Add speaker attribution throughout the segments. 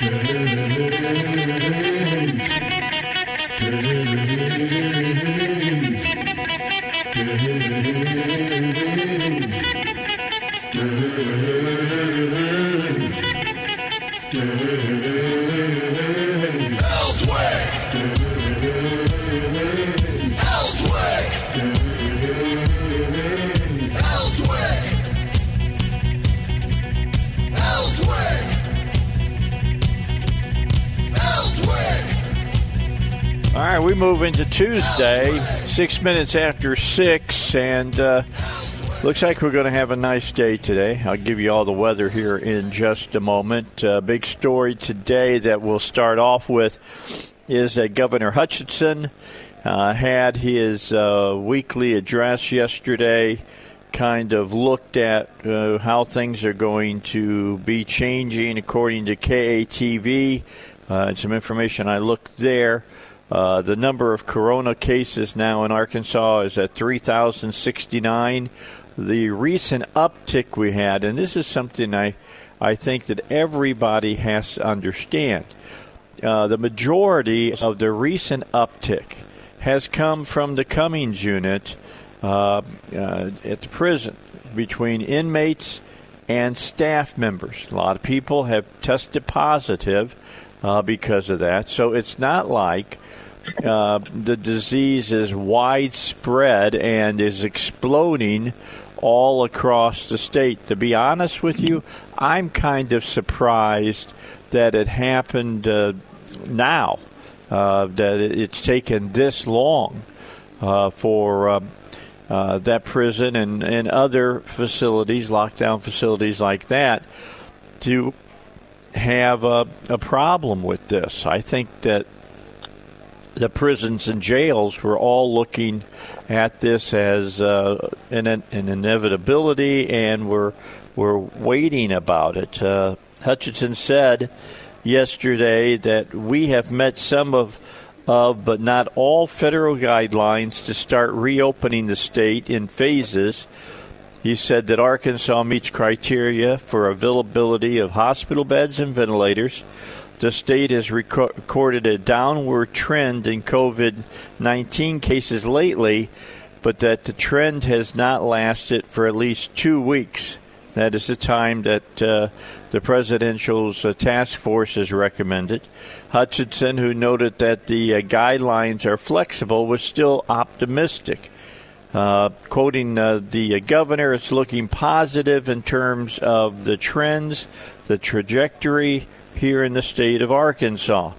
Speaker 1: All move into Tuesday, six minutes after six, and uh, looks like we're going to have a nice day today. I'll give you all the weather here in just a moment. Uh, big story today that we'll start off with is that Governor Hutchinson uh, had his uh, weekly address yesterday. Kind of looked at uh, how things are going to be changing according to KATV. Uh, some information I looked there. Uh, the number of corona cases now in Arkansas is at 3,069. The recent uptick we had, and this is something I, I think that everybody has to understand. Uh, the majority of the recent uptick has come from the Cummins unit uh, uh, at the prison between inmates and staff members. A lot of people have tested positive uh, because of that. So it's not like uh, the disease is widespread and is exploding all across the state. To be honest with you, I'm kind of surprised that it happened uh, now, uh, that it's taken this long uh, for uh, that prison and, and other facilities, lockdown facilities like that, to have a, a problem with this. I think that the prisons and jails were all looking at this as uh, an, an, inevitability and were were waiting about it. Uh, Hutchinson said yesterday that we have met some of of but not all federal guidelines to start reopening the state in phases. He said that Arkansas meets criteria for availability of hospital beds and ventilators the state has recorded a downward trend in COVID 19 cases lately, but that the trend has not lasted for at least two weeks. That is the time that uh, the presidential's uh, task force has recommended. Hutchinson, who noted that the uh, guidelines are flexible, was still optimistic. Uh, quoting uh, the governor, it's looking positive in terms of the trends, the trajectory, here in the state of Arkansas.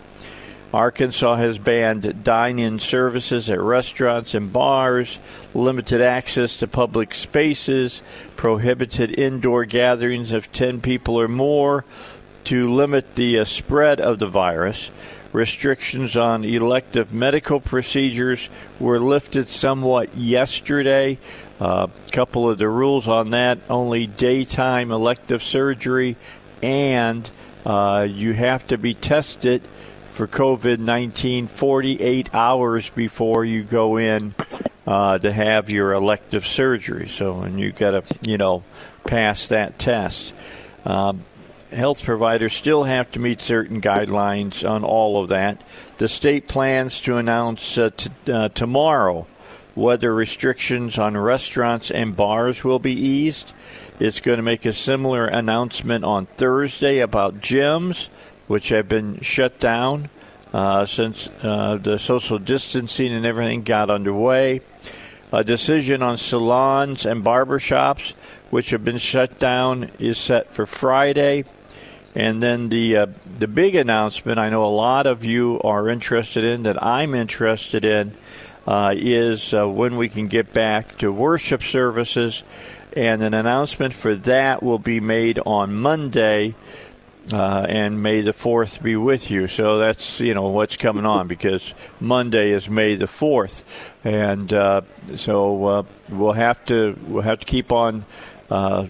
Speaker 1: Arkansas has banned dine in services at restaurants and bars, limited access to public spaces, prohibited indoor gatherings of 10 people or more to limit the uh, spread of the virus. Restrictions on elective medical procedures were lifted somewhat yesterday. A uh, couple of the rules on that only daytime elective surgery and uh, you have to be tested for COVID 19 48 hours before you go in uh, to have your elective surgery. So, and you got to, you know, pass that test. Um, health providers still have to meet certain guidelines on all of that. The state plans to announce uh, t- uh, tomorrow whether restrictions on restaurants and bars will be eased. It's going to make a similar announcement on Thursday about gyms, which have been shut down uh, since uh, the social distancing and everything got underway. A decision on salons and barbershops, which have been shut down, is set for Friday. And then the uh, the big announcement I know a lot of you are interested in that I'm interested in uh, is uh, when we can get back to worship services and an announcement for that will be made on Monday. Uh, and May the fourth be with you. So that's you know what's coming on because Monday is May the fourth, and uh, so uh, we'll have to we'll have to keep on uh,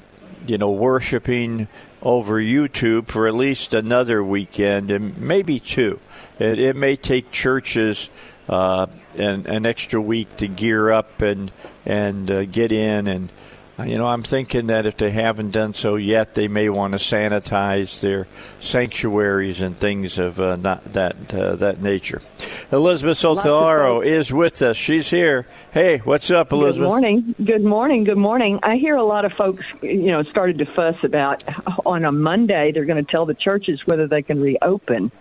Speaker 1: you know worshiping over YouTube for at least another weekend and maybe two. It, it may take churches uh, an, an extra week to gear up and and uh, get in and you know, I'm thinking that if they haven't done so yet, they may want to sanitize their sanctuaries and things of uh, not that uh, that nature. Elizabeth Sotallaro is with us. She's here. Hey, what's up, Elizabeth?
Speaker 2: Good morning. Good morning. Good morning. I hear a lot of folks, you know, started to fuss about on a Monday they're going to tell the churches whether they can reopen.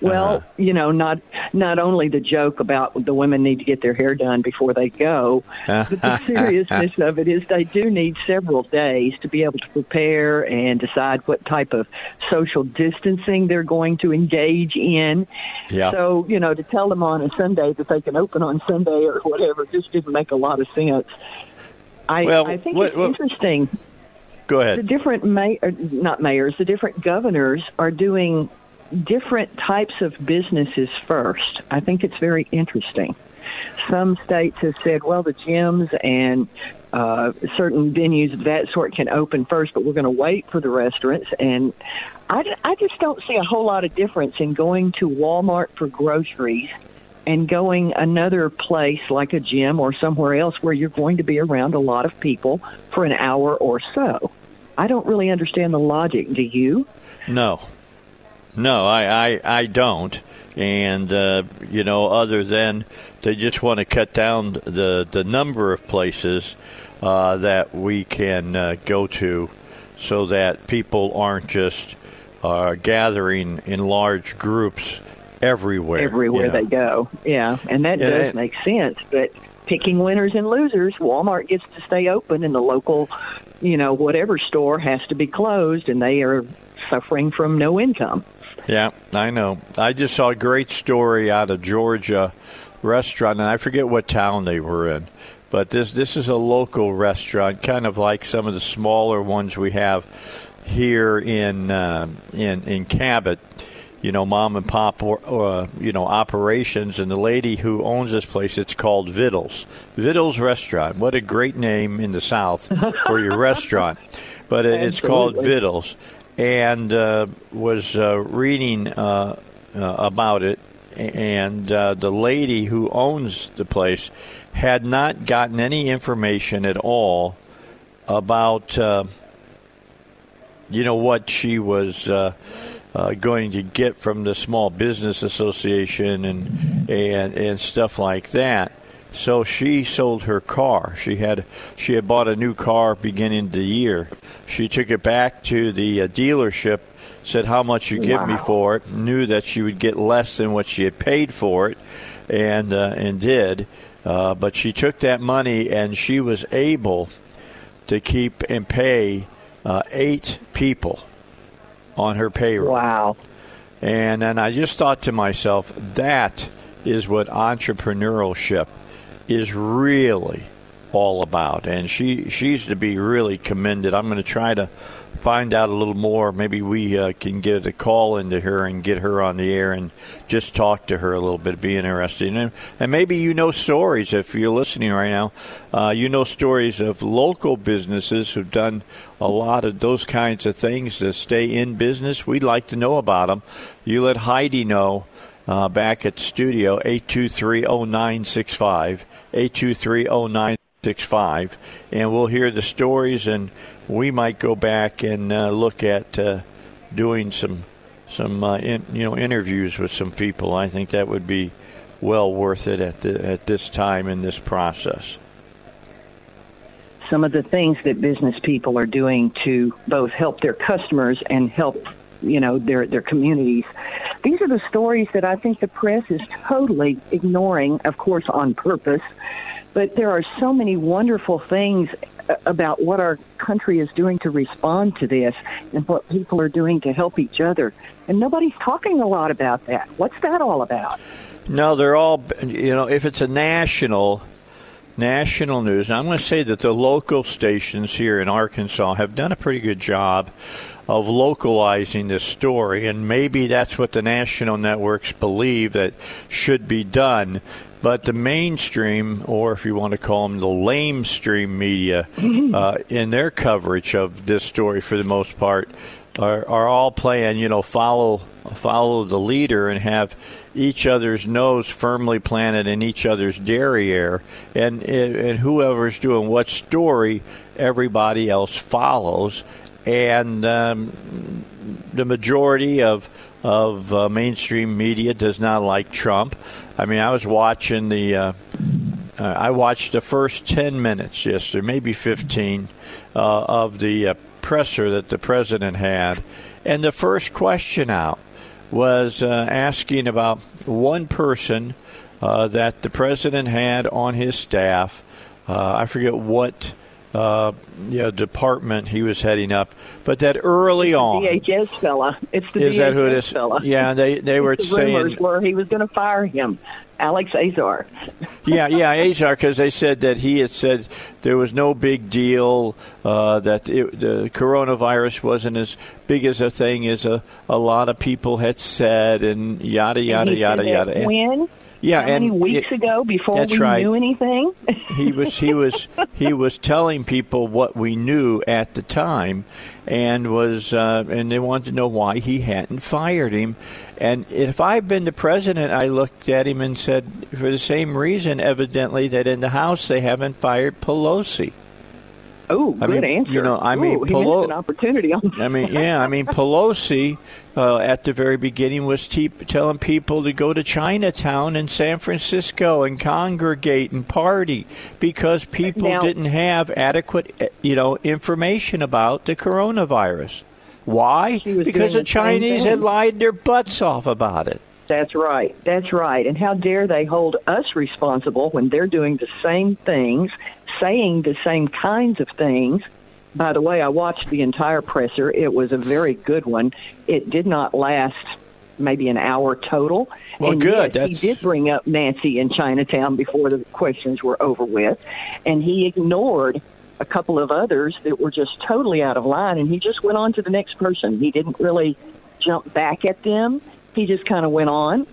Speaker 2: Well, uh-huh. you know, not not only the joke about the women need to get their hair done before they go, but the seriousness of it is they do need several days to be able to prepare and decide what type of social distancing they're going to engage in.
Speaker 1: Yeah.
Speaker 2: So, you know, to tell them on a Sunday that they can open on Sunday or whatever just didn't make a lot of sense. I,
Speaker 1: well,
Speaker 2: I think
Speaker 1: what,
Speaker 2: it's
Speaker 1: what,
Speaker 2: interesting.
Speaker 1: Go ahead.
Speaker 2: The different may, uh, not mayors, the different governors are doing different types of businesses first. I think it's very interesting. Some states have said, well, the gyms and uh, certain venues of that sort can open first, but we're going to wait for the restaurants. And I, I just don't see a whole lot of difference in going to Walmart for groceries and going another place like a gym or somewhere else where you're going to be around a lot of people for an hour or so. I don't really understand the logic. Do you?
Speaker 1: No, no, I, I, I don't. And, uh, you know, other than they just want to cut down the, the number of places uh, that we can uh, go to so that people aren't just uh, gathering in large groups everywhere.
Speaker 2: Everywhere
Speaker 1: you know.
Speaker 2: they go. Yeah, and that does
Speaker 1: it,
Speaker 2: make sense. But picking winners and losers, Walmart gets to stay open and the local, you know, whatever store has to be closed and they are suffering from no income.
Speaker 1: Yeah, I know. I just saw a great story out of Georgia restaurant, and I forget what town they were in. But this this is a local restaurant, kind of like some of the smaller ones we have here in uh, in in Cabot. You know, mom and pop, or, uh, you know, operations, and the lady who owns this place, it's called Vittles. Vittles Restaurant. What a great name in the South for your restaurant. But it, it's called Vittles and uh, was uh, reading uh, uh about it, and uh, the lady who owns the place had not gotten any information at all about, uh, you know, what she was. going to get from the Small Business Association and and and stuff like that, so she sold her car. She had she had bought a new car beginning the year, she took it back to the uh, dealership, said how much you give wow. me for it, knew that she would get less than what she had paid for it, and uh, and did. Uh, but she took that money and she was able to keep and pay uh, eight people on her payroll.
Speaker 2: Wow.
Speaker 1: And and I just thought to myself, that is what entrepreneurship is really all about. And she she's to be really commended. I'm going to try to find out a little more. Maybe we uh, can get a call into her and get her on the air and just talk to her a little bit. Be interested, and, and maybe you know stories if you're listening right now. Uh, you know stories of local businesses who've done a lot of those kinds of things to stay in business. We'd like to know about them. You let Heidi know. Uh, back at studio 8230965 82309 six five, and we'll hear the stories, and we might go back and uh, look at uh, doing some some uh, in, you know interviews with some people. I think that would be well worth it at the, at this time in this process.
Speaker 2: Some of the things that business people are doing to both help their customers and help you know their their communities. These are the stories that I think the press is totally ignoring, of course, on purpose but there are so many wonderful things uh, about what our country is doing to respond to this and what people are doing to help each other. And nobody's talking a lot about that. What's that all about?
Speaker 1: No, they're all, you know, if it's a national national news. I'm going to say that the local stations here in Arkansas have done a pretty good job of localizing this story, and maybe that's what the national networks believe that should be done. But the mainstream, or if you want to call them the lamestream media, uh, in their coverage of this story, for the most part, are, are all playing, you know, follow follow the leader and have each other's nose firmly planted in each other's derriere, and and whoever's doing what story, everybody else follows, and um, the majority of of uh, mainstream media does not like Trump. I mean, I was watching the. Uh, uh, I watched the first 10 minutes yesterday, maybe 15, uh, of the uh, presser that the president had. And the first question out was asking about one person that the president had on his staff. I forget what uh, yeah, department he was heading up, but that early on,
Speaker 2: DHS fella. It's the
Speaker 1: is
Speaker 2: DHS
Speaker 1: that who it is?
Speaker 2: fella.
Speaker 1: Yeah, they they were
Speaker 2: the
Speaker 1: saying
Speaker 2: were he was going to fire him, Alex Azar.
Speaker 1: yeah, yeah, Azar, because they said that he had said there was no big deal, uh, that it, the coronavirus wasn't as big as a thing as a, a lot of people had said, and yada, yada,
Speaker 2: And
Speaker 1: yada, yada.
Speaker 2: When?
Speaker 1: Yeah,
Speaker 2: How many weeks
Speaker 1: it-
Speaker 2: ago before we
Speaker 1: right.
Speaker 2: knew anything?
Speaker 1: he was he was he was telling people what we knew at the time, and was uh, and they wanted to know why he hadn't fired him. And if I'd been the president, I looked at him and said, for the same reason, evidently, that in the House they haven't fired Pelosi.
Speaker 2: Oh,
Speaker 1: I
Speaker 2: good
Speaker 1: mean,
Speaker 2: answer.
Speaker 1: you know, I mean,
Speaker 2: Ooh, he
Speaker 1: Pelo-
Speaker 2: missed an opportunity
Speaker 1: I mean, yeah, I mean, Pelosi uh, at the very beginning was te- telling people to go to Chinatown in San Francisco and congregate and party because people
Speaker 2: Now-
Speaker 1: didn't have adequate, eh, you know, information about the coronavirus. Why? Because the
Speaker 2: the
Speaker 1: Chinese had lied their butts off about it.
Speaker 2: That's right. That's right. And how dare they hold us responsible when they're doing the same things, saying the same kinds of things? By the way, I watched the entire presser. It was a very good one. It did not last maybe an hour total.
Speaker 1: Well,
Speaker 2: and
Speaker 1: good.
Speaker 2: yes, he did bring up Nancy in Chinatown before the questions were over with, and he ignored a couple of others that were just totally out of line, and he just went on to the next person. He didn't really jump back at them. He just kind of went on.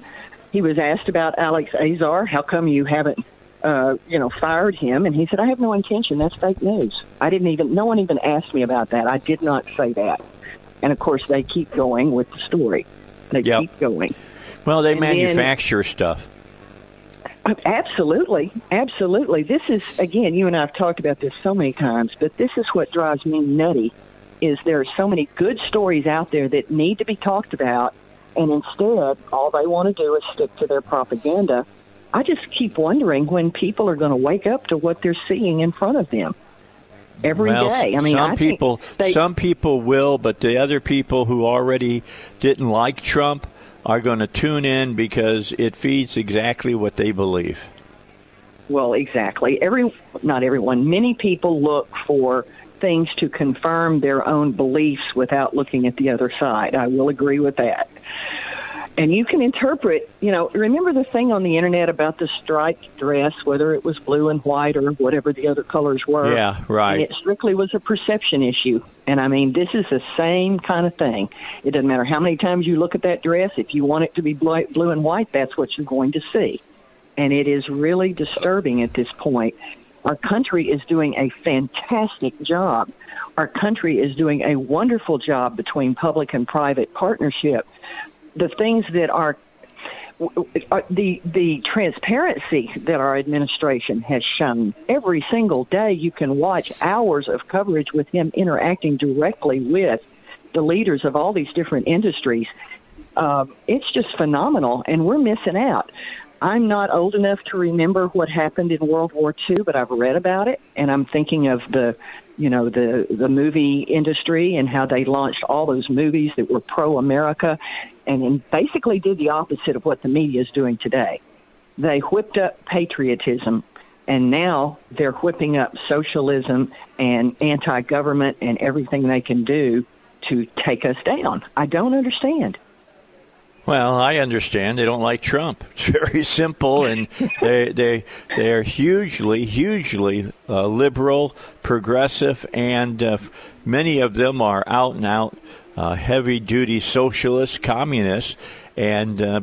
Speaker 2: He was asked about Alex Azar. How come you haven't, uh, you know, fired him? And he said, "I have no intention. That's fake news. I didn't even. No one even asked me about that. I did not say that." And of course, they keep going with the story. They
Speaker 1: Yep.
Speaker 2: keep going.
Speaker 1: Well, they
Speaker 2: And then-
Speaker 1: manufacture stuff.
Speaker 2: Absolutely, absolutely. This is again, you and I have talked about this so many times, but this is what drives me nutty. Is there are so many good stories out there that need to be talked about, and instead, all they want to do is stick to their propaganda. I just keep wondering when people are going to wake up to what they're seeing in front of them every day.
Speaker 1: well,
Speaker 2: I mean,
Speaker 1: some
Speaker 2: I
Speaker 1: people,
Speaker 2: they,
Speaker 1: some people will, but the other people who already didn't like Trump are going to tune in because it feeds exactly what they believe.
Speaker 2: Well, exactly. Every not everyone. Many people look for things to confirm their own beliefs without looking at the other side. I will agree with that. And you can interpret, you know, remember the thing on the internet about the striped dress, whether it was blue and white or whatever the other colors were.
Speaker 1: Yeah, right.
Speaker 2: And it strictly was a perception issue. And I mean, this is the same kind of thing. It doesn't matter how many times you look at that dress. If you want it to be blue blue and white, that's what you're going to see and it is really disturbing at this point. Our country is doing a fantastic job. Our country is doing a wonderful job between public and private partnership. The things that are the the transparency that our administration has shown. Every single day you can watch hours of coverage with him interacting directly with the leaders of all these different industries. Um, it's just phenomenal and we're missing out. I'm not old enough to remember what happened in world war ii but i've read about it and i'm thinking of the you know the the movie industry and how they launched all those movies that were pro america and then basically did the opposite of what the media is doing today. They whipped up patriotism and now they're whipping up socialism and anti-government and everything they can do to take us down. I don't understand
Speaker 1: Well, I understand they don't like Trump. It's very simple, and they they they are hugely, hugely uh, liberal, progressive, and uh, many of them are out and out uh, heavy duty socialists, communists, and uh,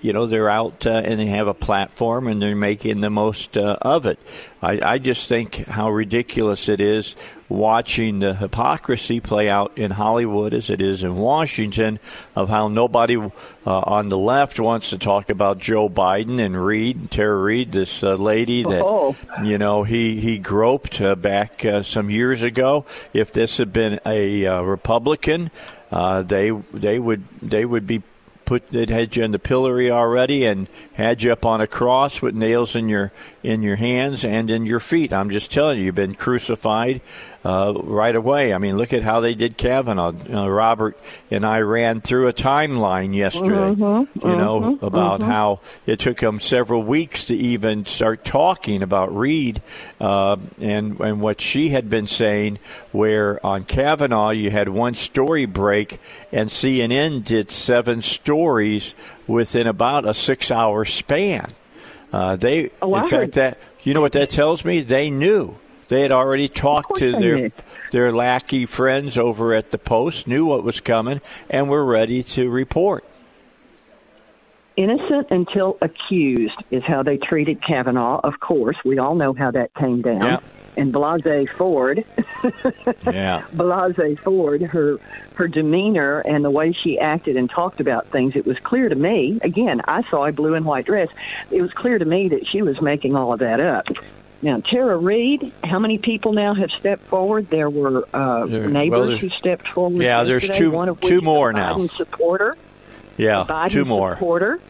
Speaker 1: you know they're out uh, and they have a platform and they're making the most uh, of it. I, I just think how ridiculous it is watching the hypocrisy play out in Hollywood as it is in Washington of how nobody uh, on the left wants to talk about Joe Biden and Reade, Tara Reade, this uh, lady that
Speaker 2: Oh.
Speaker 1: you know he he groped uh, back uh, some years ago. If this had been a uh, Republican, uh, they they would they would be put they'd had you in the pillory already and had you up on a cross with nails in your in your hands and in your feet. I'm just telling you, you've been crucified uh, right away. I mean, look at how they did Kavanaugh. Uh, Robert and I ran through a timeline yesterday, you know, about how it took them several weeks to even start talking about Reade uh, and and what she had been saying. Where on Kavanaugh you had one story break, and CNN did seven stories within about a six-hour span. Uh, they,
Speaker 2: Oh, I
Speaker 1: in
Speaker 2: heard-
Speaker 1: fact, that you know what that tells me? They knew. They had already talked to their their lackey friends over at the Post, knew what was coming, and were ready to report.
Speaker 2: Innocent until accused is how they treated Kavanaugh. Of course, we all know how that came down.
Speaker 1: Yeah.
Speaker 2: And Blasey Ford,
Speaker 1: Yeah.
Speaker 2: Blasey Ford, her her demeanor and the way she acted and talked about things, it was clear to me. Again, I saw a blue and white dress. It was clear to me that she was making all of that up. Now, Tara Reade, how many people now have stepped forward? There were uh,
Speaker 1: There-
Speaker 2: neighbors
Speaker 1: there's-
Speaker 2: who stepped forward.
Speaker 1: Yeah, there's two-
Speaker 2: one of
Speaker 1: two more now.
Speaker 2: Biden supporter.
Speaker 1: Yeah.
Speaker 2: Biden
Speaker 1: Two more.
Speaker 2: supporter.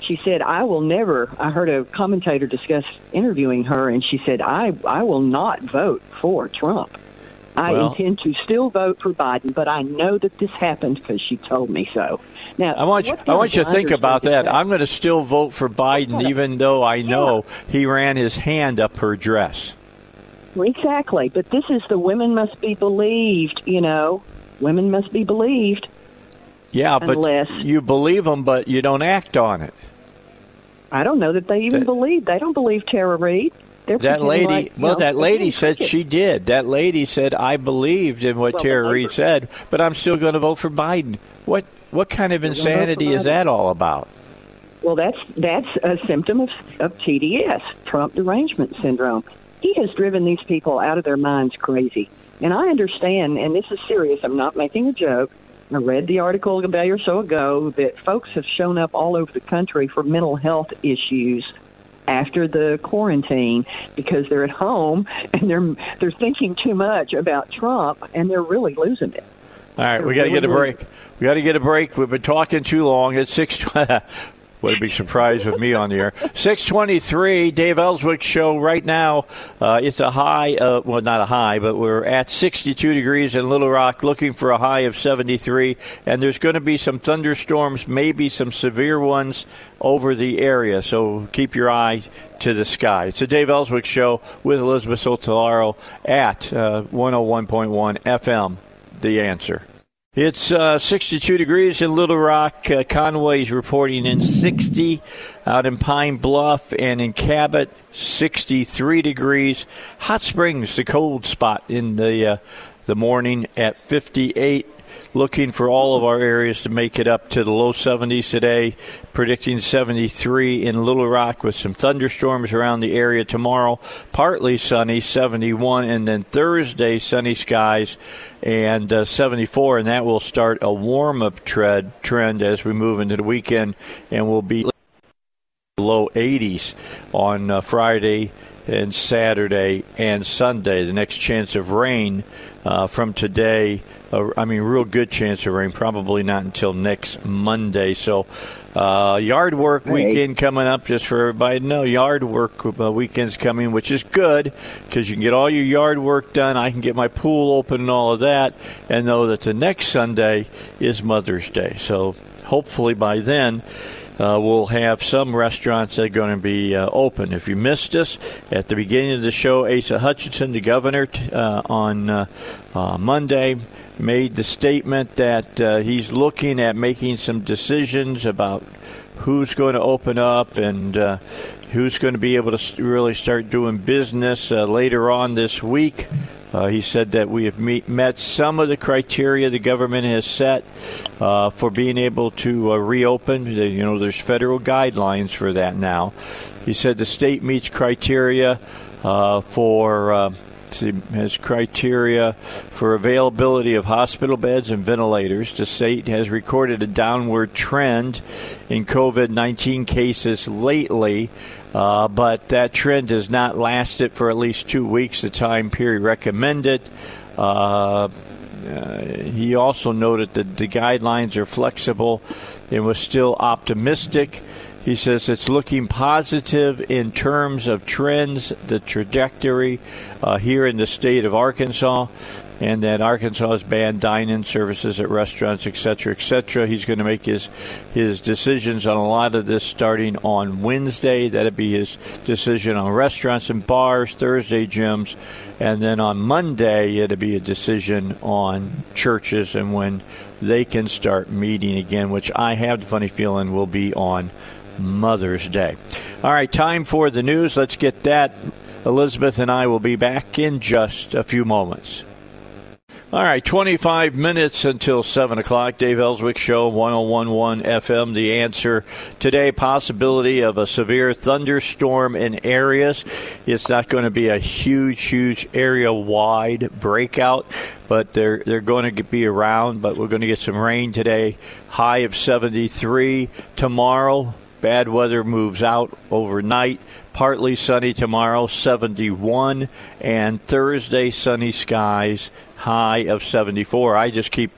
Speaker 2: She said, "I will never." I heard a commentator discuss interviewing her, and she said, "I I will not vote for Trump. I
Speaker 1: Well-
Speaker 2: intend to still vote for Biden, but I know that this happened because she told me so." Now,
Speaker 1: I want you, I want you to think about that. I'm going to still vote for Biden, even though I know he ran his hand up her dress.
Speaker 2: Exactly, but this is the women must be believed. You know, women must be believed.
Speaker 1: Yeah, but you believe them, but you don't act on it.
Speaker 2: I don't know that they even
Speaker 1: That-
Speaker 2: believe. They don't believe Tara Reade. They're
Speaker 1: That lady,
Speaker 2: like,
Speaker 1: well,
Speaker 2: know,
Speaker 1: that lady said she did. That lady said I believed in what
Speaker 2: Well,
Speaker 1: Tara
Speaker 2: Reade
Speaker 1: said, but I'm still going to vote for Biden. What what kind of
Speaker 2: gonna vote for
Speaker 1: insanity is that all about?
Speaker 2: Well, that's that's a symptom of, of TDS, Trump derangement syndrome. He has driven these people out of their minds crazy. And I understand, and this is serious. I'm not making a joke. I read the article a day or so ago that folks have shown up all over the country for mental health issues after the quarantine because they're at home and they're they're thinking too much about Trump and they're really losing it.
Speaker 1: All right, we got to get a break. We got to get a break. We've been talking too long. It's six. what a big surprise with me on the air. Six twenty-three. Dave Elswick show right now. Uh, it's a high. Well, not a high, but we're at sixty-two degrees in Little Rock, looking for a high of seventy-three. And there's going to be some thunderstorms, maybe some severe ones over the area. So keep your eye to the sky. It's a Dave Elswick show with Elizabeth Sotallaro at uh, 101.1 FM. The answer. It's uh, 62 degrees in Little Rock. Uh, Conway's reporting in 60 out in Pine Bluff and in Cabot, 63 degrees. Hot Springs, the cold spot in the uh, the morning at 58. Looking for all of our areas to make it up to the low 70s today. Predicting 73 in Little Rock with some thunderstorms around the area tomorrow. Partly sunny, 71, and then Thursday sunny skies and uh, 74, and that will start a warm up trend trend as we move into the weekend, and we'll be low 80s on uh, Friday and Saturday and Sunday. The next chance of rain uh, from today, uh, I mean, real good chance of rain, probably not until next Monday. So, uh, yard work weekend coming up, just for everybody to know. Yard work uh, weekend's coming, which is good because you can get all your yard work done. I can get my pool open and all of that, and know that the next Sunday is Mother's Day. So, hopefully by then, uh, we'll have some restaurants that are going to be uh, open. If you missed us at the beginning of the show, Asa Hutchinson, the governor, t- uh, on uh, uh, Monday, made the statement that uh, he's looking at making some decisions about who's going to open up and uh, who's going to be able to really start doing business uh, later on this week. Uh, he said that we have meet, met some of the criteria the government has set uh, for being able to uh, reopen. You know, there's federal guidelines for that now. He said the state meets criteria for has criteria for availability of hospital beds and ventilators. The state has recorded a downward trend in COVID 19 cases lately. Uh, but that trend has not lasted for at least two weeks, the time period recommended. Uh, uh, he also noted that the guidelines are flexible and was still optimistic. He says it's looking positive in terms of trends, the trajectory uh, here in the state of Arkansas, and that Arkansas has banned dine-in services at restaurants, etc., etc. He's going to make his his decisions on a lot of this starting on Wednesday. That'd be his decision on restaurants and bars, Thursday gyms, and then on Monday it'll be a decision on churches and when they can start meeting again, which I have the funny feeling will be on Mother's Day. All right, time for the news. Let's get that. Elizabeth and I will be back in just a few moments. All right, 25 minutes until 7 o'clock. Dave Elswick Show, 1011 FM. The answer today possibility of a severe thunderstorm in areas. It's not going to be a huge, huge area wide breakout, but they're, they're going to be around. But we're going to get some rain today. High of 73. Tomorrow, Bad weather moves out overnight. Partly sunny tomorrow, 71, and Thursday sunny skies, high of 74. I just keep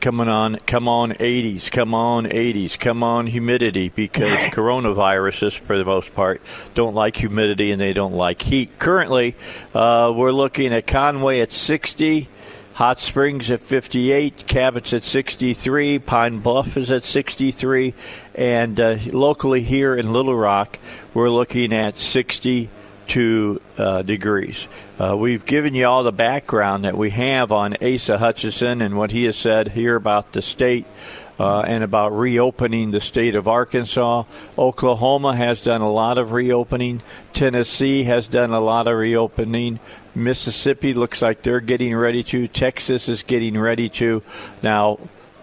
Speaker 1: coming on, come on 80s, come on 80s, come on humidity because coronaviruses, for the most part, don't like humidity and they don't like heat. Currently, uh, we're looking at Conway at 60. Hot Springs at 58, Cabot's at 63, Pine Bluff is at 63, and uh, locally here in Little Rock, we're looking at 62 uh, degrees. Uh, we've given you all the background that we have on Asa Hutchinson and what he has said here about the state. Uh, and about reopening the state of Arkansas. Oklahoma has done a lot of reopening. Tennessee has done a lot of reopening. Mississippi looks like they're getting ready to. Texas is getting ready to. Now,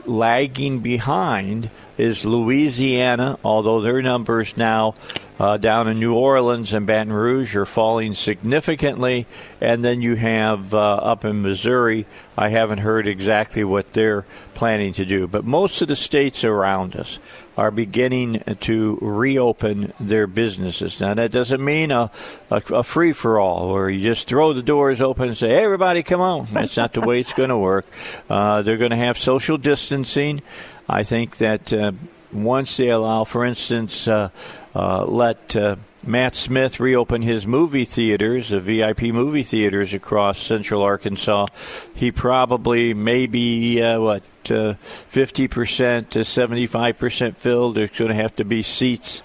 Speaker 1: lagging behind is Louisiana, although their numbers now uh, down in New Orleans and Baton Rouge are falling significantly. And then you have uh, up in Missouri, I haven't heard exactly what they're planning to do. But most of the states around us are beginning to reopen their businesses. Now, that doesn't mean a, a, a free for all where you just throw the doors open and say, hey, everybody, come on. That's not the way it's going to work. Uh, they're going to have social distancing. I think that uh, once they allow, for instance, uh, uh let uh, Matt Smith reopened his movie theaters, the VIP movie theaters across central Arkansas, he probably maybe, uh, what, uh, 50% to 75% filled. There's going to have to be seats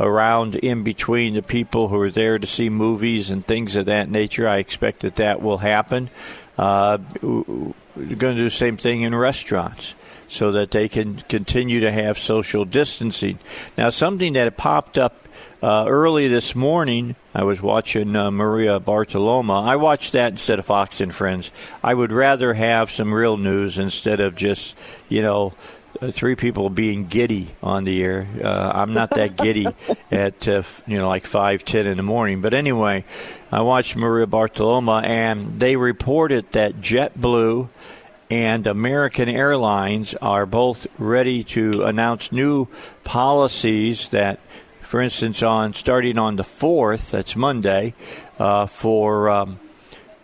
Speaker 1: around in between the people who are there to see movies and things of that nature. I expect that that will happen. Uh, we're going to do the same thing in restaurants so that they can continue to have social distancing. Now, something that popped up uh, early this morning, I was watching uh, Maria Bartiromo. I watched that instead of Fox and Friends. I would rather have some real news instead of just, you know, uh, three people being giddy on the air. Uh, I'm not that giddy at uh, you know like five ten in the morning. But anyway, I watched Maria Bartiromo, and they reported that JetBlue and American Airlines are both ready to announce new policies that for instance, on starting on the fourth, that's Monday, uh, for um,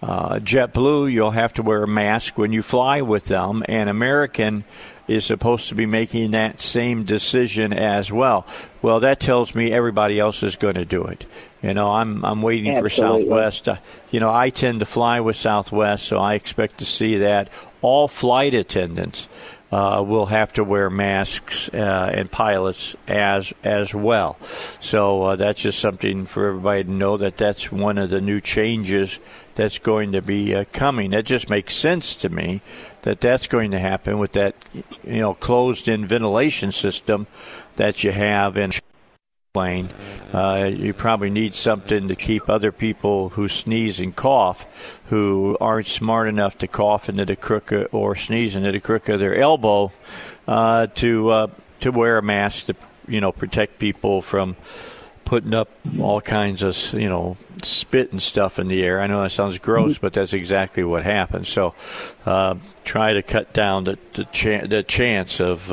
Speaker 1: uh, JetBlue, you'll have to wear a mask when you fly with them, and American is supposed to be making that same decision as well. Well, that tells me everybody else is going to do it. You know, I'm I'm waiting Absolutely. for Southwest. Uh, you know, I tend to fly with Southwest, so I expect to see that all flight attendants uh, will have to wear masks uh, and pilots as as well. So uh, that's just something for everybody to know that that's one of the new changes that's going to be uh, coming. That just makes sense to me that that's going to happen with that you know closed-in ventilation system that you have in plane. Uh, you probably need something to keep other people who sneeze and cough, who aren't smart enough to cough into the crook or sneeze into the crook of their elbow, uh, to uh, to wear a mask to you know protect people from putting up all kinds of you know spit and stuff in the air. I know that sounds gross, but that's exactly what happens. So uh, try to cut down the the, the chance of.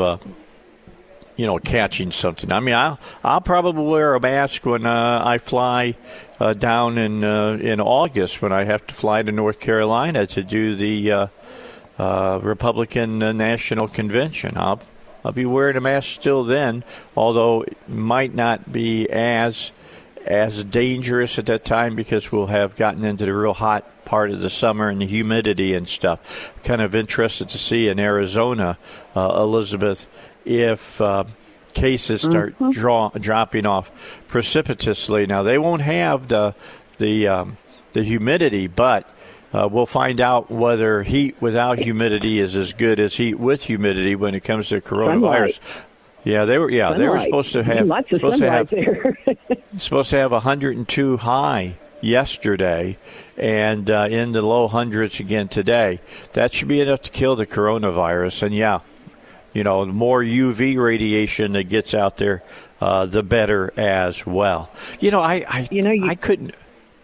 Speaker 1: Uh, you know, catching something. I mean, I'll I'll probably wear a mask when uh, I fly uh, down in uh, in August when I have to fly to North Carolina to do the uh, uh, Republican National Convention. I'll I'll be wearing a mask still then, although it might not be as as dangerous at that time because we'll have gotten into the real hot part of the summer and the humidity and stuff. Kind of interested to see in Arizona, uh, Elizabeth, if uh, cases start
Speaker 2: Mm-hmm.
Speaker 1: draw, dropping off precipitously. Now they won't have the the um, the humidity, but uh, we'll find out whether heat without humidity is as good as heat with humidity when it comes to coronavirus.
Speaker 2: Sunlight.
Speaker 1: Yeah, they were. Yeah, they were supposed to have
Speaker 2: lots of
Speaker 1: supposed to have
Speaker 2: there.
Speaker 1: supposed to have 102 high yesterday and uh, in the low hundreds again today. That should be enough to kill the coronavirus. And yeah, you know, the more UV radiation that gets out there, uh, the better as well. You know, I I,
Speaker 2: You know, you-
Speaker 1: I couldn't.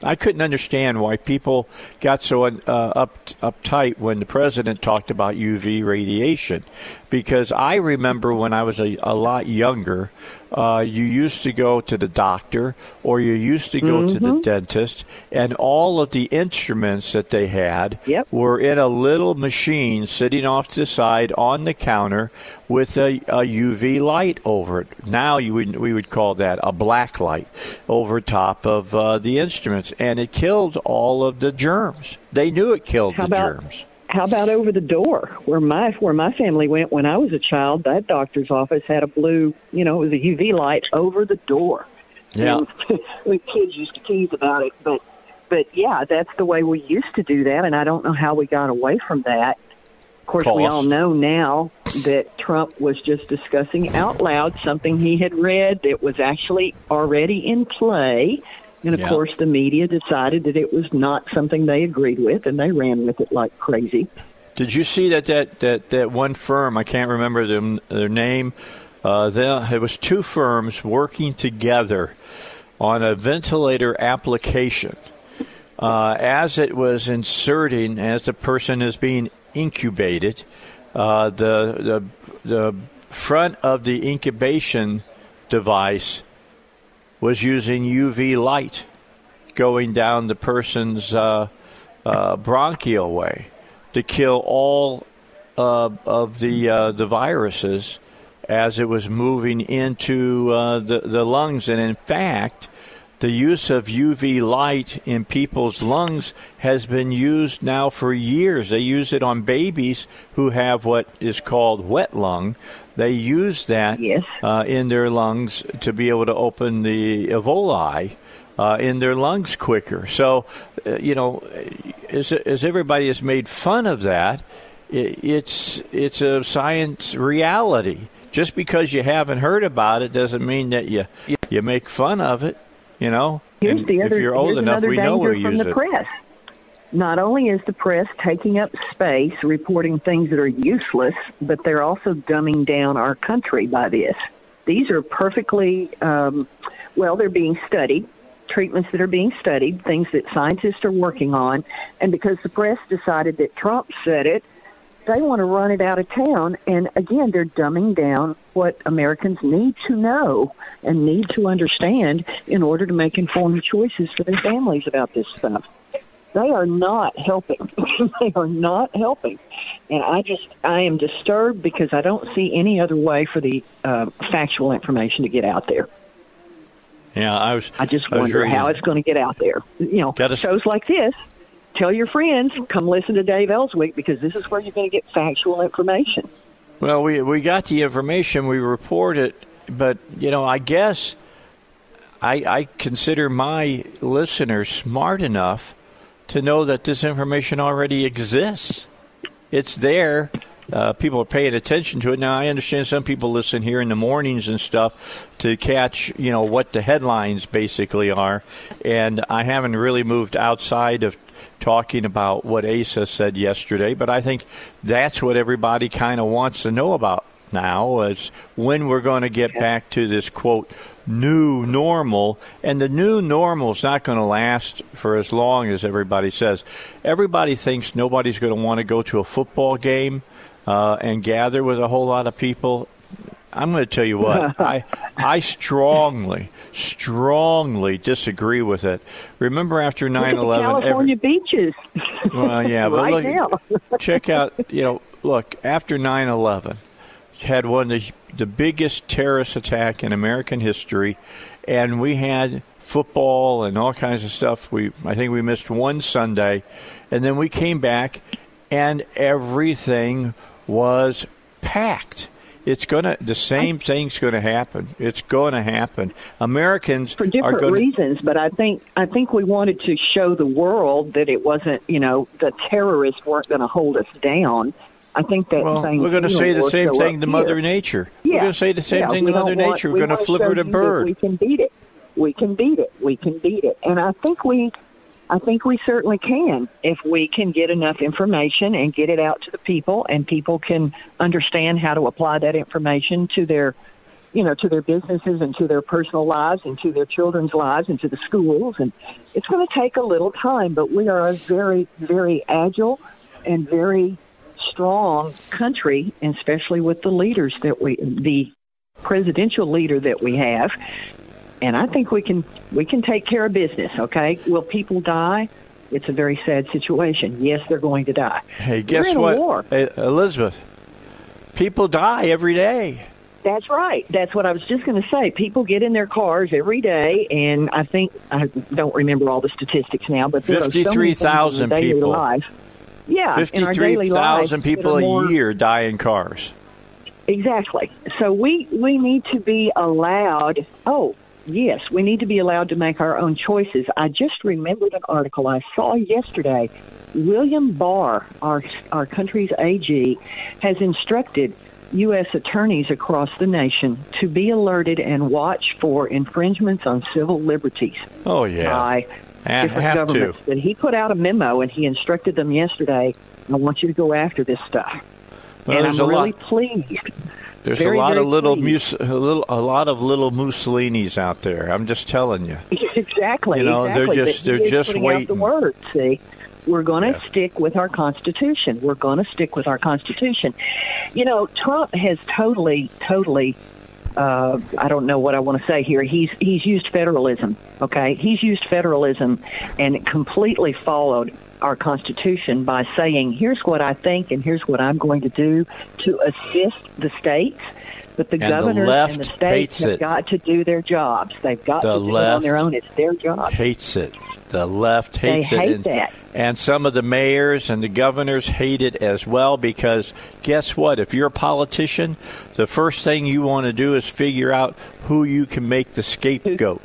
Speaker 1: I couldn't understand why people got so uh, up uptight when the president talked about UV radiation, because I remember when I was a, a lot younger, uh, you used to go to the doctor or you used to go to
Speaker 2: Mm-hmm.
Speaker 1: the dentist, and all of the instruments that they had
Speaker 2: Yep.
Speaker 1: were in a little machine sitting off to the side on the counter with a, a UV light over it. Now you would we would call that a black light over top of uh, the instruments, and it killed all of the germs. They knew it killed
Speaker 2: How
Speaker 1: the
Speaker 2: about-
Speaker 1: germs.
Speaker 2: How about over the door where my where my family went when I was a child? That doctor's office had a blue, you know, it was a UV light over the door.
Speaker 1: Yeah.
Speaker 2: And we kids used to tease about it, but but yeah, that's the way we used to do that, and I don't know how we got away from that. Of course, we all know now that Trump was just discussing out loud something he had read that was actually already in play. And of
Speaker 1: Yeah.
Speaker 2: course, the media decided that it was not something they agreed with, and they ran with it like crazy.
Speaker 1: Did you see that that that, that one firm? I can't remember them, their name. Uh, there, it was two firms working together on a ventilator application. Uh, as it was inserting, as the person is being incubated, uh, the the the front of the incubation device was using UV light going down the person's uh, uh, bronchial way to kill all uh, of the uh, the viruses as it was moving into uh, the the lungs, and in fact, the use of UV light in people's lungs has been used now for years. They use it on babies who have what is called wet lung. They use that
Speaker 2: Yes.
Speaker 1: uh, in their lungs to be able to open the alveoli uh, in their lungs quicker. So, uh, you know, as, as everybody has made fun of that, i it's it's a science reality. Just because you haven't heard about it doesn't mean that you you make fun of it. You know,
Speaker 2: Here's
Speaker 1: And
Speaker 2: the other.
Speaker 1: if you're old enough, we know
Speaker 2: from
Speaker 1: use
Speaker 2: the
Speaker 1: it.
Speaker 2: press. Not only is the press taking up space, reporting things that are useless, but they're also dumbing down our country by this. These are perfectly um, well. They're being studied. Treatments that are being studied, things that scientists are working on, and because the press decided that Trump said it, they want to run it out of town. And again, they're dumbing down what Americans need to know and need to understand in order to make informed choices for their families about this stuff. They are not helping. they are not helping. And I just, I am disturbed because I don't see any other way for the uh, factual information to get out there.
Speaker 1: Yeah, I was.
Speaker 2: I just
Speaker 1: I
Speaker 2: wonder
Speaker 1: reading-
Speaker 2: how it's going to get out there. You know,
Speaker 1: Gotta-
Speaker 2: shows like this. Tell your friends, come listen to Dave Elswick because this is where you're going to get factual information.
Speaker 1: Well, we we got the information, we report it, but you know, I guess I I consider my listeners smart enough to know that this information already exists. it's there. Uh, people are paying attention to it now. I understand some people listen here in the mornings and stuff to catch, you know, what the headlines basically are, and I haven't really moved outside of talking about what Asa said yesterday, but I think that's what everybody kind of wants to know about now is when we're going to get back to this quote new normal. And the new normal is not going to last for as long as everybody says. Everybody thinks nobody's going to want to go to a football game uh, and gather with a whole lot of people. I'm going to tell you what I I strongly strongly disagree with it. Remember after 9/11
Speaker 2: California every, beaches.
Speaker 1: Well, yeah, but
Speaker 2: right
Speaker 1: look, check out, you know, look, after 9/11 had one of the, the biggest terrorist attack in American history and we had football and all kinds of stuff. We I think we missed one Sunday and then we came back and everything was packed it's to the same thing's going to happen. It's going to happen. Americans
Speaker 2: for different
Speaker 1: gonna,
Speaker 2: reasons, but I think I think we wanted to show the world that it wasn't, you know, the terrorists weren't going to hold us down. I think that
Speaker 1: well, we're going to say the same thing to Mother Nature.
Speaker 2: Yeah.
Speaker 1: We're going to say the same
Speaker 2: yeah,
Speaker 1: thing to Mother
Speaker 2: want,
Speaker 1: Nature. We're going to flip her to bird.
Speaker 2: We can beat it. We can beat it. We can beat it. And I think we I think we certainly can if we can get enough information and get it out to the people and people can understand how to apply that information to their you know to their businesses and to their personal lives and to their children's lives and to the schools and it's going to take a little time but we are a very very agile and very strong country especially with the leaders that we the presidential leader that we have and I think we can we can take care of business. Okay, will people die? It's a very sad situation. Yes, they're going to die.
Speaker 1: Hey, guess what,
Speaker 2: hey,
Speaker 1: Elizabeth? People die every day.
Speaker 2: That's right. That's what I was just going to say. People get in their cars every day, and I think I don't remember all the statistics now, but
Speaker 1: fifty-three thousand
Speaker 2: so
Speaker 1: people.
Speaker 2: Life. Yeah,
Speaker 1: fifty-three thousand people a year die in cars.
Speaker 2: Exactly. So we we need to be allowed. Oh, yes, we need to be allowed to make our own choices. I just remembered an article I saw yesterday. William Barr, our our country's AG, has instructed U.S. attorneys across the nation to be alerted and watch for infringements on civil liberties.
Speaker 1: Oh yeah,
Speaker 2: by
Speaker 1: I
Speaker 2: different governments.
Speaker 1: To.
Speaker 2: And he put out a memo and he instructed them yesterday. I want you to go after this stuff.
Speaker 1: Well,
Speaker 2: and I'm really
Speaker 1: lot.
Speaker 2: pleased
Speaker 1: there's
Speaker 2: very,
Speaker 1: a lot of little
Speaker 2: mus-
Speaker 1: a little a lot of little Mussolinis out there. I'm just telling you.
Speaker 2: Exactly.
Speaker 1: You know,
Speaker 2: exactly.
Speaker 1: they're just they're just waiting.
Speaker 2: the word. See, we're going to yeah. stick with our Constitution. We're going to stick with our Constitution. You know, Trump has totally, totally. Uh, I don't know what I want to say here. He's he's used federalism. Okay, he's used federalism and completely followed our Constitution by saying, here's what I think and here's what I'm going to do to assist the states. But the
Speaker 1: and
Speaker 2: governors
Speaker 1: the
Speaker 2: and the states have
Speaker 1: it.
Speaker 2: got to do their jobs. They've got
Speaker 1: the
Speaker 2: to do it on their own. It's their job.
Speaker 1: Hates it. The left hates
Speaker 2: they
Speaker 1: it.
Speaker 2: Hate
Speaker 1: and,
Speaker 2: that.
Speaker 1: and some of the mayors and the governors hate it as well because guess what? If you're a politician, the first thing you want to do is figure out who you can make the scapegoat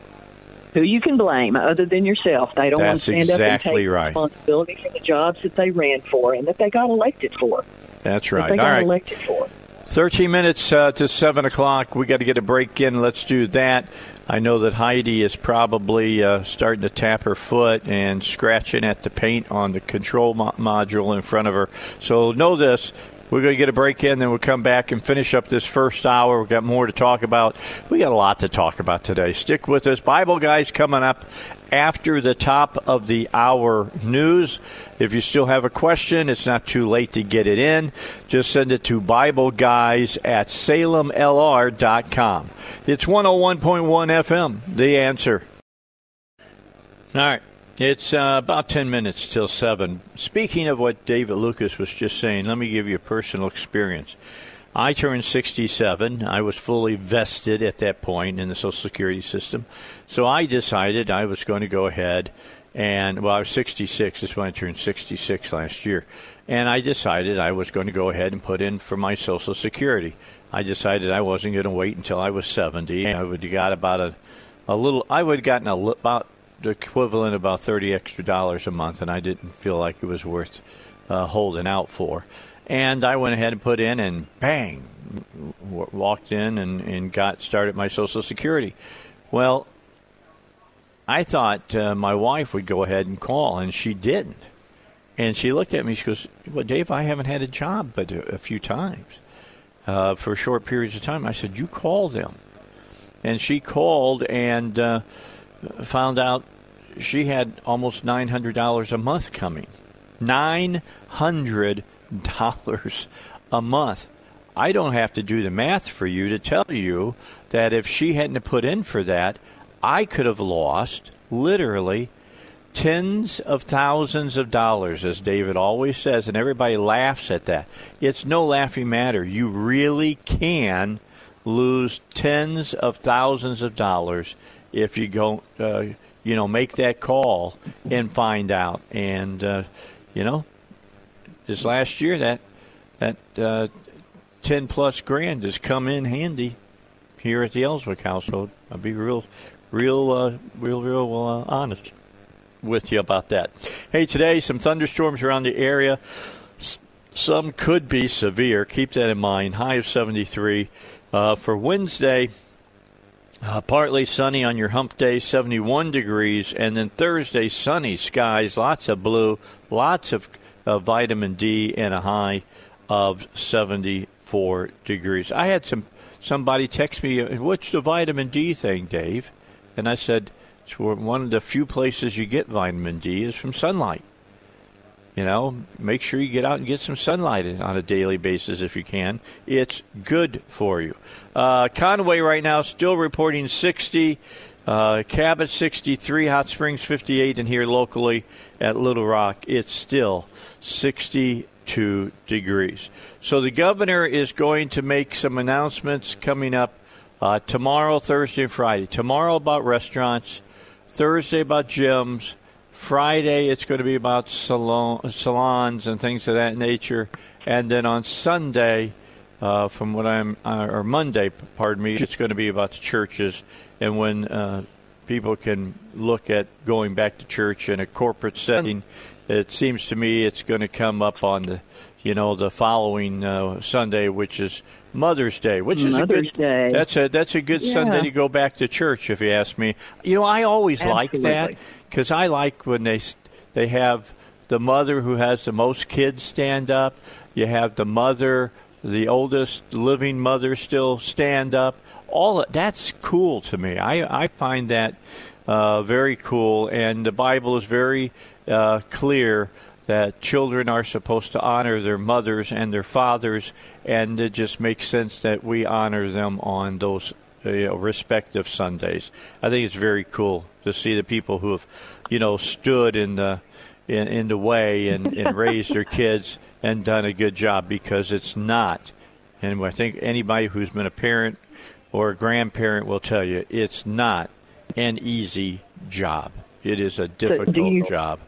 Speaker 2: who you can blame other than yourself. They don't
Speaker 1: That's
Speaker 2: want to stand
Speaker 1: exactly
Speaker 2: up and take
Speaker 1: right.
Speaker 2: responsibility for the jobs that they ran for and that they got elected for.
Speaker 1: That's right.
Speaker 2: That they
Speaker 1: All
Speaker 2: got
Speaker 1: right.
Speaker 2: elected for.
Speaker 1: 13 minutes uh, to 7 o'clock. We got to get a break in. Let's do that. I know that Heidi is probably uh, starting to tap her foot and scratching at the paint on the control mo- module in front of her. So know this we're going to get a break in, then we'll come back and finish up this first hour. We've got more to talk about. We got a lot to talk about today. Stick with us. Bible Guys coming up after the top of the hour news. If you still have a question, it's not too late to get it in. Just send it to Bible Guys at salemlr.com. It's 101.1 FM, the answer. All right. It's uh, about 10 minutes till 7. Speaking of what David Lucas was just saying, let me give you a personal experience. I turned 67. I was fully vested at that point in the Social Security system. So I decided I was going to go ahead and, well, I was 66. This is when I turned 66 last year. And I decided I was going to go ahead and put in for my Social Security. I decided I wasn't going to wait until I was 70. I would have got about a, a little, I would have gotten a, about the equivalent of about 30 extra dollars a month, and I didn't feel like it was worth uh, holding out for. And I went ahead and put in, and bang, w- walked in and, and got started my Social Security. Well, I thought uh, my wife would go ahead and call, and she didn't. And she looked at me. She goes, "Well, Dave, I haven't had a job but a, few times uh, for short periods of time." I said, "You call them." And she called and uh, found out she had almost nine hundred dollars a month coming. Nine hundred dollars a month. I don't have to do the math for you to tell you that if she hadn't put in for that, I could have lost literally tens of thousands of dollars, as David always says, and everybody laughs at that. It's no laughing matter. You really can lose tens of thousands of dollars if you go, uh, you know, make that call and find out. And uh, you know, this last year that that uh, ten plus grand has come in handy here at the Elswick household. I'll be real, real, uh, real, real uh, honest with you about that. Hey, today some thunderstorms around the area. Some could be severe. Keep that in mind. High of 73. Uh, for Wednesday, uh, partly sunny on your hump day, 71 degrees. And then Thursday, sunny skies, lots of blue, lots of uh, vitamin D, and a high of 74 degrees. I had some somebody text me, "What's the vitamin D thing, Dave?" And I said, "It's one of the few places you get vitamin D is from sunlight. You know, make sure you get out and get some sunlight on a daily basis if you can. It's good for you." Uh, Conway right now still reporting 60. Uh, Cabot 63, Hot Springs 58, and here locally at Little Rock, it's still 62 degrees. So the governor is going to make some announcements coming up uh, tomorrow, Thursday, and Friday. Tomorrow about restaurants, Thursday about gyms, Friday it's going to be about salon, salons and things of that nature, and then on Sunday, uh, from what I'm, uh, or Monday, pardon me, it's going to be about the churches and when uh, people can look at going back to church in a corporate setting. It seems to me it's going to come up on the, you know, the following uh, Sunday, which is Mother's Day, which is a good.
Speaker 2: Day.
Speaker 1: That's a that's a good
Speaker 2: Yeah.
Speaker 1: Sunday to go back to church, if you ask me. You know, I always like that because I like when they they have the mother who has the most kids stand up. You have the mother, the oldest living mother, still stand up. All that's cool to me. I I find that uh, very cool, and the Bible is very uh, clear that children are supposed to honor their mothers and their fathers, and it just makes sense that we honor them on those uh, you know, respective Sundays. I think it's very cool to see the people who have, you know, stood in the in, in the way and, and raised their kids and done a good job because it's not. And I think anybody who's been a parent or a grandparent will tell you it's not an easy job. It is a difficult
Speaker 2: you-
Speaker 1: job.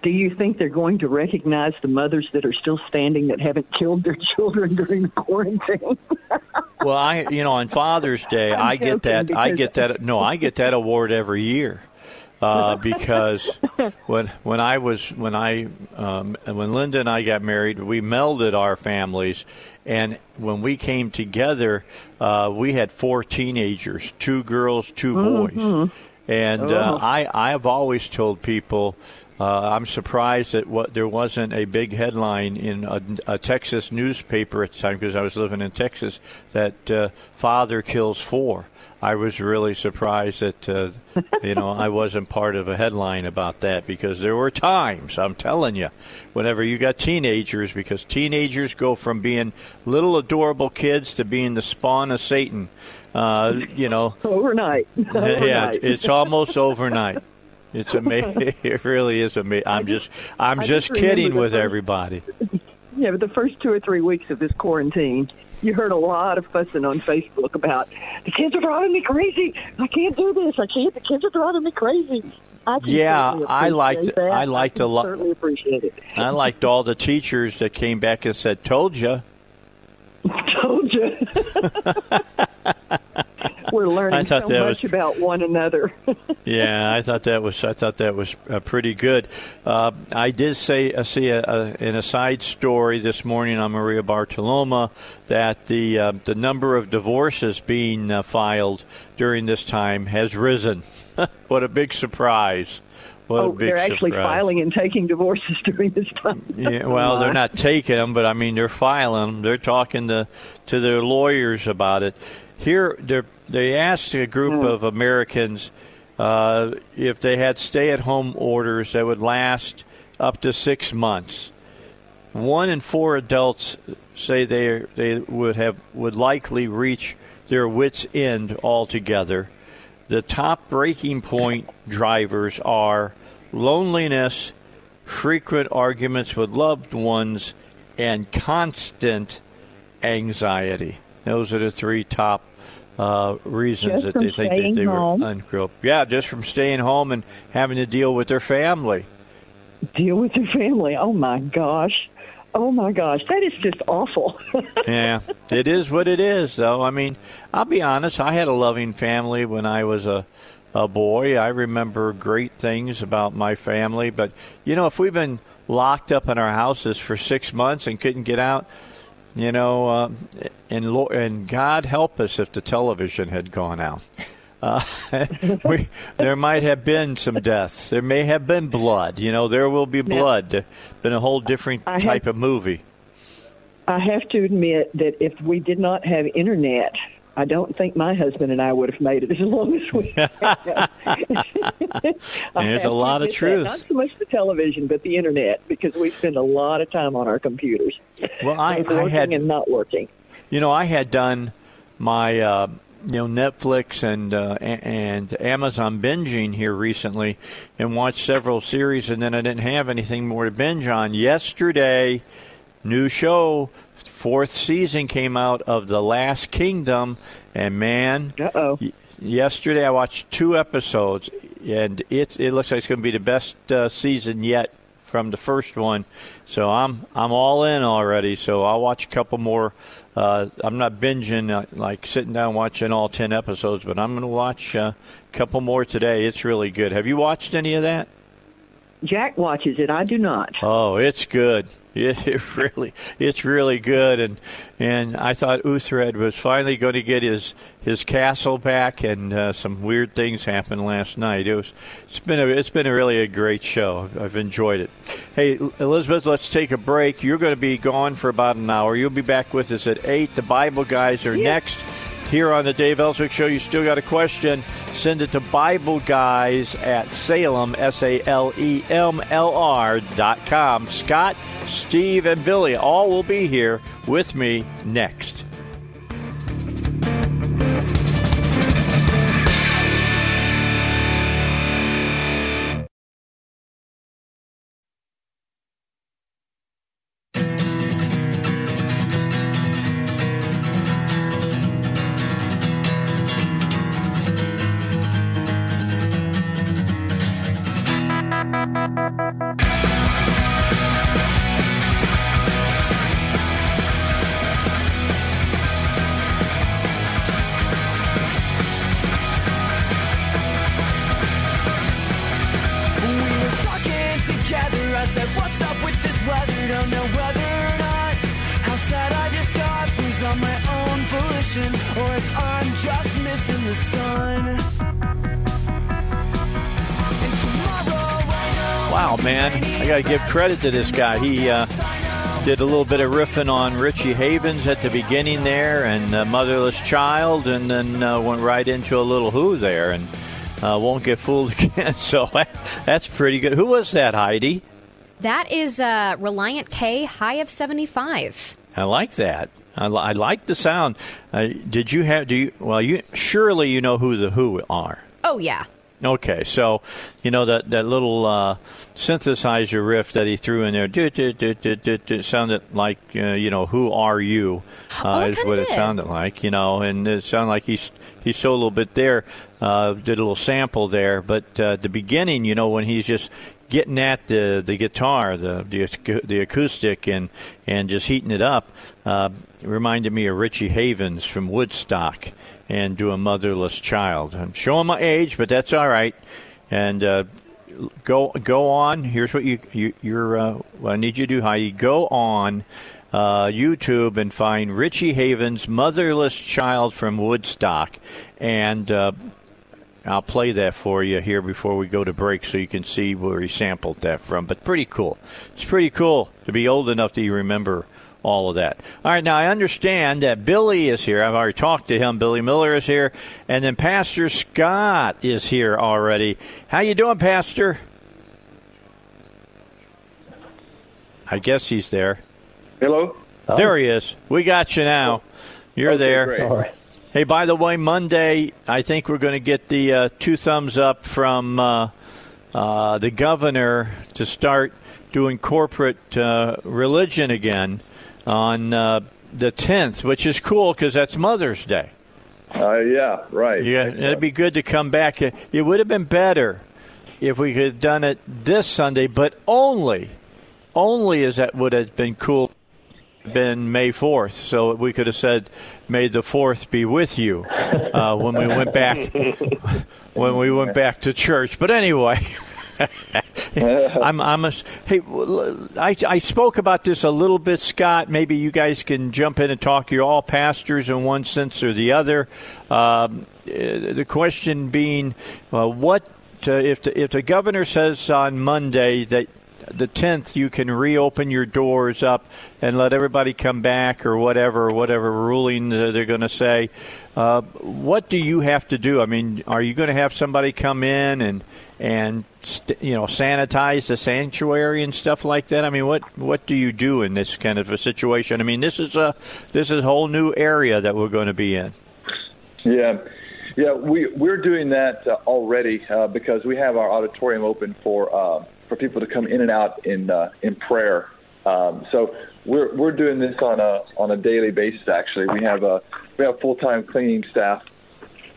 Speaker 2: Do you think they're going to recognize the mothers that are still standing that haven't killed their children during the quarantine?
Speaker 1: Well, I you know on Father's Day
Speaker 2: I'm
Speaker 1: I get that I get that no I get that award every year uh, because when when I was when I um, when Linda and I got married we melded our families and when we came together uh, we had four teenagers two girls two boys and uh,
Speaker 2: Oh.
Speaker 1: I I have always told people. Uh, I'm surprised that what there wasn't a big headline in a, a Texas newspaper at the time because I was living in Texas that uh, father kills four. I was really surprised that uh, you know I wasn't part of a headline about that because there were times I'm telling you, whenever you got teenagers, because teenagers go from being little adorable kids to being the spawn of Satan. Uh, you know,
Speaker 2: Overnight.
Speaker 1: yeah, it's almost overnight. It's amazing. It really is amazing. I'm just, I'm just
Speaker 2: just
Speaker 1: kidding with
Speaker 2: first-
Speaker 1: everybody.
Speaker 2: Yeah, but the first two or three weeks of this quarantine, you heard a lot of fussing on Facebook about the kids are driving me crazy. I can't do this. I can't. The kids are driving me crazy. I
Speaker 1: Yeah, I liked-
Speaker 2: that.
Speaker 1: I liked
Speaker 2: can
Speaker 1: a lot-
Speaker 2: Certainly appreciate it.
Speaker 1: I liked all the teachers that came back and said, "Told you."
Speaker 2: Told you. We're learning so much
Speaker 1: was-
Speaker 2: about one another.
Speaker 1: yeah, I thought that was I thought that was uh, pretty good. Uh, I did say uh, see a, a, in a side story this morning on Maria Bartiromo that the uh, the number of divorces being uh, filed during this time has risen. what a big surprise! What
Speaker 2: oh, they're actually
Speaker 1: surprise.
Speaker 2: filing and taking divorces during this time.
Speaker 1: Yeah, well, they're not taking them, but I mean, they're filing them. They're talking to to their lawyers about it. Here, they're, they asked a group of Americans uh, if they had stay-at-home orders that would last up to six months. One in four adults say they they would have would likely reach their wits' end altogether. The top breaking point drivers are loneliness, frequent arguments with loved ones, and constant anxiety. Those are the three top uh, reasons
Speaker 2: Just
Speaker 1: that they think that they
Speaker 2: home?
Speaker 1: were ungroup. Yeah, just from staying home and having to deal with their family.
Speaker 2: Deal with their family. Oh my gosh. Oh my gosh. That is just awful.
Speaker 1: yeah, it is what it is, though. I mean, I'll be honest. I had a loving family when I was a a boy. I remember great things about my family, but you know, if we've been locked up in our houses for six months and couldn't get out, you know, uh, and and God help us if the television had gone out. Uh, we, there might have been some deaths. There may have been blood. You know, there will be blood. Now-. Been a whole different
Speaker 2: I have-
Speaker 1: type of movie.
Speaker 2: I have to admit that if we did not have internet, I don't think my husband and I would have made it as long as we have.
Speaker 1: There's a lot of
Speaker 2: admit that.
Speaker 1: truth.
Speaker 2: Not so much the television, but the internet, because we spend a lot of time on our computers.
Speaker 1: Well, I,
Speaker 2: both
Speaker 1: I had
Speaker 2: and not working.
Speaker 1: You know, I had done my uh, you know Netflix and uh, and Amazon binging here recently, and watched several series, and then I didn't have anything more to binge on. Yesterday, new show, fourth season came out of The Last Kingdom, and man, y- yesterday I watched two episodes, and it it looks like it's going to be the best uh, season yet from the first one. So I'm I'm all in already. So I'll watch a couple more. Uh, I'm not binging uh, like sitting down watching all ten episodes, but I'm going to watch uh, a couple more today. It's really good. Have you watched any of that?
Speaker 2: Jack watches it. I do not.
Speaker 1: Oh, it's good. It, it really, it's really good, and and I thought Uhtred was finally going to get his his castle back, and uh, some weird things happened last night. It was, it's been a, it's been a really a great show. I've enjoyed it. Hey, Elizabeth, let's take a break. You're going to be gone for about an hour. You'll be back with us at eight. The Bible guys are next here on the Dave Elswick Show. You still got a question? Send it to Bible Guys at Salem, S A L E M L R dot com. Scott, Steve, and Billy all will be here with me next.
Speaker 3: Said, What's up with this weather? Don't know whether or not how sad I just got on my own volition, or if I'm just missing the sun.
Speaker 1: Wow, man. I got to give credit to this guy. He uh, did a little bit of riffing on Richie Havens at the beginning there and uh, Motherless Child, and then uh, went right into a little Who there and uh, won't get fooled again. So that's pretty good. Who was that, Heidi?
Speaker 4: That is uh, Relient K, high of 75.
Speaker 1: I like that. I, li- I like the sound. Uh, did you have? Do you? Well, you surely you know who the Who are.
Speaker 4: Oh, yeah.
Speaker 1: Okay, so you know that that little uh, synthesizer riff that he threw in there do, do, do, do, do, do, sounded like uh, you know who are you
Speaker 4: Oh,
Speaker 1: uh,
Speaker 4: it
Speaker 1: is what it sounded like you know and it sounded like he's he stole a little bit there uh, did a little sample there but uh, at the beginning you know when he's just getting at the the guitar, the the, the acoustic, and and just heating it up. Uh, reminded me of Richie Havens from Woodstock and do a motherless child. I'm showing my age, but that's all right. And uh, go go on. Here's what you, you you're. Uh, what I need you to do, Heidi. Go on uh, YouTube and find Richie Havens' "Motherless Child from Woodstock," and uh, I'll play that for you here before we go to break, so you can see where he sampled that from. But pretty cool. It's pretty cool to be old enough that you remember all of that. All right, now I understand that Billy is here. I've already talked to him. Billy Miller is here, and then Pastor Scott is here already. How you doing, Pastor? I guess he's there.
Speaker 5: Hello.
Speaker 1: There he is. We got you now. You're
Speaker 5: Okay,
Speaker 1: there.
Speaker 5: great. All right.
Speaker 1: Hey, by the way, Monday I think we're going to get the uh, two thumbs up from uh, uh, the governor to start doing corporate uh, religion again on uh, the 10th, which is cool because that's Mother's Day.
Speaker 5: Uh, yeah, right.
Speaker 1: Yeah, it'd be good to come back. It it would have been better if we could have done it this Sunday, but only, only as that would have been cool. Been May fourth, so we could have said, "May the fourth be with you," uh, when we went back when we went back to church. But anyway. I'm, I'm a, hey, I, I spoke about this a little bit, Scott. Maybe you guys can jump in and talk. You're all pastors in one sense or the other. Um, uh, the question being, uh, what uh, if the, if the governor says on Monday that the 10th you can reopen your doors up and let everybody come back or whatever whatever ruling they're going to say. Uh, what do you have to do? I mean are you going to have somebody come in and and you know sanitize the sanctuary and stuff like that? I mean what what do you do in this kind of a situation? I mean this is a this is a whole new area that we're going to be in.
Speaker 5: Yeah, yeah, we we're doing that uh, already uh, because we have our auditorium open for uh, for people to come in and out in uh, in prayer. Um, so we're we're doing this on a on a daily basis. Actually, we have a we have full time cleaning staff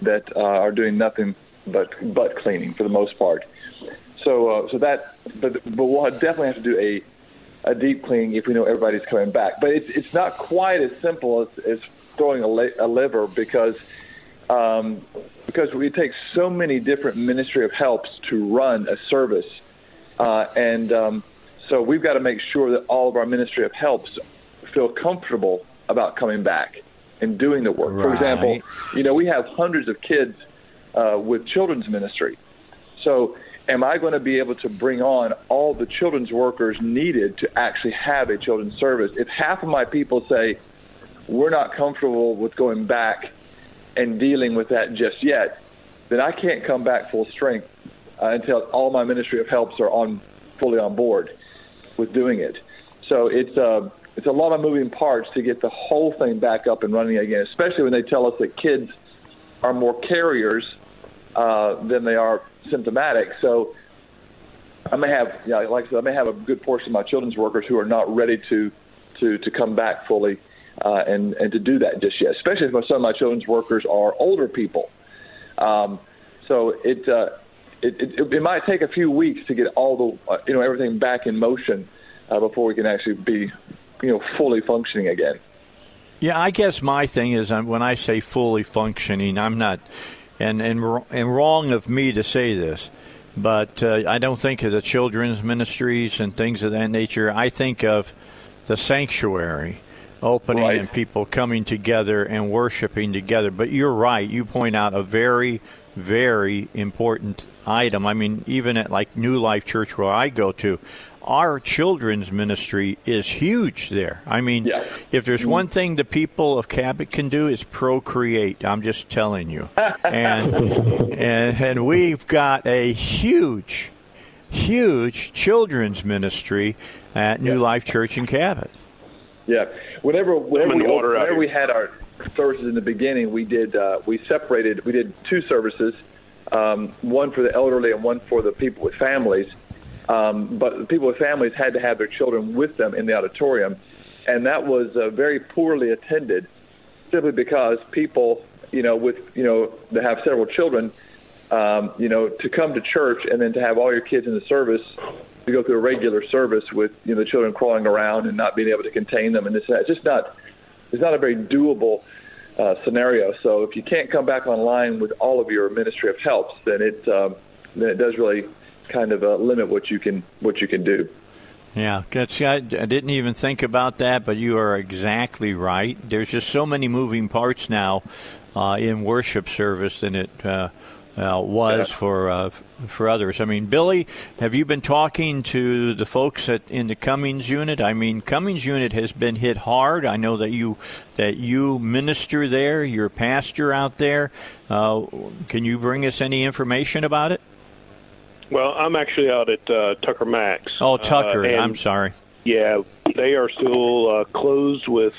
Speaker 5: that uh, are doing nothing but but cleaning for the most part. So uh, so that but but we'll definitely have to do a a deep clean if we know everybody's coming back. But it's it's not quite as simple as, as throwing a, li- a liver because um, because we take so many different ministry of helps to run a service, uh, and um, so we've got to make sure that all of our ministry of helps feel comfortable about coming back and doing the work. For example, you know we have hundreds of kids uh, with children's ministry, so. Am I going to be able to bring on all the children's workers needed to actually have a children's service? If half of my people say, we're not comfortable with going back and dealing with that just yet, then I can't come back full strength uh, until all my ministry of helps are on fully on board with doing it. So it's uh, it's a lot of moving parts to get the whole thing back up and running again, especially when they tell us that kids are more carriers uh, than they are symptomatic. So I may have, you know, like I said, I may have a good portion of my children's workers who are not ready to to to come back fully uh, and and to do that just yet. Especially if some of my children's workers are older people. Um, so it, uh, it, it it might take a few weeks to get all the uh, you know everything back in motion uh, before we can actually be you know fully functioning again.
Speaker 1: Yeah, I guess my thing is um, when I say fully functioning, I'm not, and and and wrong of me to say this, but uh, I don't think of the children's ministries and things of that nature. I think of the sanctuary opening
Speaker 5: Right.
Speaker 1: and people coming together and worshiping together. But you're right. You point out a very very important item. I mean, even at like New Life Church where I go to, our children's ministry is huge there. I mean, if there's one thing the people of Cabot can do is procreate. I'm just telling you, and and, and we've got a huge, huge children's ministry at New Life Church in Cabot.
Speaker 5: Yeah. Whenever whenever we,
Speaker 6: water
Speaker 5: whenever we had our services in the beginning, we did uh, we separated. We did two services, um, one for the elderly and one for the people with families. Um, but the people with families had to have their children with them in the auditorium, and that was uh, very poorly attended, simply because people, you know, with you know, that have several children, um, you know, to come to church and then to have all your kids in the service, to go through a regular service with you know the children crawling around and not being able to contain them, and this it's just not it's not a very doable uh, scenario. So if you can't come back online with all of your ministry of helps, then it um, then it does really kind of uh, limit what you can what you can do.
Speaker 1: Yeah, I, didn't even think about that, but you are exactly right. There's just so many moving parts now uh, in worship service than it uh, uh, was
Speaker 5: Yeah.
Speaker 1: for uh, for others. I mean, Billy, have you been talking to the folks at in the Cummins unit? I mean, Cummins unit has been hit hard. I know that you that you minister there. You're pastor out there. Uh, can you bring us any information about it?
Speaker 6: Well, I'm actually out at uh, Tucker Max.
Speaker 1: Oh, Tucker,
Speaker 6: Uh,
Speaker 1: I'm sorry.
Speaker 6: Yeah, they are still uh, closed with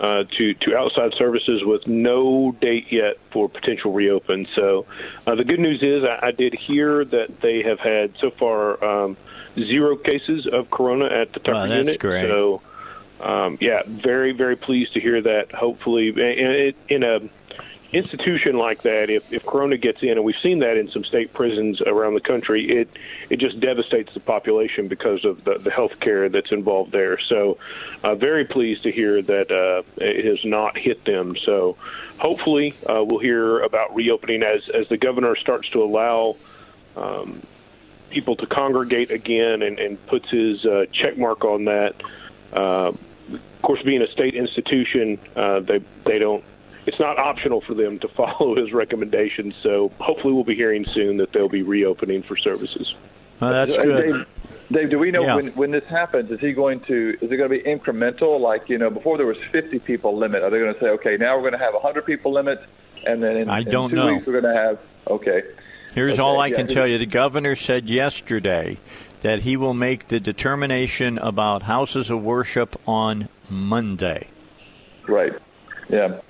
Speaker 6: uh, to to outside services with no date yet for potential reopen. So uh, the good news is I, I did hear that they have had so far um, zero cases of corona at the Tucker
Speaker 1: Wow, that's
Speaker 6: unit.
Speaker 1: great.
Speaker 6: So um, yeah, very very pleased to hear that. Hopefully, in- in a institution like that, if, if Corona gets in, and we've seen that in some state prisons around the country, it it just devastates the population because of the, the health care that's involved there. So, uh, very pleased to hear that uh, it has not hit them. So, hopefully, uh, we'll hear about reopening as as the governor starts to allow. Um, people to congregate again and, and puts his uh, check mark on that. Uh, of course, being a state institution, uh, they they don't. It's not optional for them to follow his recommendations. So hopefully, we'll be hearing soon that they'll be reopening for services.
Speaker 1: Uh, that's good.
Speaker 5: Dave, Dave, do we know
Speaker 1: Yeah.
Speaker 5: when when this happens? Is he going to? Is it going to be incremental? Like you know, before there was 50 people limit. Are they going to say, okay, now we're going to have a 100 people limit, and then in,
Speaker 1: I don't
Speaker 5: two
Speaker 1: know.
Speaker 5: weeks we're going to have okay.
Speaker 1: Here's
Speaker 5: Okay,
Speaker 1: all I
Speaker 5: yeah,
Speaker 1: can tell you. The governor said yesterday that he will make the determination about houses of worship on Monday.
Speaker 5: Right. Yeah.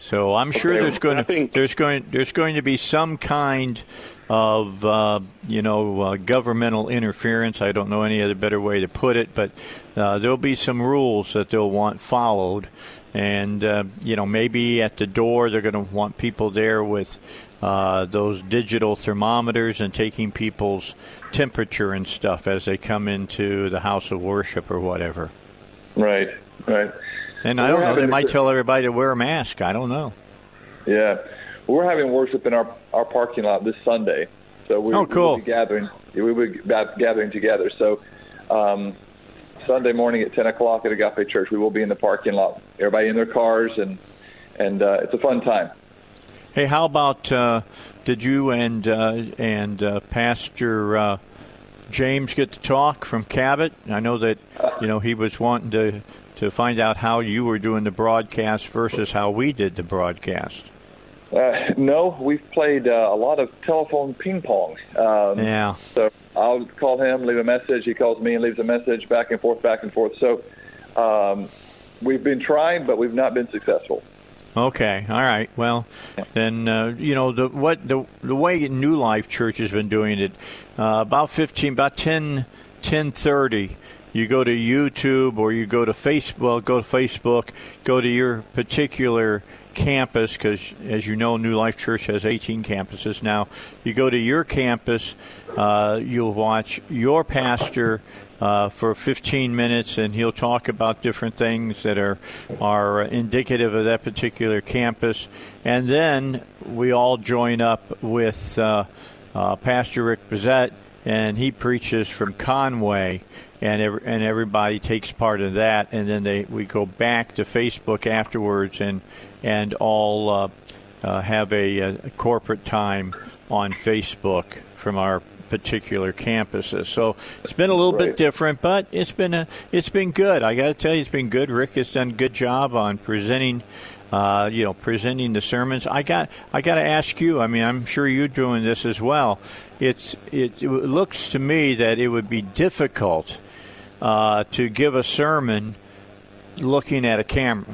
Speaker 1: So I'm sure
Speaker 5: Okay,
Speaker 1: there's going to
Speaker 6: think-
Speaker 1: there's going there's going to be some kind of uh, you know uh, governmental interference. I don't know any other better way to put it, but uh, there'll be some rules that they'll want followed, and uh, you know maybe at the door they're going to want people there with uh, those digital thermometers and taking people's temperature and stuff as they come into the house of worship or whatever.
Speaker 5: Right. Right.
Speaker 1: And I don't know. They might tell everybody to wear a mask. I don't know.
Speaker 5: Yeah. We're having worship in our our parking lot this Sunday, so we,
Speaker 1: Oh,
Speaker 5: we
Speaker 1: cool.
Speaker 5: be gathering. We will be gathering together. So. Um, Sunday morning at 10 o'clock at Agape Church, we will be in the parking lot. Everybody in their cars, and and uh, it's a fun time.
Speaker 1: Hey, how about uh, did you and uh, and uh, Pastor uh, James get to talk from Cabot? I know that you know he was wanting to to find out how you were doing the broadcast versus how we did the broadcast.
Speaker 5: Uh, no, we've played uh, a lot of telephone ping pong. Um,
Speaker 1: Yeah.
Speaker 5: So I'll call him, leave a message. He calls me and leaves a message, back and forth, back and forth. So um, we've been trying, but we've not been successful.
Speaker 1: Okay, all right. Well, then uh, you know the what the the way New Life Church has been doing it. Uh, about fifteen, about ten, ten thirty. You go to YouTube or you go to Facebook. Go to Facebook. Go to your particular campus because, as you know, New Life Church has 18 campuses now. You go to your campus. Uh, you'll watch your pastor uh, for 15 minutes, and he'll talk about different things that are are indicative of that particular campus. And then we all join up with uh, uh, Pastor Rick Bezet, and he preaches from Conway, and every, and everybody takes part in that. And then they we go back to Facebook afterwards, and and all uh, uh, have a, a corporate time on Facebook from our particular campuses. So it's been a little bit different, but it's been a it's been good. I got to tell you, it's been good. Rick has done a good job on presenting. Uh, you know, presenting the sermons. I got, I got to ask you. I mean, I'm sure you're doing this as well. It's, it, it looks to me that it would be difficult uh, to give a sermon looking at a camera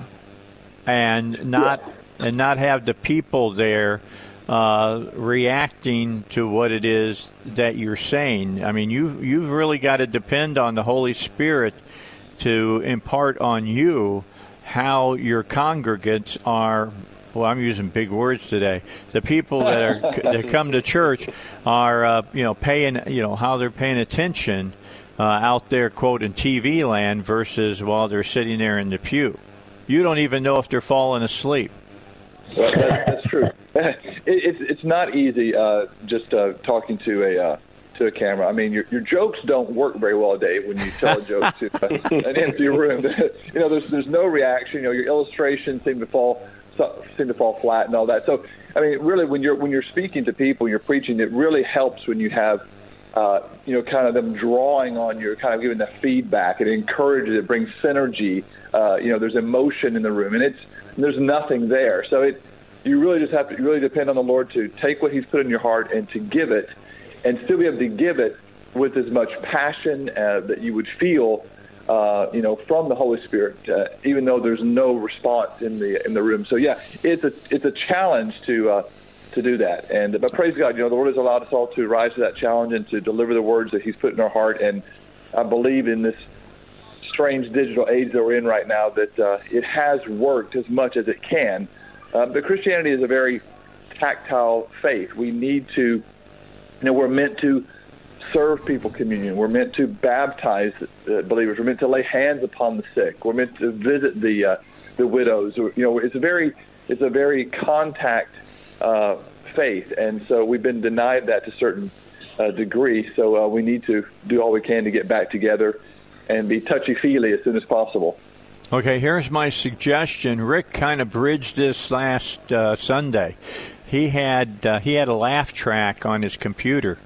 Speaker 1: and not and not have the people there uh, reacting to what it is that you're saying. I mean, you you've really got to depend on the Holy Spirit to impart on you how your congregants are well, I'm using big words today. The people that are that come to church are uh, you know paying you know how they're paying attention uh, out there quote in TV land versus while they're sitting there in the pew. You don't even know if they're falling asleep.
Speaker 5: Well, that, that's true. it, it's it's not easy uh, just uh, talking to a uh, to a camera. I mean, your your jokes don't work very well, Dave, when you tell a joke to uh, an empty room. you know, there's there's no reaction. You know, your illustrations seem to fall seem to fall flat and all that. So, I mean, really, when you're when you're speaking to people, you're preaching. It really helps when you have. Uh, you know, kind of them drawing on you, kind of giving the feedback. It encourages, it brings synergy. Uh, you know, there's emotion in the room, and it's and there's nothing there. So it, you really just have to really depend on the Lord to take what He's put in your heart and to give it, and still be able to give it with as much passion uh, that you would feel, uh, you know, from the Holy Spirit, uh, even though there's no response in the in the room. So yeah, it's a it's a challenge to. To do that, and but praise God, you know the Lord has allowed us all to rise to that challenge and to deliver the words that He's put in our heart. And I believe in this strange digital age that we're in right now that uh, it has worked as much as it can. Uh, but Christianity is a very tactile faith. We need to, you know, we're meant to serve people communion. We're meant to baptize uh, believers. We're meant to lay hands upon the sick. We're meant to visit the uh, the widows. You know, it's a very it's a very contact uh, faith, and so we've been denied that to a certain uh, degree. So uh, we need to do all we can to get back together and be touchy feely as soon as possible.
Speaker 1: Okay, here's my suggestion. Rick kind of bridged this last uh, Sunday. He had uh, he had a laugh track on his computer,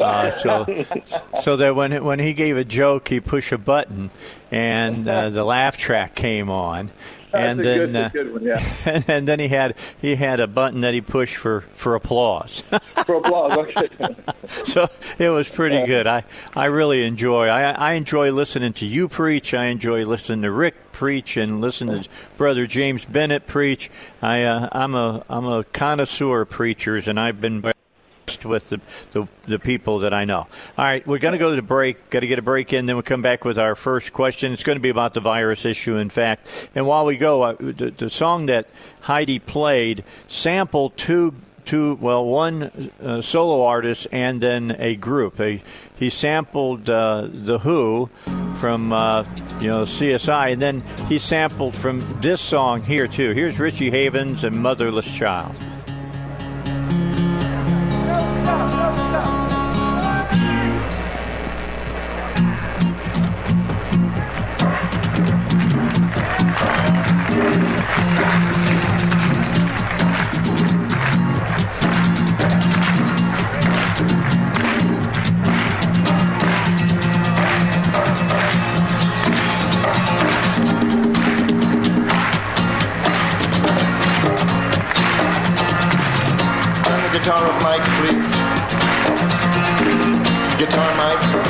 Speaker 1: uh, so so that when when he gave a joke, he pushed a button, and uh, the laugh track came on. And then,
Speaker 5: good,
Speaker 1: uh,
Speaker 5: one, yeah.
Speaker 1: and, and then he had he had a button that he pushed for for applause.
Speaker 5: For applause, okay.
Speaker 1: so it was pretty good. I I really enjoy. I I enjoy listening to you preach. I enjoy listening to Rick preach and listen to Brother James Bennett preach. I uh, I'm a I'm a connoisseur of preachers, and I've been with the, the the people that I know. All right, we're going to go to the break. Got to get a break in, then we'll come back with our first question. It's going to be about the virus issue, in fact. And while we go, uh, the, the song that Heidi played sampled two two well one uh, solo artist and then a group. He, he sampled uh, the Who from uh, you know CSI, and then he sampled from this song here too. Here's Richie Havens and Motherless Child.
Speaker 7: Guitar Guitar, Mike.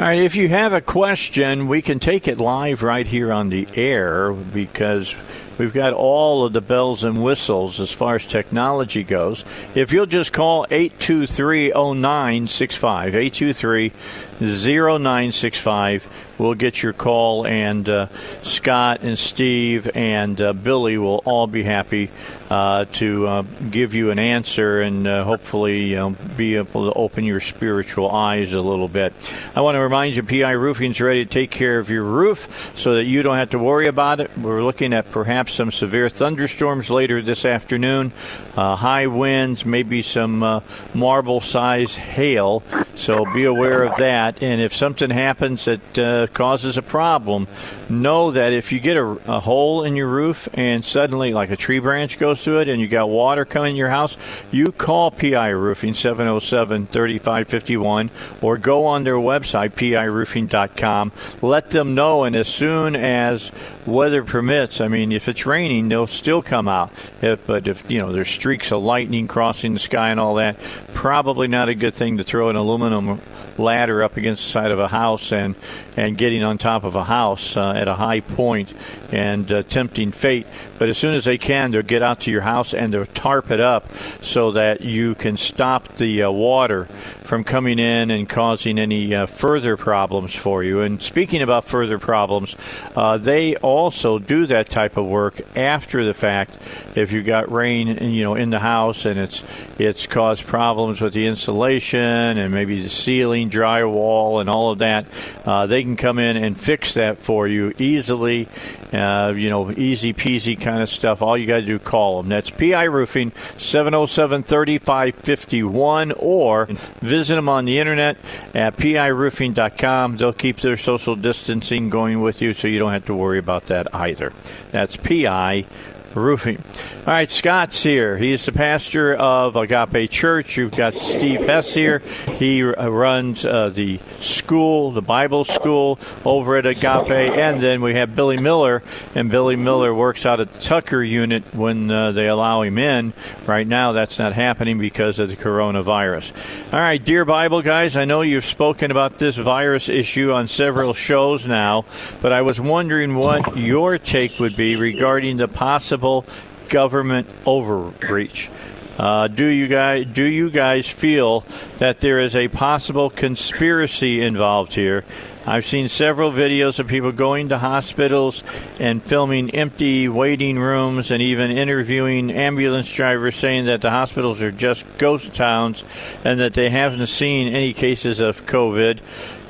Speaker 1: All right, if you have a question, we can take it live right here on the air because we've got all of the bells and whistles as far as technology goes. If you'll just call 823-0965, 823-0965, we'll get your call, and uh, Scott and Steve and uh, Billy will all be happy uh, to uh, give you an answer and uh, hopefully be able to open your spiritual eyes a little bit. I want to remind you, PI Roofing's ready to take care of your roof so that you don't have to worry about it. We're looking at perhaps some severe thunderstorms later this afternoon, uh, high winds, maybe some uh, marble-sized hail. So be aware of that. And if something happens that uh, causes a problem, know that if you get a, a hole in your roof and suddenly, like a tree branch goes through it, and you got water coming in your house, you call PI Roofing 707-3551 or go on their website piroofing.com. Let them know, and as soon as weather permits, I mean, if it's raining, they'll still come out. If, but if you know there's streaks of lightning crossing the sky and all that, probably not a good thing to throw an aluminum ladder up against the side of a house and and getting on top of a house uh, at a high point and uh, tempting fate. But as soon as they can, they'll get out to your house and they'll tarp it up so that you can stop the uh, water from coming in and causing any uh, further problems for you. And speaking about further problems, uh, they also do that type of work after the fact. If you've got rain, you know, in the house and it's it's caused problems with the insulation and maybe the ceiling, drywall, and all of that, uh, they can come in and fix that for you easily. Uh, you know, easy peasy kind of stuff. All you got to do call them. That's PI Roofing, 707 3551, or visit them on the internet at piroofing.com. They'll keep their social distancing going with you, so you don't have to worry about that either. That's PI Roofing. All right, Scott's here. He's the pastor of Agape Church. You've got Steve Hess here. He runs uh, the school, the Bible school over at Agape. And then we have Billy Miller, and Billy Miller works out at Tucker unit when uh, they allow him in. Right now, that's not happening because of the coronavirus. All right, dear Bible guys, I know you've spoken about this virus issue on several shows now, but I was wondering what your take would be regarding the possible government overreach. Uh, do you guys do you guys feel that there is a possible conspiracy involved here? I've seen several videos of people going to hospitals and filming empty waiting rooms and even interviewing ambulance drivers saying that the hospitals are just ghost towns and that they haven't seen any cases of COVID.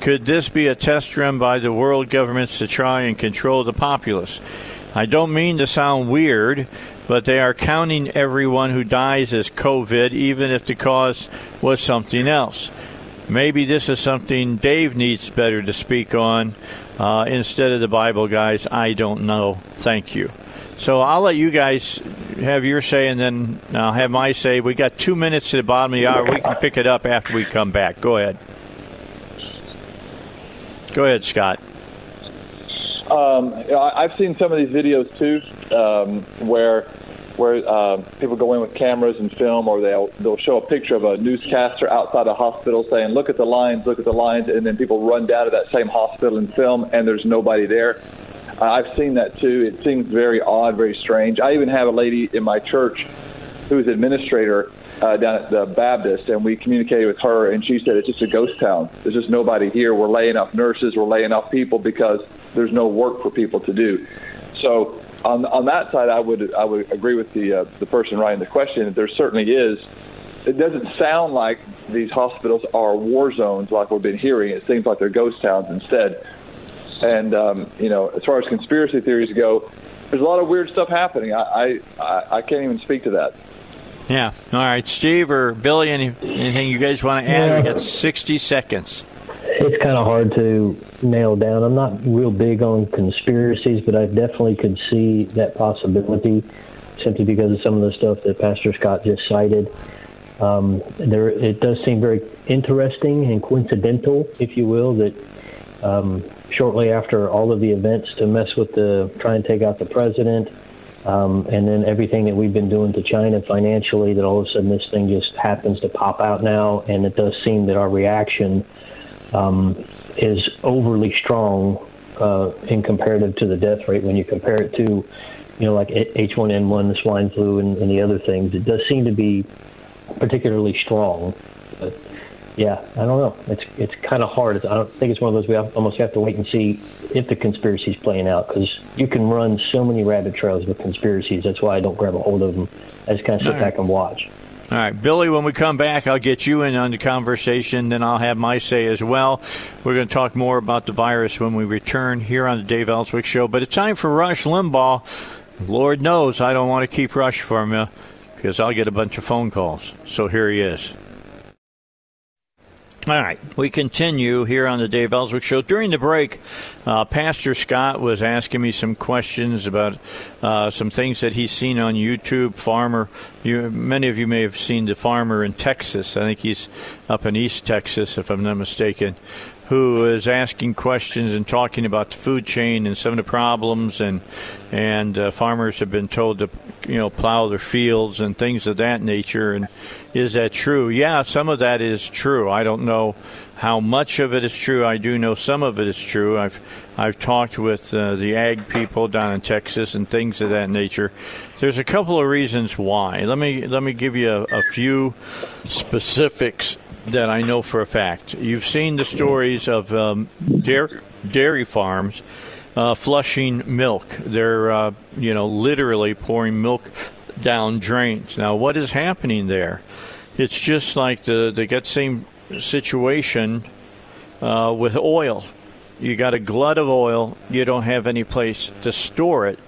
Speaker 1: Could this be a test run by the world governments to try and control the populace? I don't mean to sound weird, but they are counting everyone who dies as COVID, even if the cause was something else. Maybe this is something Dave needs better to speak on uh, instead of the Bible guys. I don't know. Thank you. So I'll let you guys have your say, and then I'll have my say. We got two minutes to the bottom of the hour. We can pick it up after we come back. Go ahead. Go ahead, Scott.
Speaker 5: Um, I've seen some of these videos too, um, where where uh, people go in with cameras and film, or they'll they'll show a picture of a newscaster outside a hospital saying, "Look at the lines, look at the lines," and then people run down to that same hospital and film, and there's nobody there. Uh, I've seen that too. It seems very odd, very strange. I even have a lady in my church who's administrator uh, down at the Baptist, and we communicated with her, and she said it's just a ghost town. There's just nobody here. We're laying off nurses, we're laying off people because there's no work for people to do. So on on that side, I would I would agree with the uh, the person writing the question. that There certainly is. It doesn't sound like these hospitals are war zones like we've been hearing. It seems like they're ghost towns instead. And um, you know, as far as conspiracy theories go, there's a lot of weird stuff happening. I I, I can't even speak to that.
Speaker 1: Yeah. All right, Steve or Billy, any, anything you guys want to add?
Speaker 8: Yeah.
Speaker 1: We got 60 seconds.
Speaker 8: It's kind of hard to nail down. I'm not real big on conspiracies, but I definitely could see that possibility simply because of some of the stuff that Pastor Scott just cited. Um, there, it does seem very interesting and coincidental, if you will, that um, shortly after all of the events to mess with the try and take out the president, um, and then everything that we've been doing to China financially, that all of a sudden this thing just happens to pop out now, and it does seem that our reaction um, is overly strong uh, in comparative to the death rate when you compare it to, you know, like H1N1, the swine flu, and, and the other things. It does seem to be particularly strong. But yeah, I don't know. It's it's kind of hard. It's, I don't think it's one of those we have, almost have to wait and see if the conspiracy's playing out because you can run so many rabbit trails with conspiracies. That's why I don't grab a hold of them. I just kind of sit
Speaker 1: right.
Speaker 8: back and watch.
Speaker 1: All right, Billy, when we come back, I'll get you in on the conversation, then I'll have my say as well. We're going to talk more about the virus when we return here on the Dave Elswick Show. But it's time for Rush Limbaugh. Lord knows I don't want to keep Rush from you because I'll get a bunch of phone calls. So here he is. All right, we continue here on the Dave Elswick Show. During the break, uh, Pastor Scott was asking me some questions about uh, some things that he's seen on YouTube. Farmer, you, many of you may have seen the farmer in Texas. I think he's up in East Texas, if I'm not mistaken, who is asking questions and talking about the food chain and some of the problems, and and uh, farmers have been told to, you know, plow their fields and things of that nature, and is that true? Yeah, some of that is true. I don't know how much of it is true. I do know some of it is true. I've I've talked with uh, the ag people down in Texas and things of that nature. There's a couple of reasons why. Let me let me give you a, a few specifics that I know for a fact. You've seen the stories of um, dairy, dairy farms uh, flushing milk. They're uh, you know literally pouring milk down drains. Now, what is happening there? It's just like the get same situation uh, with oil. You got a glut of oil. You don't have any place to store it,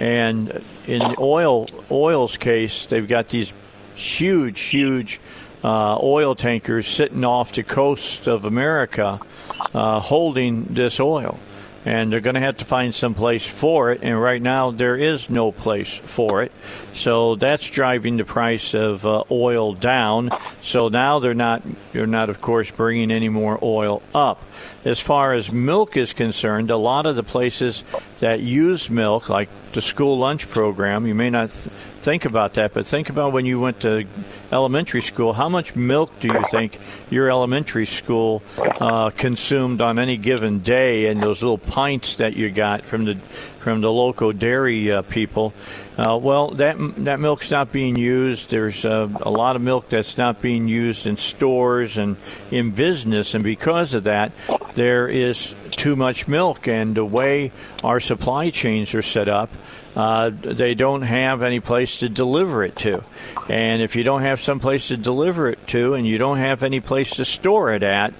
Speaker 1: and in oil oil's case, they've got these huge, huge uh, oil tankers sitting off the coast of America, uh, holding this oil and they're going to have to find some place for it. And right now, there is no place for it, so that's driving the price of uh, oil down. So now they're not they're not, of course, bringing any more oil up. As far as milk is concerned, a lot of the places that use milk, like the school lunch program, you may not th- think about that, but think about when you went to elementary school. How much milk do you think your elementary school uh, consumed on any given day? And those little pints that you got from the from the local dairy uh, people. Uh, well, that that milk's not being used. There's uh, a lot of milk that's not being used in stores and in business, and because of that, there is too much milk. And the way our supply chains are set up, uh, they don't have any place to deliver it to. And if you don't have some place to deliver it to, and you don't have any place to store it at,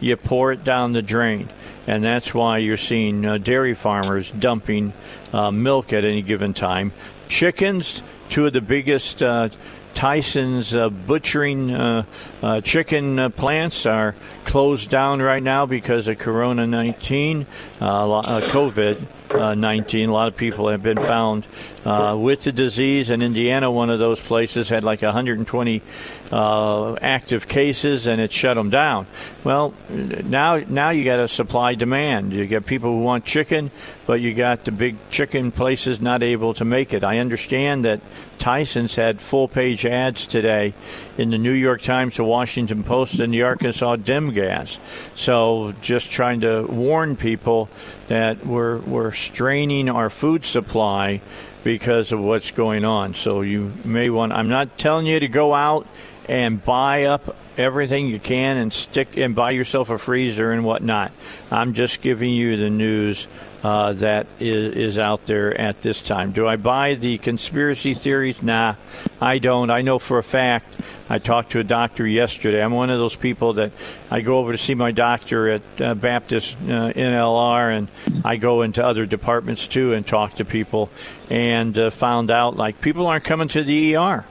Speaker 1: you pour it down the drain. And that's why you're seeing uh, dairy farmers dumping uh, milk at any given time. Chickens, two of the biggest uh, Tyson's uh, butchering uh, uh, chicken plants are closed down right now because of Corona 19, uh, uh, COVID uh, 19. A lot of people have been found uh, with the disease. In Indiana, one of those places had like 120 uh, active cases, and it shut them down. Well, now now you got a supply demand. You got people who want chicken, but you got the big chicken places not able to make it. I understand that Tyson's had full page ads today in the New York Times, the Washington Post, and the Arkansas Dem-Gaz. So just trying to warn people that we're we're straining our food supply because of what's going on. So you may want. I'm not telling you to go out and buy up everything you can and stick and buy yourself a freezer and whatnot. I'm just giving you the news uh, that is, is out there at this time. Do I buy the conspiracy theories? Nah, I don't. I know for a fact. I talked to a doctor yesterday. I'm one of those people that I go over to see my doctor at uh, Baptist uh, NLR, and I go into other departments too and talk to people, and uh, found out like people aren't coming to the ER.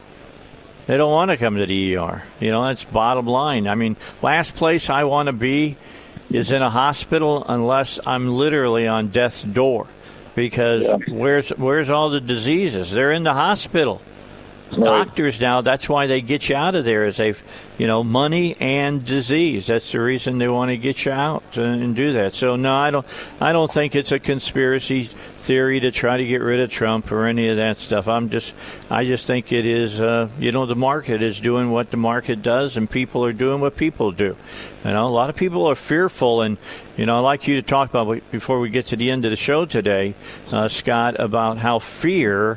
Speaker 1: They don't want to come to the ER. You know, that's bottom line. I mean, last place I want to be is in a hospital unless I'm literally on death's door. Because where's where's all the diseases? They're in the hospital. Doctors now, that's why they get you out of there is they, you know, money and disease. That's the reason they want to get you out and, and do that. So no, I don't I don't think it's a conspiracy theory to try to get rid of Trump or any of that stuff. I'm just I just think it is uh, you know the market is doing what the market does and people are doing what people do. You know, a lot of people are fearful, and you know, I'd like you to talk about before we get to the end of the show today, uh, Scott, about how fear,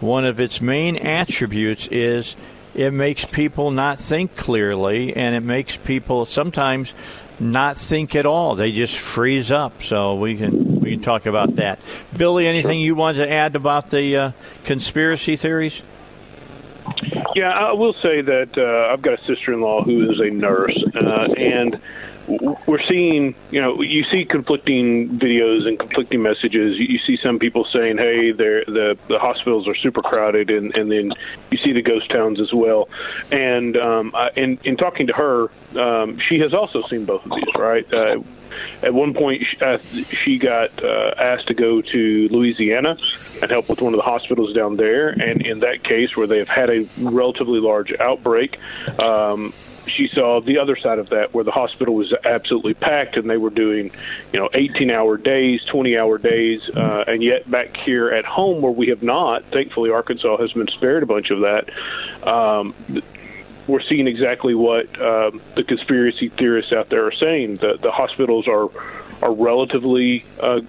Speaker 1: one of its main attributes, is it makes people not think clearly, and it makes people sometimes not think at all. They just freeze up. So we can we can talk about that. Billy, anything you wanted to add about the uh, conspiracy theories?
Speaker 6: Yeah, I will say that uh, I've got a sister-in-law who is a nurse, uh, and we're seeing, you know, you see conflicting videos and conflicting messages. You, see some people saying, "Hey, the the hospitals are super crowded," and, and then you see the ghost towns as well. And um, I, in in talking to her, um, she has also seen both of these, right? Uh, at one point, uh, she got uh, asked to go to Louisiana and help with one of the hospitals down there. And in that case, where they've had a relatively large outbreak, um, she saw the other side of that, where the hospital was absolutely packed, and they were doing, you know, 18-hour days, 20-hour days, uh, and yet back here at home, where we have not, thankfully, Arkansas has been spared a bunch of that. Um, we're seeing exactly what um, the conspiracy theorists out there are saying. The the hospitals are are relatively uh,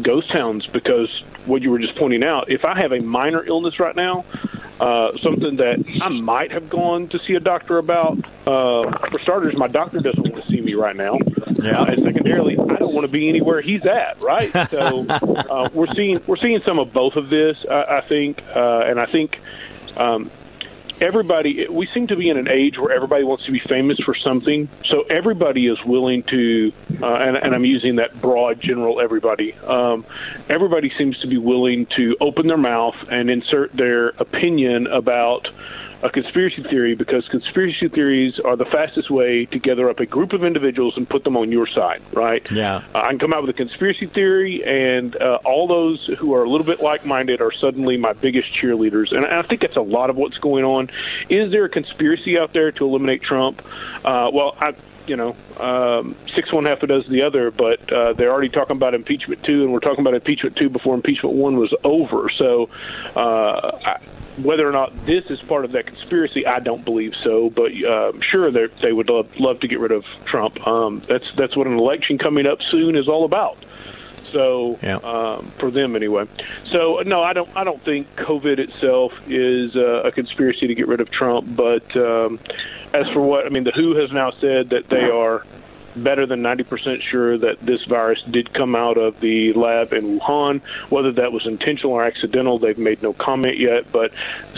Speaker 6: ghost towns because what you were just pointing out. If I have a minor illness right now, uh, something that I might have gone to see a doctor about. Uh, for starters, my doctor doesn't want to see me right now.
Speaker 1: Yeah.
Speaker 6: Uh, and secondarily, I don't want to be anywhere he's at. Right. So uh, we're seeing we're seeing some of both of this. I, I think, uh, and I think. Um, everybody we seem to be in an age where everybody wants to be famous for something. So everybody is willing to uh, and, and i'm using that broad general everybody um, everybody seems to be willing to open their mouth and insert their opinion about a conspiracy theory because conspiracy theories are the fastest way to gather up a group of individuals and put them on your side, right?
Speaker 1: Yeah.
Speaker 6: Uh, I can come out with a conspiracy theory, and uh, all those who are a little bit like minded are suddenly my biggest cheerleaders. And I think that's a lot of what's going on. Is there a conspiracy out there to eliminate Trump? Uh, well, I you know, um, six one half a dozen the other, but uh, they're already talking about impeachment two, and we're talking about impeachment two before impeachment one was over. So, uh, I, whether or not this is part of that conspiracy, I don't believe so. But uh, sure, they they would love, love to get rid of Trump. Um, that's that's what an election coming up soon is all about. So
Speaker 1: yeah.
Speaker 6: um, for them anyway. So no, I don't. I don't think COVID itself is uh, a conspiracy to get rid of Trump. But um, as for what I mean, the WHO has now said that they are better than 90% sure that this virus did come out of the lab in Wuhan. Whether that was intentional or accidental, they've made no comment yet. But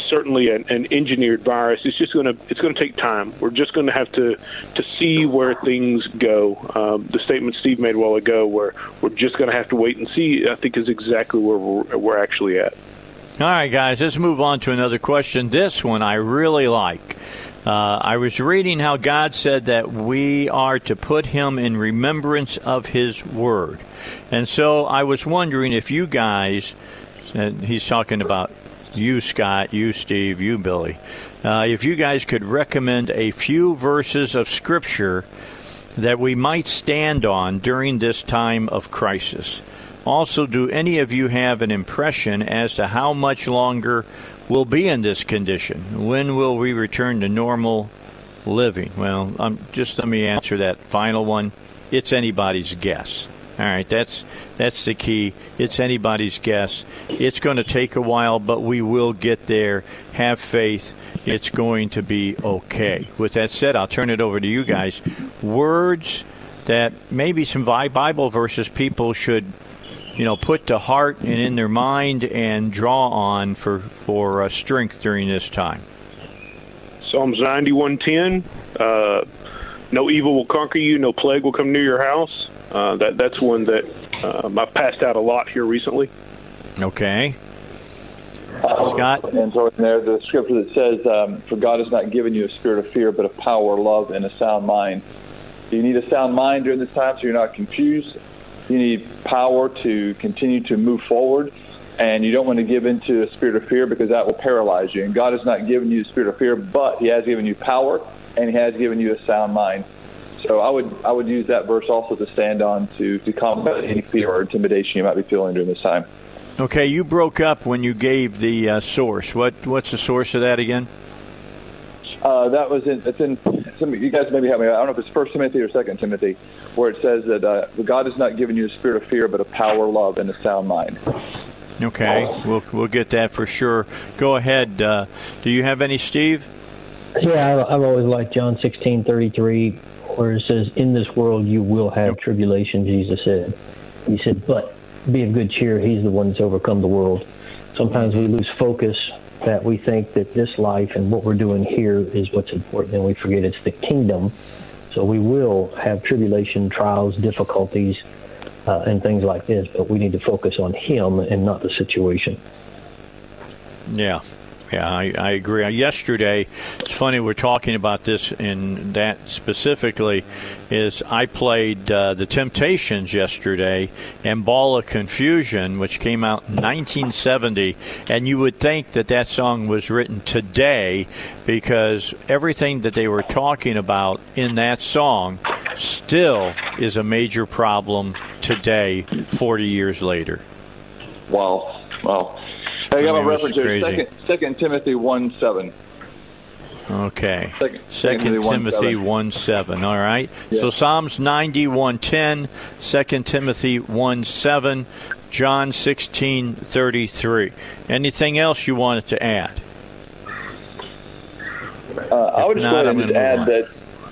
Speaker 6: certainly, an, an engineered virus. It's just going to it's going to take time. We're just going to have to to see where things go. Um, the statement Steve made a while ago, where we're just going to have to wait and see, I think is exactly where we're, we're actually at.
Speaker 1: All right, guys, let's move on to another question. This one I really like. Uh, I was reading how God said that we are to put him in remembrance of his word. And so I was wondering if you guys, and he's talking about you, Scott, you, Steve, you, Billy, uh, if you guys could recommend a few verses of Scripture that we might stand on during this time of crisis. Also, do any of you have an impression as to how much longer we'll be in this condition? When will we return to normal living? Well, um, just let me answer that final one. It's anybody's guess. All right, that's that's the key. It's anybody's guess. It's going to take a while, but we will get there. Have faith. It's going to be okay. With that said, I'll turn it over to you guys. Words that maybe some Bible verses people should you know, put to heart and in their mind and draw on for for uh, strength during this time?
Speaker 6: Psalms ninety one ten. Uh, no evil will conquer you. No plague will come near your house. Uh, that that's one that um, I've passed out a lot here recently.
Speaker 1: Okay.
Speaker 5: Scott? And so in there, the scripture that says, um, For God has not given you a spirit of fear, but of power, love, and a sound mind. You need a sound mind during this time so you're not confused. You need power to continue to move forward. And you don't want to give into a spirit of fear because that will paralyze you. And God has not given you a spirit of fear, but He has given you power and He has given you a sound mind. So I would I would use that verse also to stand on to, to combat any fear or intimidation you might be feeling during this time.
Speaker 1: Okay, you broke up when you gave the uh, source. What what's the source of that again?
Speaker 5: Uh, that was in it's in some you guys maybe have me. I don't know if it's First Timothy or Second Timothy, where it says that uh, God has not given you a spirit of fear, but a power, love, and a sound mind.
Speaker 1: Okay, we'll we'll get that for sure. Go ahead. Uh, do you have any, Steve?
Speaker 8: Yeah, I've always liked John sixteen thirty three, where it says, "In this world you will have tribulation." Jesus said. He said, "But be of good cheer. He's the one that's overcome the world." Sometimes we lose focus that we think that this life and what we're doing here is what's important, and we forget it's the kingdom. So we will have tribulation, trials, difficulties, uh, and things like this, but we need to focus on Him and not the situation.
Speaker 1: Yeah. Yeah, I, I agree. Yesterday, it's funny we're talking about this and that specifically. Is I played uh, the Temptations yesterday and Ball of Confusion, which came out in 1970, and you would think that that song was written today because everything that they were talking about in that song still is a major problem today, 40 years later.
Speaker 5: Wow! Wow! I got
Speaker 1: I mean,
Speaker 5: a reference here. Second, Second Timothy one seven.
Speaker 1: Okay.
Speaker 5: Second-
Speaker 1: Second
Speaker 5: Timothy 1, seven.
Speaker 1: 1 7. All right.
Speaker 5: Yeah.
Speaker 1: So Psalms 90 110, 2 Timothy 1 7, John 16 33. Anything else you wanted to add?
Speaker 5: Uh, I would just
Speaker 1: not,
Speaker 5: go ahead and add
Speaker 1: move
Speaker 5: that.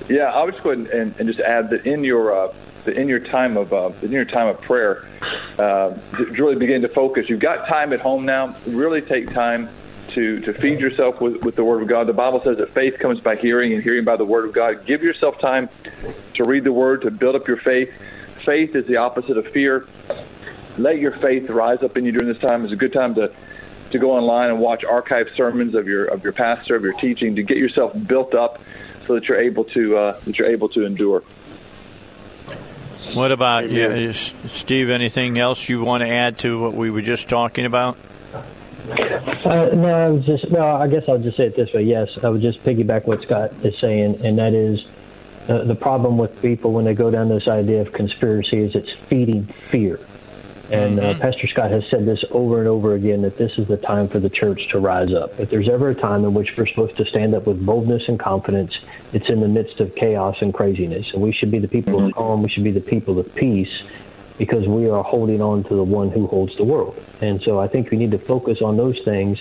Speaker 5: Yeah, I would just go ahead and, and just add that in your uh, that in your time of uh, in your time of prayer, uh, really begin to focus. You've got time at home now. Really take time to to feed yourself with, with the Word of God. The Bible says that faith comes by hearing, and hearing by the Word of God. Give yourself time to read the Word to build up your faith. Faith is the opposite of fear. Let your faith rise up in you during this time. It's a good time to to go online and watch archived sermons of your of your pastor of your teaching to get yourself built up so that you're able to uh, that you're able to endure.
Speaker 1: What about you, Steve? Anything else you want to add to what we were just talking about?
Speaker 8: Uh, no, I was just no. I guess I'll just say it this way. Yes, I would just piggyback what Scott is saying, and that is uh, the problem with people when they go down this idea of conspiracy is it's feeding fear. And uh, Pastor Scott has said this over and over again that this is the time for the church to rise up. If there's ever a time in which we're supposed to stand up with boldness and confidence, it's in the midst of chaos and craziness. And we should be the people of calm. We should be the people of peace because we are holding on to the one who holds the world. And so I think we need to focus on those things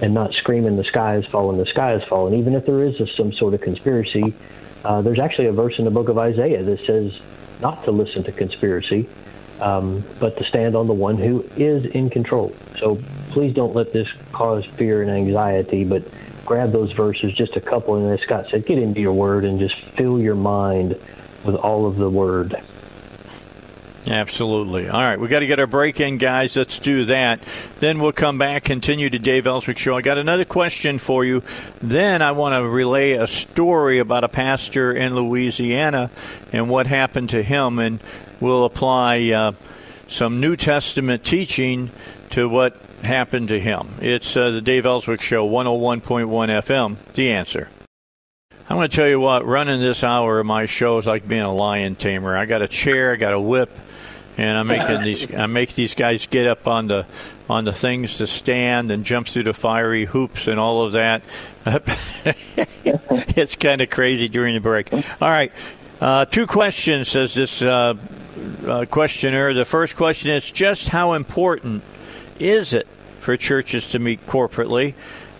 Speaker 8: and not screaming the sky is falling, the sky is falling. Even if there is a, some sort of conspiracy, uh, there's actually a verse in the book of Isaiah that says not to listen to conspiracy, um, but to stand on the one who is in control. So please don't let this cause fear and anxiety, but grab those verses, just a couple, and as Scott said, get into your word and just fill your mind with all of the word.
Speaker 1: Absolutely. All right, we got to get our break in, guys. Let's do that. Then we'll come back, continue to Dave Elswick show. I got another question for you. Then I want to relay a story about a pastor in Louisiana and what happened to him, and we'll apply uh, some New Testament teaching to what happened to him. It's uh, the Dave Elswick show, 101.1 FM. The answer. I'm going to tell you what, running this hour of my show is like being a lion tamer. I got a chair, I got a whip, and I'm making these. I make these guys get up on the on the things to stand and jump through the fiery hoops and all of that. it's kind of crazy during the break. All right, uh, two questions says this uh, uh, questioner. The first question is just how important is it for churches to meet corporately?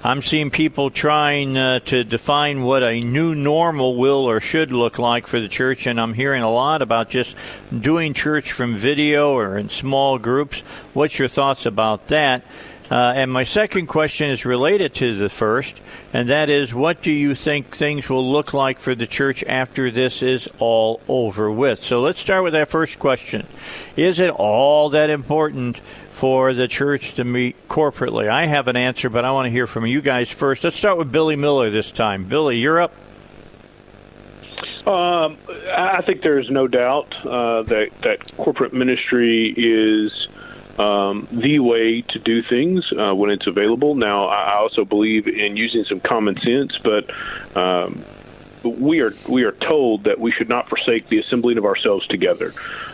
Speaker 1: I'm seeing people trying uh, to define what a new normal will or should look like for the church, and I'm hearing a lot about just doing church from video or in small groups. What's your thoughts about that? Uh, and my second question is related to the first, and that is what do you think things will look like for the church after this is all over with? So let's start with that first question. Is it all that important for the church to meet corporately? I have an answer, but I want to hear from you guys first. Let's start with Billy Miller this time. Billy, you're up.
Speaker 6: Um, I think there is no doubt uh, that that corporate ministry is um, the way to do things uh, when it's available. Now, I also believe in using some common sense, but um, we are we are told that we should not forsake the assembling of ourselves together,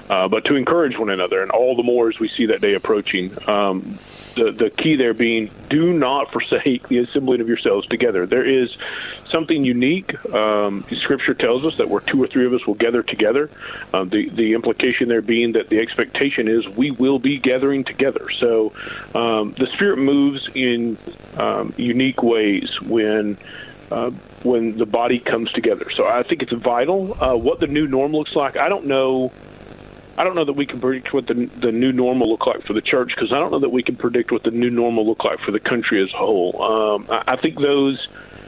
Speaker 6: uh, but to encourage one another, and all the more as we see that day approaching. Um, the the key there being do not forsake the assembling of yourselves together. There is something unique. Um, Scripture tells us that where two or three of us will gather together. Um, the the implication there being that the expectation is we will be gathering together. So um, the Spirit moves in um, unique ways when. Uh, when the body comes together, so I think it's vital. Uh, what the new norm looks like, I don't know. I don't know that we can predict what the the new normal look like for the church because I don't know that we can predict what the new normal look like for the country as a whole. Um, I, I think those.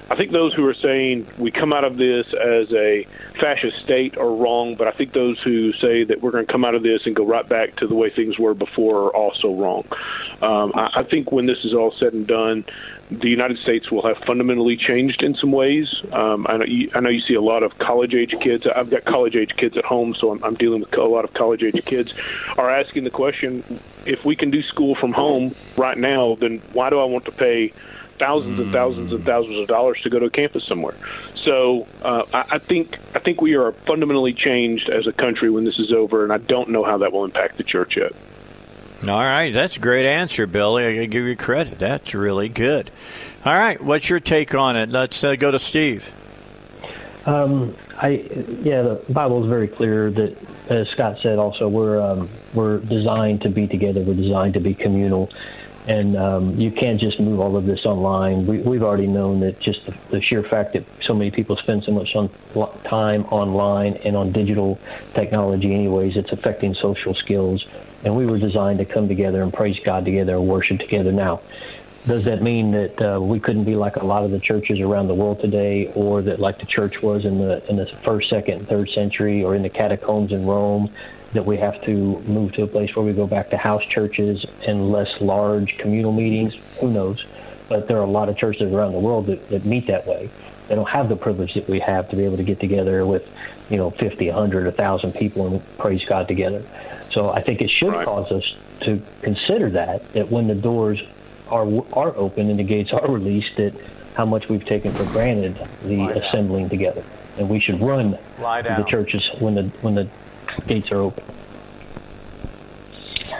Speaker 6: I think those who are saying we come out of this as a fascist state are wrong, but I think those who say that we're going to come out of this and go right back to the way things were before are also wrong. Um, I, I think when this is all said and done, the United States will have fundamentally changed in some ways. Um, I, know you, I know you see a lot of college age kids. I've got college age kids at home, so I'm, I'm dealing with a lot of college age kids. Are asking the question: If we can do school from home right now, then why do I want to pay? Thousands and thousands and thousands of dollars to go to a campus somewhere. So uh, I, I think I think we are fundamentally changed as a country when this is over, and I don't know how that will impact the church yet.
Speaker 1: All right, that's a great answer, Billy. I gotta give you credit. That's really good. All right, what's your take on it? Let's uh, go to Steve.
Speaker 8: Um, I yeah, the Bible is very clear that, as Scott said, also we're um, we're designed to be together. We're designed to be communal, and um, you can't just move all of this online. We, we've already known that just the, the sheer fact that so many people spend so much on time online and on digital technology, anyways, it's affecting social skills. And we were designed to come together and praise God together and worship together. Now, does that mean that uh, we couldn't be like a lot of the churches around the world today, or that like the church was in the in the first, second, third century, or in the catacombs in Rome? That we have to move to a place where we go back to house churches and less large communal meetings. Who knows? But there are a lot of churches around the world that, that meet that way. They don't have the privilege that we have to be able to get together with, you know, 50, 100, 1,000 people and praise God together. So I think it should right. cause us to consider that, that when the doors are are open and the gates are released, that how much we've taken for granted the Lie assembling down. together, and we should run the churches when the when the gates are open.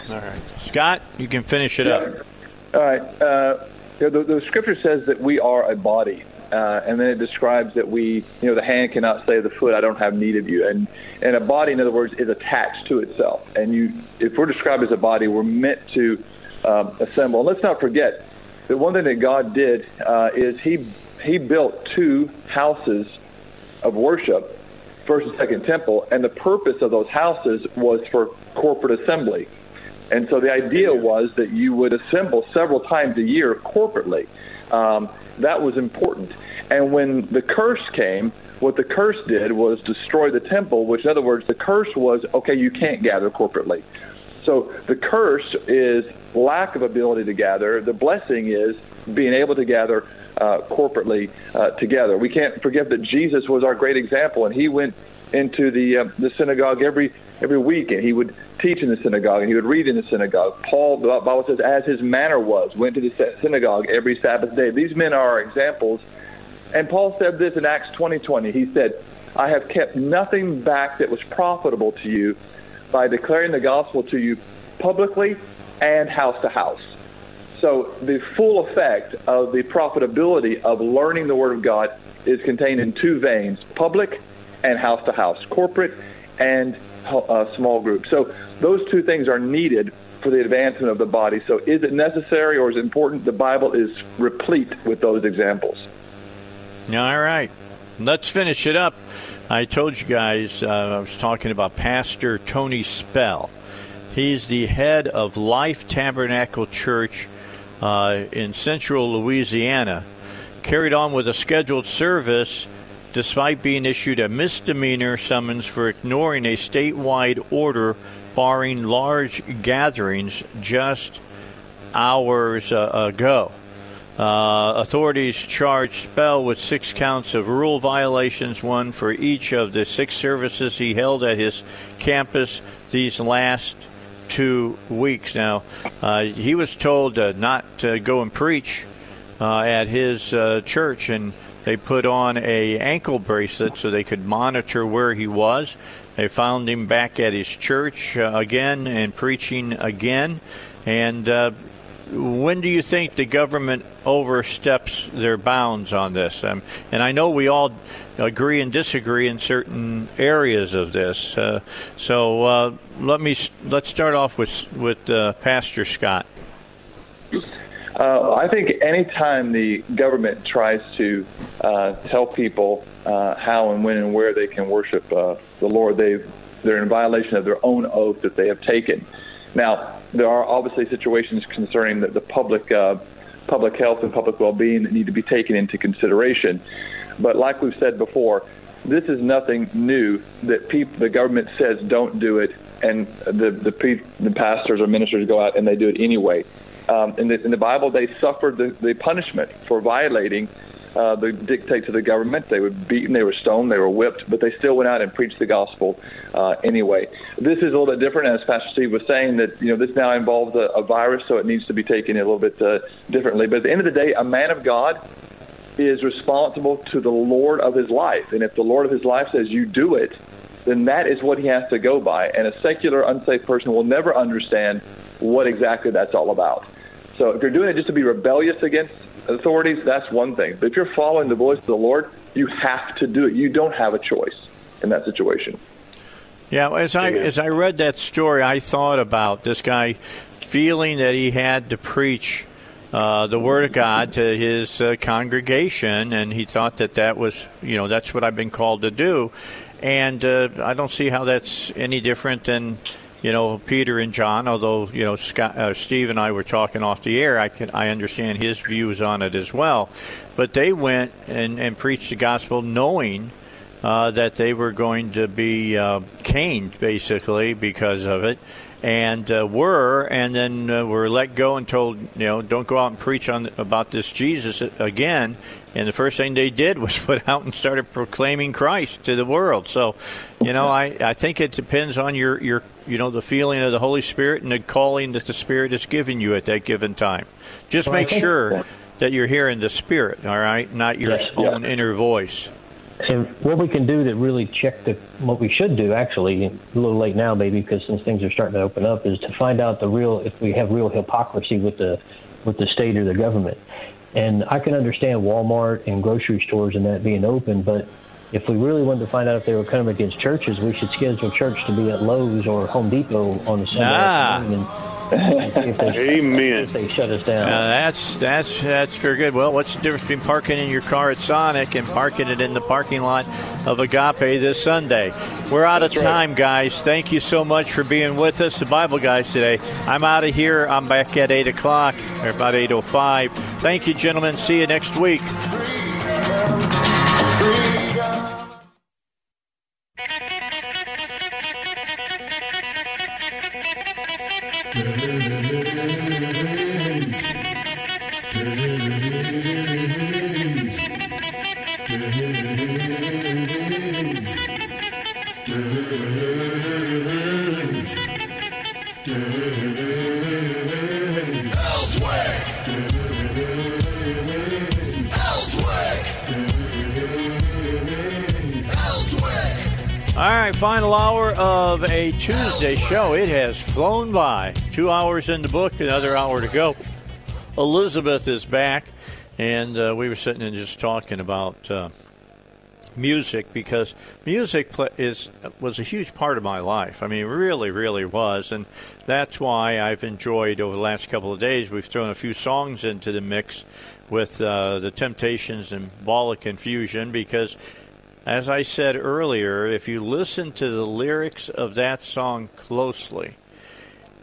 Speaker 1: All right, Scott, you can finish it
Speaker 5: yeah.
Speaker 1: up.
Speaker 5: All right. Uh, the, the, scripture says that we are a body, uh, and then it describes that we, you know, the hand cannot say to the foot, "I don't have need of you," and and a body, in other words, is attached to itself. And you, if we're described as a body, we're meant to um, assemble. And let's not forget that one thing that God did uh, is He He built two houses of worship, first and second temple, and the purpose of those houses was for corporate assembly. And so the idea was that you would assemble several times a year corporately. Um, that was important. And when the curse came, what the curse did was destroy the temple, which, in other words, the curse was okay, you can't gather corporately. So the curse is lack of ability to gather. The blessing is being able to gather uh, corporately uh, together. We can't forget that Jesus was our great example, and he went into the uh, the synagogue every every week, and he would teach in the synagogue, and he would read in the synagogue. Paul, the Bible says, as his manner was, went to the synagogue every Sabbath day. These men are our examples. And Paul said this in Acts 20:20. He said, "I have kept nothing back that was profitable to you." by declaring the gospel to you publicly and house to house. So the full effect of the profitability of learning the Word of God is contained in two veins public and house to house, corporate and uh, small group. So those two things are needed for the advancement of the body. So is it necessary or is it important? The Bible is replete with those examples.
Speaker 1: All right. Let's finish it up. I told you guys uh, I was talking about Pastor Tony Spell. He's the head of Life Tabernacle Church uh, in central Louisiana. Carried on with a scheduled service despite being issued a misdemeanor summons for ignoring a statewide order barring large gatherings just hours uh, ago. Uh, authorities charged Spell with six counts of rule violations, one for each of the six services he held at his campus these last two weeks. Now, uh, he was told uh, not to go and preach uh, at his uh, church, and they put on a ankle bracelet so they could monitor where he was. They found him back at his church uh, again and preaching again, and when do you think the government oversteps their bounds on this? Um, and I know we all agree and disagree in certain areas of this. Uh, so uh, let me let's start off with with uh, Pastor Scott.
Speaker 5: Uh, I think anytime the government tries to uh, tell people uh, how and when and where they can worship the Lord, they they're in violation of their own oath that they have taken. Now, there are obviously situations concerning the, the public uh, public health and public well-being that need to be taken into consideration. But like we've said before, this is nothing new that people, the government says don't do it, and the the, the pastors or ministers go out and they do it anyway. Um, in, the, in the Bible, they suffered the, the punishment for violating uh, the dictates of the government. They were beaten, they were stoned, they were whipped, but they still went out and preached the gospel uh, anyway. This is a little bit different, as Pastor Steve was saying, that you know this now involves a, a virus, so it needs to be taken a little bit uh, differently. But at the end of the day, a man of God is responsible to the Lord of his life, and if the Lord of his life says you do it, then that is what he has to go by. And a secular, unsafe person will never understand what exactly that's all about. So if you're doing it just to be rebellious against authorities, that's one thing. But if you're following the voice of the Lord, you have to do it. You don't have a choice in that situation.
Speaker 1: Yeah, as I as I read that story, I thought about this guy feeling that he had to preach uh, the word of God to his uh, congregation, and he thought that that was you know that's what I've been called to do, and uh, I don't see how that's any different than you know Peter and John. Although you know Scott, uh, Steve and I were talking off the air, I can I understand his views on it as well, but they went and, and preached the gospel knowing uh, that they were going to be uh, caned basically because of it, and uh, were, and then uh, were let go and told, you know, don't go out and preach on about this Jesus again. And the first thing they did was went out and started proclaiming Christ to the world. So, you know, I, I think it depends on your, your you know the feeling of the Holy Spirit and the calling that the Spirit has given you at that given time. Just make sure that you're hearing the Spirit, all right, not your
Speaker 8: Yes.
Speaker 1: own inner voice.
Speaker 8: And what we can do to really check the what we should do actually a little late now maybe because since things are starting to open up is to find out the real if we have real hypocrisy with the with the state or the government. And I can understand Walmart and grocery stores and that being open, but if we really wanted to find out if they were coming against churches, we should schedule church to be at Lowe's or Home Depot on the Sunday
Speaker 1: Ah.
Speaker 8: afternoon and, and see if they,
Speaker 6: Amen.
Speaker 8: if they shut us down.
Speaker 1: Uh, that's that's that's very good. Well, what's the difference between parking in your car at Sonic and parking it in the parking lot of Agape this Sunday? We're out of time, guys. Thank you so much for being with us, the Bible guys today. I'm out of here. I'm back at eight o'clock or about eight o five. Thank you, gentlemen. See you next week. Final hour of a Tuesday show. It has flown by. Two hours in the book, another hour to go. Elizabeth is back, and uh, we were sitting and just talking about uh, music because music is was a huge part of my life. I mean, really, really was, and that's why I've enjoyed over the last couple of days. We've thrown a few songs into the mix with uh, the Temptations and Ball of Confusion because as I said earlier, if you listen to the lyrics of that song closely,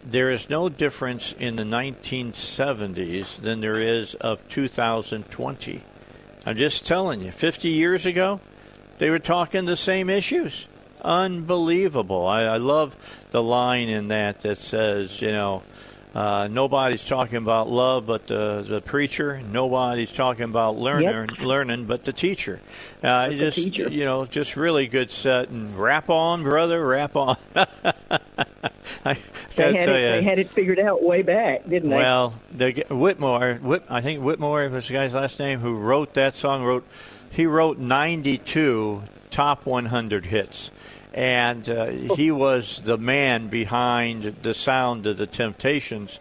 Speaker 1: there is no difference in the 1970s than there is of 2020. I'm just telling you, 50 years ago, they were talking the same issues. Unbelievable. I, I love the line in that that says, you know, uh, nobody's talking about love but the, the preacher. Nobody's talking about learner, learning but the teacher. Uh,
Speaker 2: the
Speaker 1: just
Speaker 2: teacher.
Speaker 1: you know, just really good set and rap on, brother, rap on. I
Speaker 2: They had, it,
Speaker 1: ya.
Speaker 2: they had it figured out way back, didn't they?
Speaker 1: Well, the, g- Whitmore, Whit, I think Whitmore was the guy's last name who wrote that song. Wrote he wrote 92 top 100 hits, and uh, he was the man behind the sound of the Temptations,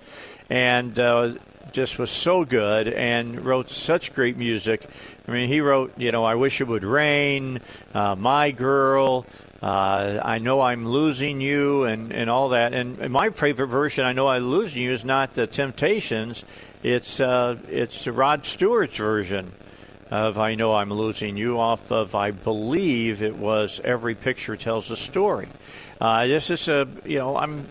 Speaker 1: and uh, just was so good and wrote such great music. I mean, he wrote, you know, I wish it would rain, uh, my girl. Uh, I know I'm losing you, and, and all that. And, and my favorite version, I know I'm losing you, is not the Temptations. It's uh, it's Rod Stewart's version of I know I'm losing you off of I believe it was Every Picture Tells a Story. Uh, this is a you know I'm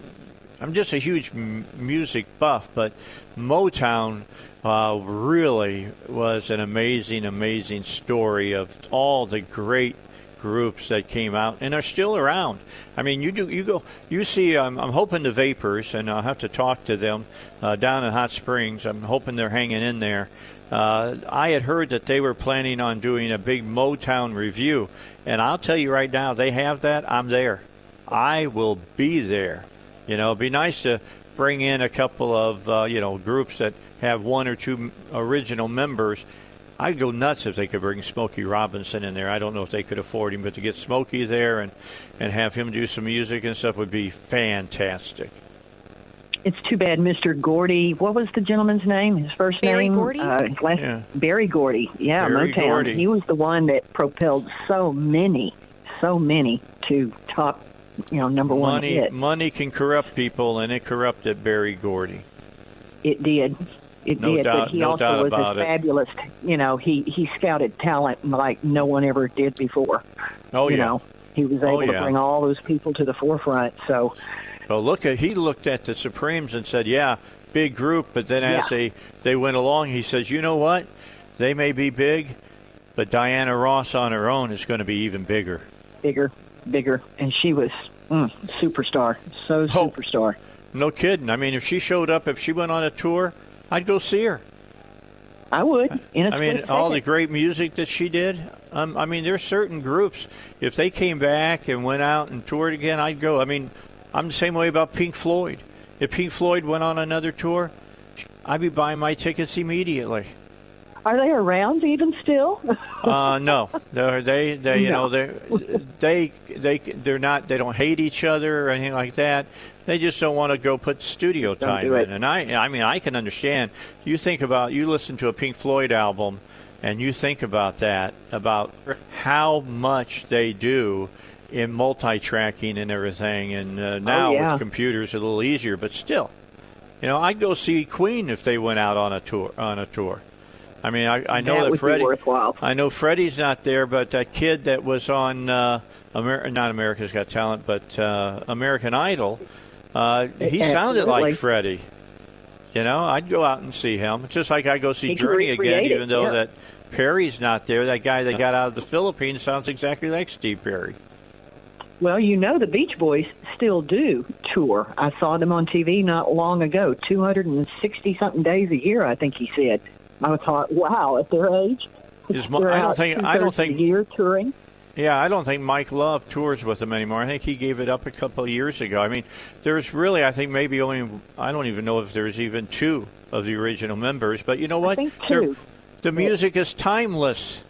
Speaker 1: I'm just a huge m- music buff, but Motown uh, really was an amazing, amazing story of all the great groups that came out and are still around. I mean, you do you go you see. Um, I'm hoping the Vapors, and I'll have to talk to them uh, down in Hot Springs. I'm hoping they're hanging in there. Uh, I had heard that they were planning on doing a big Motown review, and I'll tell you right now, they have that. I'm there. I will be there. You know, it'd be nice to bring in a couple of uh, you know groups that have one or two original members. I'd go nuts if they could bring Smokey Robinson in there. I don't know if they could afford him, but to get Smokey there and and have him do some music and stuff would be fantastic.
Speaker 2: It's too bad Mr. Gordy. What was the gentleman's name? His first
Speaker 4: Berry
Speaker 2: name?
Speaker 4: Gordy?
Speaker 2: Uh, last,
Speaker 1: Yeah.
Speaker 2: Berry Gordy. Yeah,
Speaker 1: Berry
Speaker 2: Motown.
Speaker 1: Gordy.
Speaker 2: He was the one that propelled so many, so many to top, you know, number one
Speaker 1: Money,
Speaker 2: hit.
Speaker 1: money can corrupt people, and it corrupted Berry Gordy.
Speaker 2: It did. It
Speaker 1: No
Speaker 2: did,
Speaker 1: doubt-
Speaker 2: but he
Speaker 1: no
Speaker 2: also was
Speaker 1: about
Speaker 2: a
Speaker 1: it.
Speaker 2: fabulous. You know, he he scouted talent like no one ever did before.
Speaker 1: Oh
Speaker 2: you
Speaker 1: yeah.
Speaker 2: know, he was
Speaker 1: Oh,
Speaker 2: able
Speaker 1: yeah.
Speaker 2: to bring all those people to the forefront. So
Speaker 1: Well, look at he looked at the Supremes and said, "Yeah, big group." But then as
Speaker 2: Yeah.
Speaker 1: they they went along, he says, "You know what? They may be big, but Diana Ross on her own is going to be even bigger."
Speaker 2: bigger, bigger, and she was mm, superstar. So
Speaker 1: Oh.
Speaker 2: superstar.
Speaker 1: No kidding. I mean, if she showed up, if she went on a tour, I'd go see her.
Speaker 2: I would. In a
Speaker 1: I mean, all the great music that she did. Um, I mean, there's certain groups. If they came back and went out and toured again, I'd go. I mean, I'm the same way about Pink Floyd. If Pink Floyd went on another tour, I'd be buying my tickets immediately.
Speaker 2: Are they around even still?
Speaker 1: Uh, no, they're, they they you
Speaker 2: No.
Speaker 1: know they they they they're not they don't hate each other or anything like that. They just don't want to go put studio
Speaker 2: Don't
Speaker 1: time
Speaker 2: do
Speaker 1: in. And I I mean I can understand. You think about you listen to a Pink Floyd album, and you think about that about how much they do in multi-tracking and everything. And uh, now
Speaker 2: Oh, yeah.
Speaker 1: with computers, a little easier, but still, you know, I'd go see Queen if they went out on a tour on a tour. I mean, I, I know
Speaker 2: That
Speaker 1: that, Freddie. I know Freddie's not there, but that kid that was on uh, Amer- not America's Got Talent, but uh, American Idol, uh, he sounded like Freddie. You know, I'd go out and see him, just like I go see
Speaker 2: He
Speaker 1: Journey again, even though
Speaker 2: yeah.
Speaker 1: that Perry's not there. That guy that got out of the Philippines sounds exactly like Steve Perry.
Speaker 2: Well, you know the Beach Boys still do tour. I saw them on TV not long ago, 260 something days a year, I think he said. I thought, wow, at their age,
Speaker 1: Is I don't think I don't think
Speaker 2: year touring.
Speaker 1: Yeah, I don't think Mike Love tours with them anymore. I think he gave it up a couple of years ago. I mean, there's really, I think maybe only, I don't even know if there's even two of the original members. But you know what?
Speaker 2: think two.
Speaker 1: The music is timeless.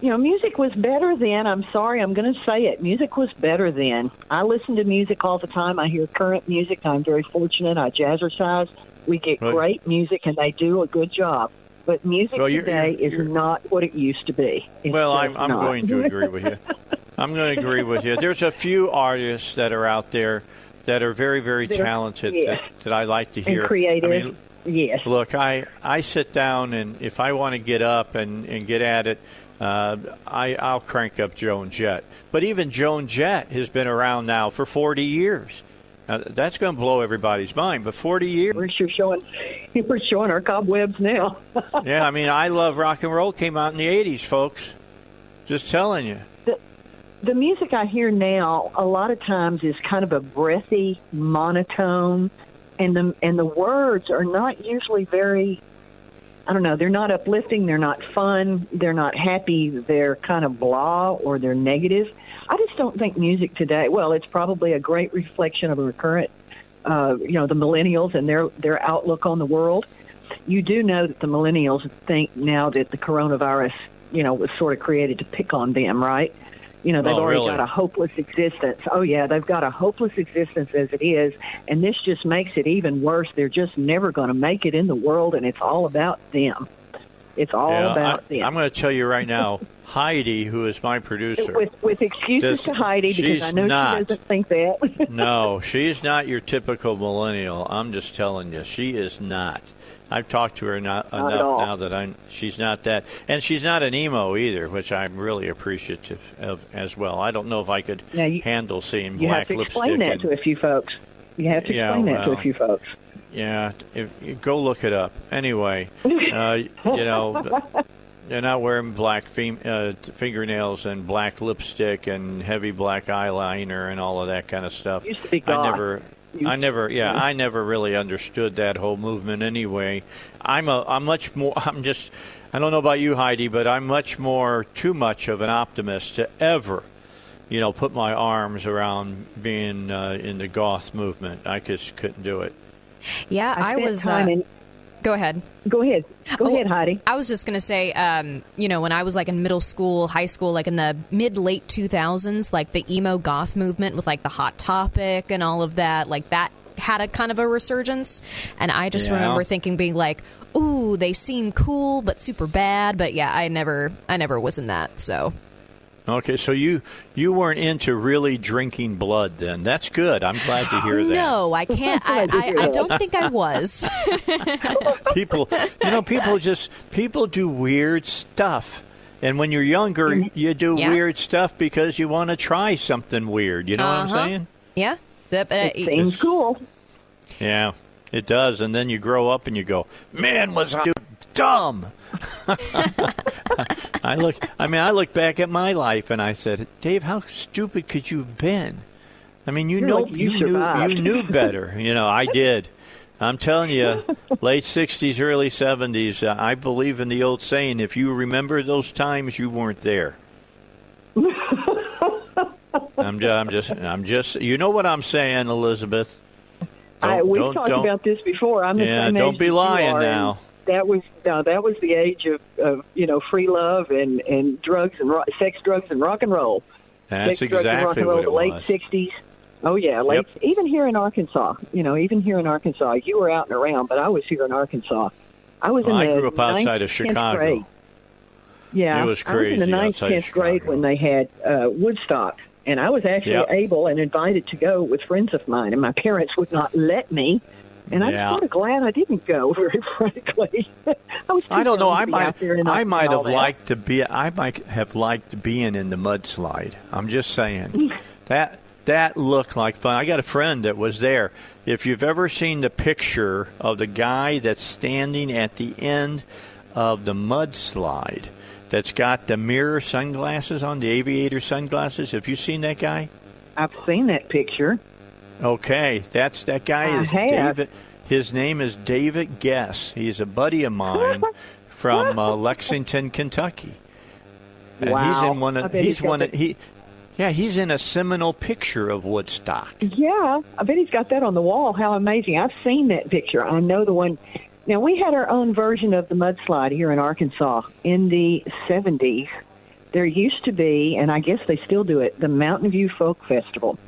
Speaker 2: You know, music was better then. I'm sorry, I'm going to say it. Music was better then. I listen to music all the time. I hear current music. I'm very fortunate. I jazzercise. We get
Speaker 1: Right.
Speaker 2: great music, and they do a good job. But music
Speaker 1: Well, you're-
Speaker 2: today
Speaker 1: you're-
Speaker 2: is
Speaker 1: you're-
Speaker 2: not what it used to be. It's
Speaker 1: well, I'm, I'm going to agree with you. I'm going to agree with you. There's a few artists that are out there that are very, very
Speaker 2: That are-
Speaker 1: talented
Speaker 2: yes.
Speaker 1: that, that I like to
Speaker 2: and
Speaker 1: hear.
Speaker 2: creative.
Speaker 1: I mean,
Speaker 2: yes.
Speaker 1: Look, I, I sit down and if I want to get up and, and get at it, uh, I, I'll crank up Joan Jett. But even Joan Jett has been around now for 40 years. Now, that's going to blow everybody's mind. But 40 years,
Speaker 2: We're sure showing we're showing our cobwebs now.
Speaker 1: yeah. I mean, I love rock and roll. Came out in the 80s, folks. Just telling you.
Speaker 2: the music I hear now a lot of times is kind of a breathy monotone and the and the words are not usually very I don't know, they're not uplifting, they're not fun, they're not happy, they're kind of blah or they're negative. I just don't think music today well, it's probably a great reflection of our current uh, you know, the millennials and their their outlook on the world. You do know that the millennials think now that the coronavirus, you know, was sort of created to pick on them, right? You know, they've
Speaker 1: Oh,
Speaker 2: already
Speaker 1: really?
Speaker 2: got a hopeless existence. Oh yeah, they've got a hopeless existence as it is, and this just makes it even worse. They're just never going to make it in the world, and it's all about them. It's all
Speaker 1: Yeah,
Speaker 2: about
Speaker 1: I,
Speaker 2: them.
Speaker 1: I'm going to tell you right now, Heidi, who is my producer.
Speaker 2: with with excuses
Speaker 1: Does-
Speaker 2: to Heidi because I know
Speaker 1: not.
Speaker 2: she doesn't think that.
Speaker 1: no, she's not your typical millennial. I'm just telling you, she is not. I've talked to her not,
Speaker 2: Not
Speaker 1: enough now that I'm. She's not that, and she's not an emo either, which I'm really appreciative of as well. I don't know if I could
Speaker 2: you-
Speaker 1: handle seeing
Speaker 2: you have to explain that
Speaker 1: and-
Speaker 2: to a few folks. You have to
Speaker 1: Yeah,
Speaker 2: explain that to a few folks.
Speaker 1: yeah, if, go look it up. Anyway, uh, you know, they're not wearing black fem- uh, fingernails and black lipstick and heavy black eyeliner and all of that kind of stuff.
Speaker 2: Used to be
Speaker 1: I
Speaker 2: goth.
Speaker 1: Never, I never, yeah, I never really understood that whole movement. Anyway, I'm a, I'm much more. I'm just, I don't know about you, Heidi, but I'm much more, too much of an optimist to ever. You know, put my arms around being uh, in the goth movement. I just couldn't do it.
Speaker 4: Yeah, I,
Speaker 2: spent
Speaker 4: was.
Speaker 2: time
Speaker 4: Uh,
Speaker 2: in-
Speaker 4: go ahead.
Speaker 2: Go ahead. Go
Speaker 4: Oh,
Speaker 2: ahead, Heidi.
Speaker 4: I was just going to say, um, you know, when I was like in middle school, high school, like in the mid late 2000s, like the emo goth movement with like the Hot Topic and all of that, like that had a kind of a resurgence, and I just
Speaker 1: Yeah.
Speaker 4: remember thinking, being like, "Ooh, they seem cool, but super bad." But yeah, I never, I never was in that. So
Speaker 1: Okay, so you you weren't into really drinking blood then. That's good. I'm glad to hear that.
Speaker 4: no, I can't. I, I, I don't think I was.
Speaker 1: people you know people just people do weird stuff and when you're younger you do
Speaker 4: Mm-hmm. Yeah.
Speaker 1: weird stuff because you want to try something weird you know what i'm
Speaker 4: Uh-huh.
Speaker 1: saying
Speaker 4: yeah, That- uh,
Speaker 2: It seems cool.
Speaker 1: yeah it does and then you grow up and you go man was i dumb i look i mean i look back at my life and i said dave how stupid could you have been i mean you
Speaker 2: You're
Speaker 1: know
Speaker 2: lucky you
Speaker 1: you knew you knew better you know i did I'm telling you, late 60s, early 70s, uh, I believe in the old saying if you remember those times, you weren't there. I'm, ju- I'm just, I'm just, you know what I'm saying, Elizabeth? Don't-
Speaker 2: we've
Speaker 1: don't-
Speaker 2: talked
Speaker 1: don't-
Speaker 2: about this before. I'm
Speaker 1: Yeah, don't be lying now.
Speaker 2: That was no, that was the age of, of you know free love and and drugs and ro- sex, drugs and rock and roll.
Speaker 1: That's
Speaker 2: sex, drugs, and rock
Speaker 1: exactly
Speaker 2: and roll. the late
Speaker 1: was.
Speaker 2: '60s. Oh yeah, late. Even here in Arkansas, you know, even here in Arkansas, you were out and around, but I was here in Arkansas. I was
Speaker 1: Well,
Speaker 2: in
Speaker 1: I
Speaker 2: the
Speaker 1: grew up outside of Chicago.
Speaker 2: Grade. Yeah,
Speaker 1: It was
Speaker 2: I was in the ninth, tenth grade when they had uh, Woodstock, and I was actually
Speaker 1: Yep.
Speaker 2: able and invited to go with friends of mine, and my parents would not let me. And I'm
Speaker 1: Yeah.
Speaker 2: sort of glad I didn't go, very frankly. I was.
Speaker 1: I don't know. I might,
Speaker 2: out there and
Speaker 1: I might have
Speaker 2: that.
Speaker 1: liked to be. I might have liked being in the mudslide. I'm just saying that that looked like fun. I got a friend that was there. If you've ever seen the picture of the guy that's standing at the end of the mudslide, that's got the mirror sunglasses on, the aviator sunglasses. Have you seen that guy?
Speaker 2: I've seen that picture.
Speaker 1: Okay, that's that guy is. David. His name is David Guess. He's a buddy of mine from uh, Lexington, Kentucky. And he's
Speaker 2: Wow.
Speaker 1: in one of he's
Speaker 2: he's
Speaker 1: one of, he yeah, he's in a seminal picture of Woodstock.
Speaker 2: Yeah, I bet he's got that on the wall. How amazing! I've seen that picture. I know the one. Now we had our own version of the mudslide here in Arkansas in the '70s. There used to be, and I guess they still do it, the Mountain View Folk Festival.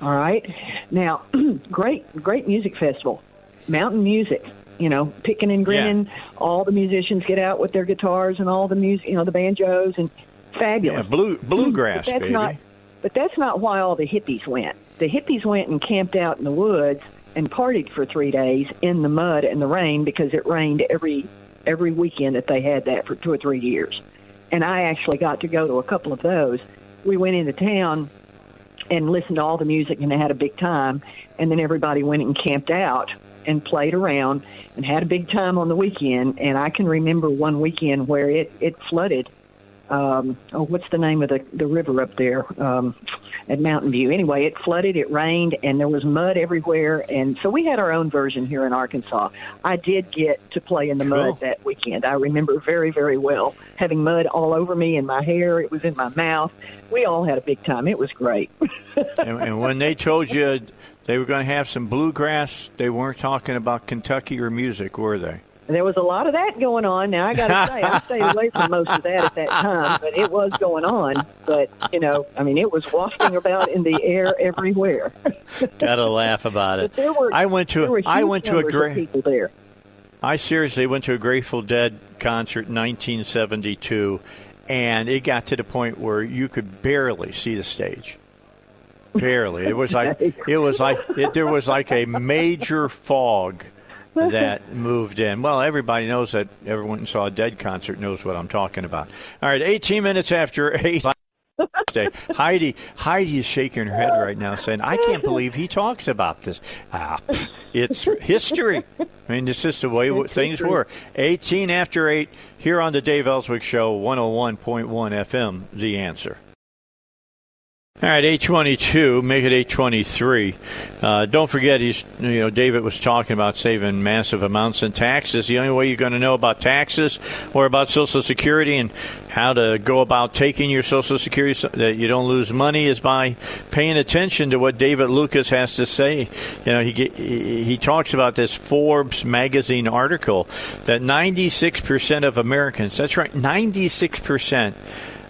Speaker 2: All right, now great, great music festival, mountain music. You know, picking and grinning. All the musicians get out with their guitars and all the music, you know, the banjos and fabulous.
Speaker 1: Yeah, blue bluegrass,
Speaker 2: But that's
Speaker 1: baby.
Speaker 2: not. But that's not why all the hippies went. The hippies went and camped out in the woods and partied for three days in the mud and the rain because it rained every every weekend that they had that for two or three years. And I actually got to go to a couple of those. We went into town and listened to all the music and had a big time. And then everybody went and camped out and played around and had a big time on the weekend. And I can remember one weekend where it it flooded um, oh, what's the name of the the river up there um, at Mountain View? Anyway, it flooded, it rained, and there was mud everywhere. And so we had our own version here in Arkansas. I did get to play in the
Speaker 1: Cool.
Speaker 2: mud that weekend. I remember very, very well having mud all over me in my hair. It was in my mouth. We all had a big time. It was great.
Speaker 1: and, and when they told you they were going to have some bluegrass, they weren't talking about Kentucky or music, were they?
Speaker 2: There was a lot of that going on. Now I got to say, I stayed away from most of that at that time, but it was going on. But you know, I mean, it was wafting about in the air everywhere.
Speaker 1: Gotta laugh about it.
Speaker 2: There were
Speaker 1: I went to I went to a great
Speaker 2: people there.
Speaker 1: I seriously went to a Grateful Dead concert in 1972, and it got to the point where you could barely see the stage. Barely. It was like it was like it, there was like a major fog that moved in. Well, everybody knows that. Everyone who saw a Dead concert knows what I'm talking about. All right, 18 minutes after eight. Day. Heidi, Heidi is shaking her head right now, saying, "I can't believe he talks about this. Ah, it's history. I mean, it's just the way
Speaker 2: It's
Speaker 1: things
Speaker 2: history.
Speaker 1: were." 18 after eight here on the Dave Elswick Show, 101.1 FM. The answer. All right, 822, make it 823. Uh, don't forget, he's, you know, David was talking about saving massive amounts in taxes. The only way you're going to know about taxes or about Social Security and how to go about taking your Social Security so that you don't lose money is by paying attention to what David Lucas has to say. You know, he, he he talks about this Forbes magazine article that 96% of Americans, that's right, 96%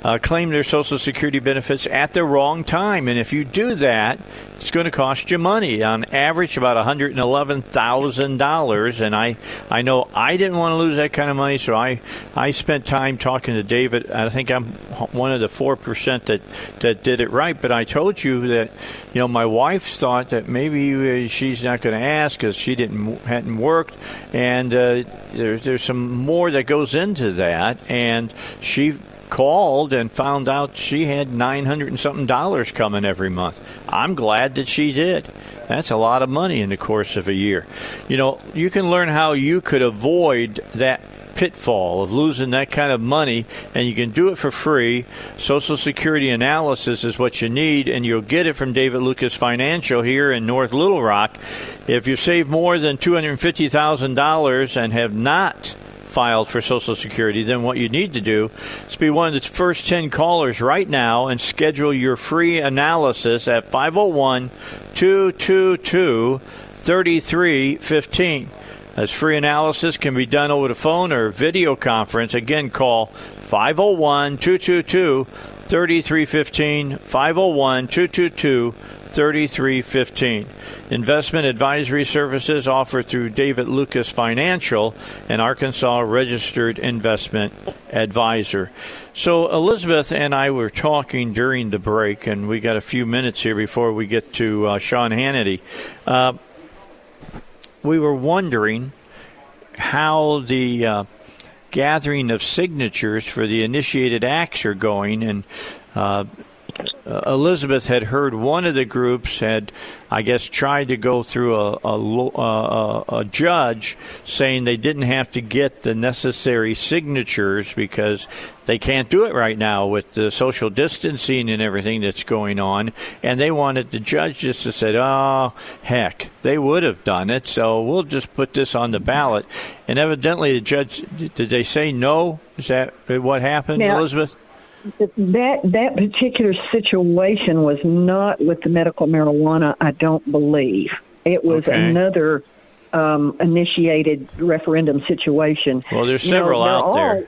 Speaker 1: uh, claim their Social Security benefits at the wrong time. And if you do that, it's going to cost you money. On average, about $111,000. And I, I know I didn't want to lose that kind of money, so I, I spent time talking to David. I think I'm one of the 4% that, that did it right. But I told you that, you know, my wife thought that maybe uh, she's not going to ask because she didn't hadn't worked. And uh, there's, there's some more that goes into that. And she called and found out she had 900 and something dollars coming every month. I'm glad that she did. That's a lot of money in the course of a year. You know, you can learn how you could avoid that pitfall of losing that kind of money, and you can do it for free. Social Security analysis is what you need, and you'll get it from David Lucas Financial here in North Little Rock. If you save more than $250,000 and have not filed for Social Security, then what you need to do is be one of the first 10 callers right now and schedule your free analysis at 501 222 3315. This free analysis can be done over the phone or video conference. Again, call 501 222 3315. 501 222 3315. Investment advisory services offered through David Lucas Financial, an Arkansas registered investment advisor. So, Elizabeth and I were talking during the break, and we got a few minutes here before we get to uh, Sean Hannity. Uh, we were wondering how the uh, gathering of signatures for the initiated acts are going, and uh, uh, Elizabeth had heard one of the groups had, I guess, tried to go through a, a, uh, a, a judge saying they didn't have to get the necessary signatures because they can't do it right now with the social distancing and everything that's going on. And they wanted the judge just to say, oh, heck, they would have done it, so we'll just put this on the ballot. And evidently, the judge, did they say no? Is that what happened,
Speaker 2: Now-
Speaker 1: Elizabeth?
Speaker 2: That that particular situation was not with the medical marijuana. I don't believe it was
Speaker 1: Okay.
Speaker 2: another um, initiated referendum situation.
Speaker 1: Well, there's
Speaker 2: You
Speaker 1: several
Speaker 2: they're
Speaker 1: out there.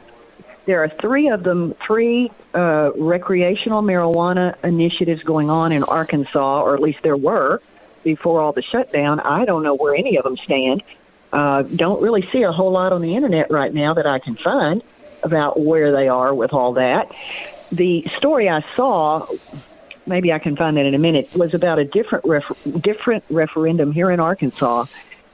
Speaker 2: There are three of them, three uh, recreational marijuana initiatives going on in Arkansas, or at least there were before all the shutdown. I don't know where any of them stand. Uh, don't really see a whole lot on the internet right now that I can find about where they are with all that. The story I saw, maybe I can find that in a minute, was about a different refer- different referendum here in Arkansas,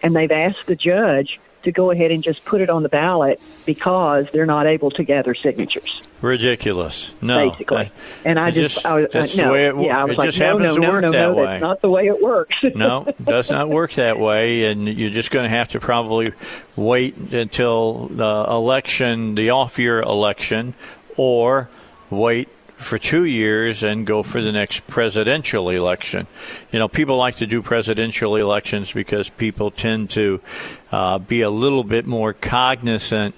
Speaker 2: and they've asked the judge to go ahead and just put it on the ballot because they're not able to gather signatures.
Speaker 1: Ridiculous. No.
Speaker 2: basically.
Speaker 1: that-
Speaker 2: and I
Speaker 1: it
Speaker 2: just, I was,
Speaker 1: that's
Speaker 2: no,
Speaker 1: the way it,
Speaker 2: yeah, I was
Speaker 1: it
Speaker 2: like,
Speaker 1: just
Speaker 2: no,
Speaker 1: happens
Speaker 2: no,
Speaker 1: to
Speaker 2: no,
Speaker 1: work
Speaker 2: no,
Speaker 1: that
Speaker 2: no,
Speaker 1: way.
Speaker 2: that's not the way it works.
Speaker 1: no, it does not work that way, and you're just going to have to probably wait until the election, the off-year election, or wait for two years and go for the next presidential election. You know, people like to do presidential elections because people tend to uh, be a little bit more cognizant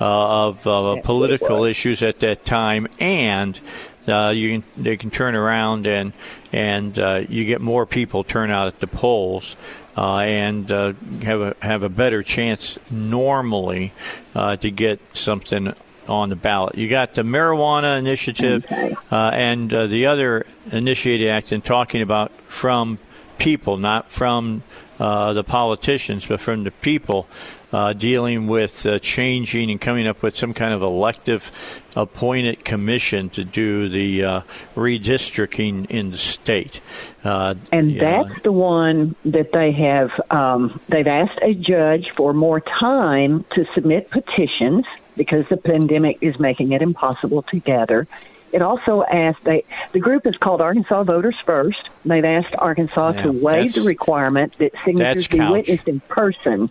Speaker 1: of uh, political issues at that time, and uh, you can they can turn around and and uh, you get more people turn out at the polls. Uh, and uh, have a have a better chance normally uh, to get something on the ballot. You got the marijuana initiative uh, and uh, the other initiated act in talking about from people, not from uh, the politicians, but from the people. Uh, dealing with uh, changing and coming up with some kind of elective appointed commission to do the uh, redistricting in the state. Uh,
Speaker 2: And
Speaker 1: know,
Speaker 2: that's the one that they have. Um, they've asked a judge for more time to submit petitions because the pandemic is making it impossible to gather. It also asked they the group is called Arkansas Voters First. They've asked Arkansas
Speaker 1: Yeah,
Speaker 2: to waive the requirement that signatures be
Speaker 1: couch.
Speaker 2: witnessed in person,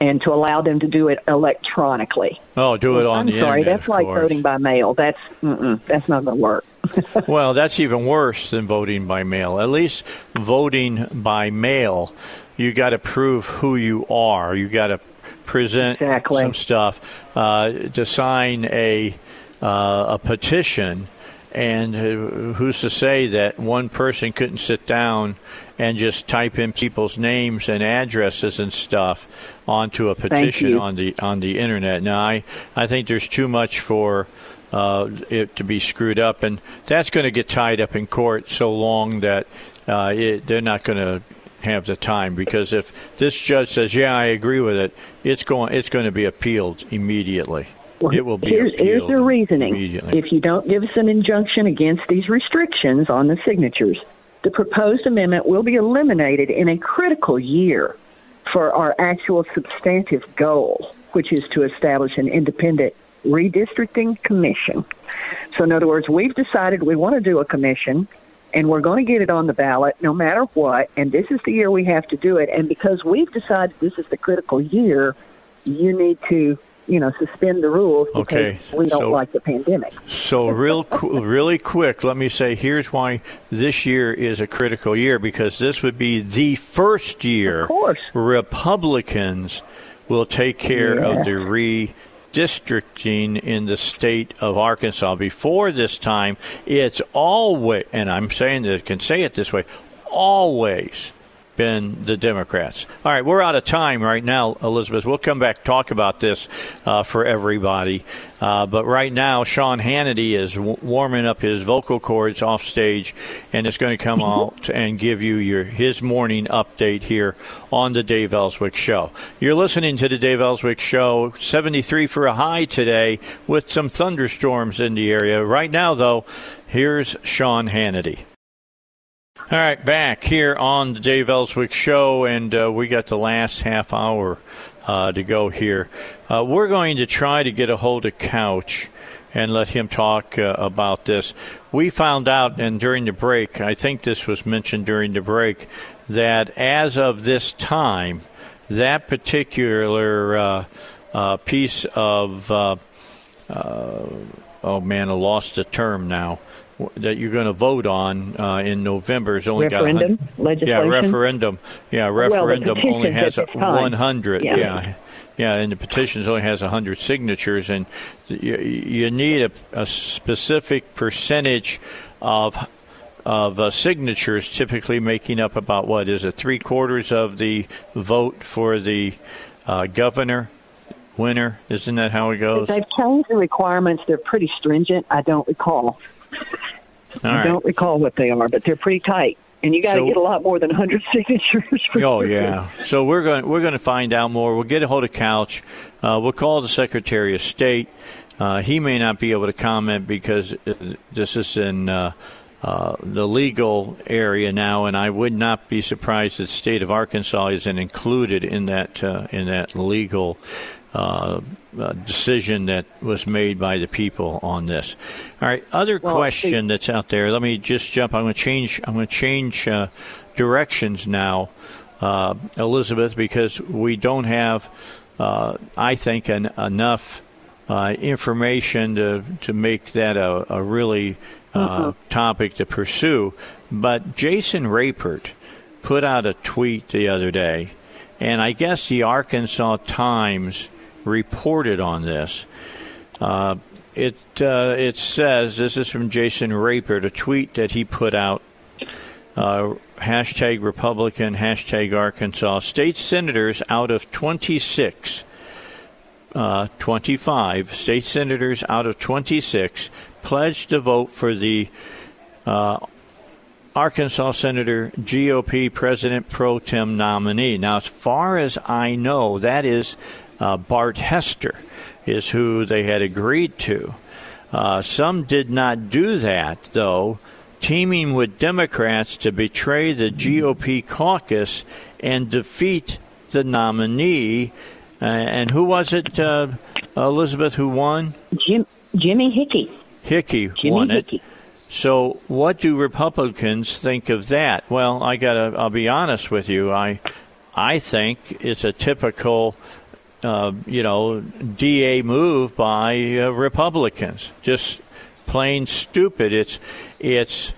Speaker 2: and to allow them to do it electronically.
Speaker 1: oh, do it on
Speaker 2: I'm
Speaker 1: the
Speaker 2: sorry,
Speaker 1: internet.
Speaker 2: that's like
Speaker 1: course.
Speaker 2: voting by mail. That's that's not going to work.
Speaker 1: well, that's even worse than voting by mail. At least voting by mail, you got to prove who you are. You got to present
Speaker 2: Exactly.
Speaker 1: some stuff uh, to sign a uh, a petition. and uh, who's to say that one person couldn't sit down and just type in people's names and addresses and stuff onto a petition on the on the internet? Now, I I think there's too much for uh, it to be screwed up, and that's going to get tied up in court so long that uh, it, they're not going to have the time because if this judge says, "Yeah, I agree with it," it's going it's going to be appealed immediately.
Speaker 2: Well,
Speaker 1: it will be
Speaker 2: here's, here's their reasoning.
Speaker 1: immediately.
Speaker 2: If you don't give us an injunction against these restrictions on the signatures, the proposed amendment will be eliminated in a critical year for our actual substantive goal, which is to establish an independent redistricting commission. So, in other words, we've decided we want to do a commission and we're going to get it on the ballot no matter what, and this is the year we have to do it. And because we've decided this is the critical year, you need to, you know, suspend the rules because
Speaker 1: Okay,
Speaker 2: we don't
Speaker 1: so-
Speaker 2: like the pandemic.
Speaker 1: So real, qu- really quick, let me say here's why this year is a critical year because this would be the first year Republicans will take care
Speaker 2: Yeah.
Speaker 1: of the redistricting in the state of Arkansas. Before this time, it's always, and I'm saying that I can say it this way, always been the Democrats. All right, we're out of time right now, Elizabeth. We'll come back talk about this uh, for everybody. Uh, but right now, Sean Hannity is w- warming up his vocal cords off stage, and is going to come out and give you your his morning update here on the Dave Elswick Show. You're listening to the Dave Elswick Show. 73 for a high today, with some thunderstorms in the area. Right now, though, here's Sean Hannity. All right, back here on the Dave Elswick Show, and uh, we got the last half hour uh, to go here. Uh, we're going to try to get a hold of Couch and let him talk uh, about this. We found out, and during the break, I think this was mentioned during the break, that as of this time, that particular uh, uh, piece of oh man, I lost the term now. W- That you're going to vote on uh, in November has only
Speaker 2: Referendum?
Speaker 1: got a hun-
Speaker 2: Legislation?
Speaker 1: Yeah, referendum. Yeah,
Speaker 2: Well,
Speaker 1: referendum only has
Speaker 2: at
Speaker 1: a
Speaker 2: this time.
Speaker 1: 100.
Speaker 2: Yeah.
Speaker 1: yeah. Yeah, and the petitions only has 100 signatures, and you, you need a, a specific percentage of of uh, signatures, typically making up about what is it, three quarters of the vote for the uh, governor, winner. Isn't that how it goes?
Speaker 2: They've changed the requirements. They're pretty stringent. I don't recall.
Speaker 1: All
Speaker 2: I
Speaker 1: right.
Speaker 2: don't recall what they are, but they're pretty tight. And you got to
Speaker 1: So-
Speaker 2: get a lot more than 100 signatures. For
Speaker 1: Oh yeah. So we're going we're going to find out more. We'll get a hold of Couch. Uh, we'll call the Secretary of State. Uh, he may not be able to comment because this is in uh, uh, the legal area now, and I would not be surprised that the state of Arkansas isn't included in that uh, in that legal uh, uh, decision that was made by the people on this. All right, other
Speaker 2: Well,
Speaker 1: question that's out there. Let me just jump. I'm going to change. I'm going to change uh, directions now, uh, Elizabeth, because we don't have, uh, I think, an, enough uh, information to to make that a, a really uh, topic to pursue. But Jason Rapert put out a tweet the other day, and I guess the Arkansas Times reported on this. Uh, it uh, it says this is from Jason Rapert, a tweet that he put out. Uh, hashtag Republican, hashtag Arkansas. State senators out of 26, uh, 25 state senators out of 26 pledged to vote for the uh, Arkansas Senator GOP President Pro Tem nominee. Now, as far as I know, that is uh, Bart Hester, is who they had agreed to. Uh, some did not do that, though, teaming with Democrats to betray the GOP caucus and defeat the nominee. Uh, and who was it, uh, Elizabeth, who won?
Speaker 2: Jim, Jimmy Hickey.
Speaker 1: Hickey
Speaker 2: Jimmy
Speaker 1: won it. So, what do Republicans think of that? Well, I gotta. I'll be honest with you. I, I think it's a typical, uh, you know, DA move by uh, Republicans. Just plain stupid. It's, it's.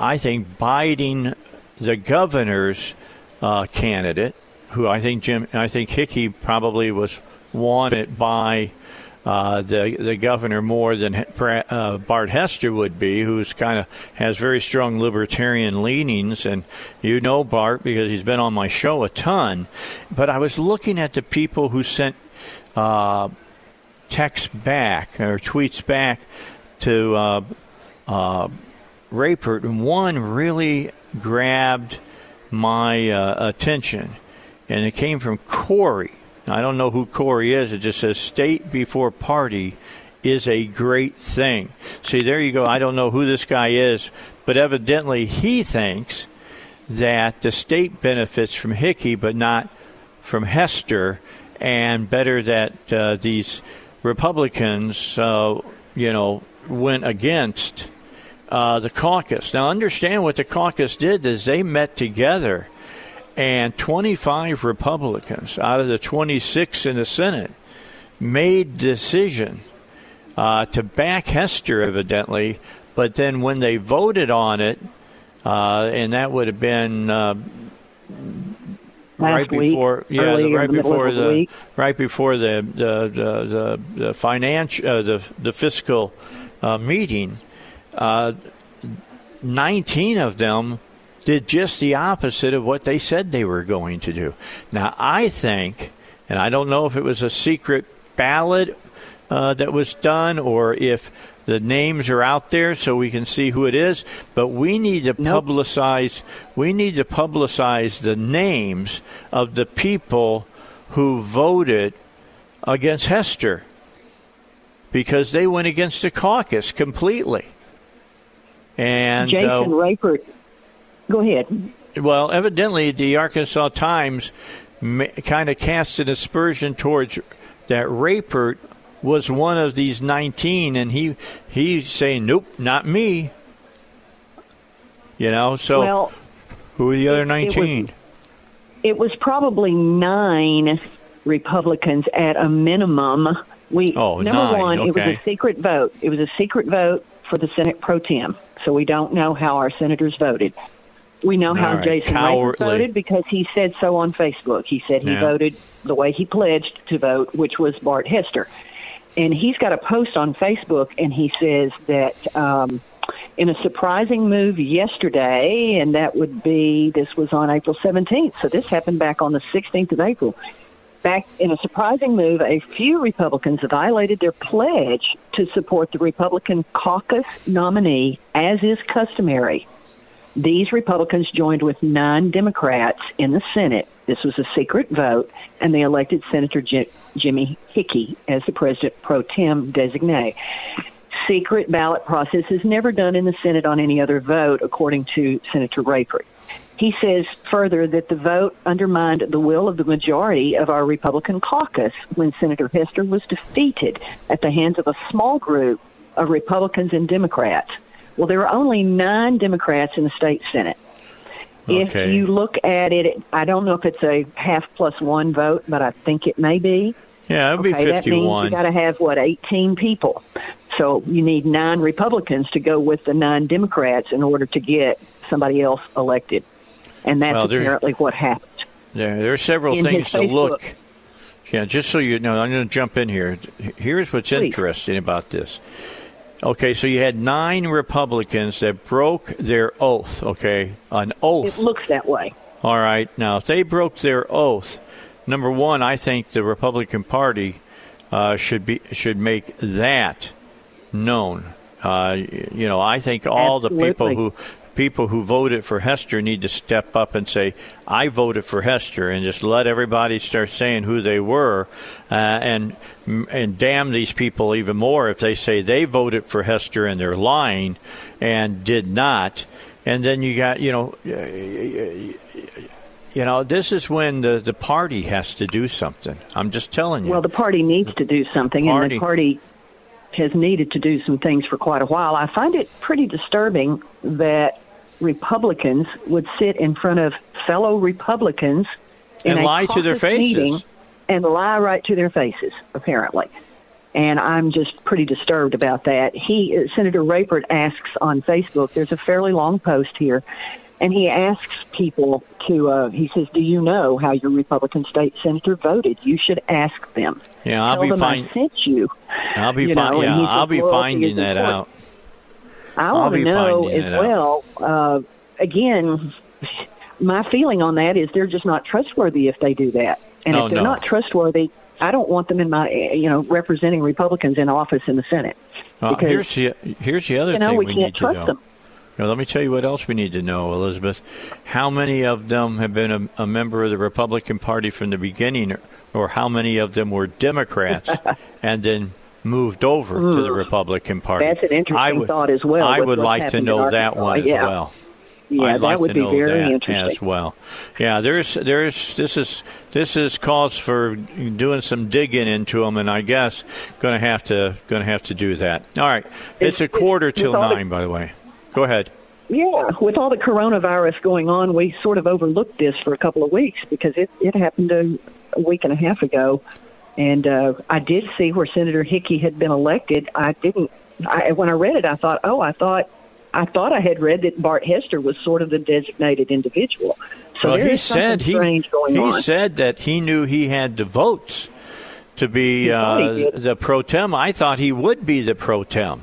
Speaker 1: I think biting the governor's uh, candidate, who I think Jim, I think Hickey probably was wanted by uh, the the governor more than uh, Bart Hester would be, who's kind of has very strong libertarian leanings, and you know Bart because he's been on my show a ton. But I was looking at the people who sent uh, texts back or tweets back to uh, uh, Rapert, and one really grabbed my uh, attention, and it came from Corey. I don't know who Corey is. It just says state before party is a great thing. See, there you go. I don't know who this guy is, but evidently he thinks that the state benefits from Hickey, but not from Hester, and better that uh, these Republicans, uh, you know, went against uh, the caucus. Now, understand what the caucus did is they met together and 25 Republicans out of the 26 in the Senate made decision uh, to back Hester, evidently. But then when they voted on it, uh, and that would have been uh, right before, yeah, the, right
Speaker 2: the
Speaker 1: before
Speaker 2: the,
Speaker 1: the, right before the the the, the, the financial uh, the the fiscal uh, meeting. Uh, 19 of them did just the opposite of what they said they were going to do. Now, I think, and I don't know if it was a secret ballot uh, that was done or if the names are out there so we can see who it is, but we need to nope. publicize we need to publicize the names of the people who voted against Hester because they went against the caucus completely. And
Speaker 2: Jason
Speaker 1: uh,
Speaker 2: Rapert Go ahead.
Speaker 1: Well, evidently, the Arkansas Times kind of cast an aspersion towards that Rapert was one of these 19, and he he's saying, "Nope, not me." You know, so
Speaker 2: well,
Speaker 1: who are the other 19?
Speaker 2: It was, it was probably nine Republicans at a minimum. We
Speaker 1: oh,
Speaker 2: number
Speaker 1: nine.
Speaker 2: one,
Speaker 1: okay.
Speaker 2: it was a secret vote. It was a secret vote for the Senate pro tem, so we don't know how our senators voted. We know how
Speaker 1: right.
Speaker 2: Jason
Speaker 1: Cowardly.
Speaker 2: voted because he said so on Facebook. He said he
Speaker 1: Yeah.
Speaker 2: voted the way he pledged to vote, which was Bart Hester. And he's got a post on Facebook, and he says that um, in a surprising move yesterday, and that would be this was on April 17th, so this happened back on the 16th of April. Back in a surprising move, a few Republicans violated their pledge to support the Republican caucus nominee, as is customary. These Republicans joined with nine Democrats in the Senate. This was a secret vote, and they elected Senator Jim, Jimmy Hickey as the president pro tem designee. Secret ballot process is never done in the Senate on any other vote, according to Senator Rapert. He says further that the vote undermined the will of the majority of our Republican caucus when Senator Hester was defeated at the hands of a small group of Republicans and Democrats. Well, there are only nine Democrats in the state Senate. If you look at it, I don't know if it's a half plus one vote, but I think it may be.
Speaker 1: Yeah, it would
Speaker 2: okay,
Speaker 1: be
Speaker 2: that means you
Speaker 1: 51.
Speaker 2: got to have what 18 people. So you need nine Republicans to go with the nine Democrats in order to get somebody else elected, and that's
Speaker 1: Well,
Speaker 2: apparently what happened.
Speaker 1: There, there are several
Speaker 2: In
Speaker 1: things to look. Yeah, just so you know, I'm going to jump in here. Here's what's
Speaker 2: Please.
Speaker 1: interesting about this. Okay, so you had nine Republicans that broke their oath. Okay, an oath.
Speaker 2: It looks that way.
Speaker 1: All right. Now, if they broke their oath, number one, I think the Republican Party uh, should be should make that known. Uh, you know, I think all the people who people who voted for Hester need to step up and say, "I voted for Hester," and just let everybody start saying who they were, uh, and and damn these people even more if they say they voted for Hester and they're lying and did not. And then you got, you know, you know, this is when the the party has to do something. I'm just telling you.
Speaker 2: Well, the party needs to do something, and the party has needed to do some things for quite a while. I find it pretty disturbing that Republicans would sit in front of fellow Republicans in
Speaker 1: And
Speaker 2: a
Speaker 1: lie to their faces.
Speaker 2: and lie right to their faces, apparently. And I'm just pretty disturbed about that. He, Senator Rapert asks on Facebook. There's a fairly long post here, and he asks people to. Uh, he says, "Do you know how your Republican state senator voted? You should ask them."
Speaker 1: Yeah, I'll
Speaker 2: Tell
Speaker 1: be fine.
Speaker 2: I sent you.
Speaker 1: I'll be
Speaker 2: you
Speaker 1: fin-
Speaker 2: know,
Speaker 1: yeah, I'll be finding that
Speaker 2: important.
Speaker 1: out.
Speaker 2: I want to know as well. Uh, again, my feeling on that is they're just not trustworthy if they do that. And
Speaker 1: No,
Speaker 2: if they're
Speaker 1: no.
Speaker 2: not trustworthy, I don't want them in my, you know, representing Republicans in office in the Senate.
Speaker 1: Uh,
Speaker 2: because
Speaker 1: here's the here's the other
Speaker 2: you know
Speaker 1: thing
Speaker 2: we,
Speaker 1: we
Speaker 2: can't
Speaker 1: need to
Speaker 2: trust
Speaker 1: know.
Speaker 2: them.
Speaker 1: Now, let me tell you what else we need to know, Elizabeth. How many of them have been a, a member of the Republican Party from the beginning, or, or how many of them were Democrats and then moved over to the
Speaker 2: Hmm.
Speaker 1: Republican Party?
Speaker 2: That's an interesting
Speaker 1: I would,
Speaker 2: thought as well,
Speaker 1: I would like to know that one as
Speaker 2: Yeah.
Speaker 1: well.
Speaker 2: Yeah,
Speaker 1: I'd
Speaker 2: that
Speaker 1: like
Speaker 2: would
Speaker 1: to
Speaker 2: be
Speaker 1: know
Speaker 2: very
Speaker 1: that
Speaker 2: interesting.
Speaker 1: as well. Yeah, there's there's this is this is cause for doing some digging into them, and I guess going to have to going to have to do that. All right, it's, a quarter till
Speaker 2: all the-
Speaker 1: nine, by the way. Go ahead.
Speaker 2: Yeah, with all the coronavirus going on, we sort of overlooked this for a couple of weeks because it, it happened a, a week and a half ago. And uh, I did see where Senator Hickey had been elected. I didn't. I, when I read it, I thought, oh, I thought, I thought I had read that Bart Hester was sort of the designated individual. So
Speaker 1: well, he said he
Speaker 2: going
Speaker 1: he
Speaker 2: on.
Speaker 1: said that he knew he had the votes to be
Speaker 2: He thought he
Speaker 1: uh, the pro tem. I thought he would be the pro tem.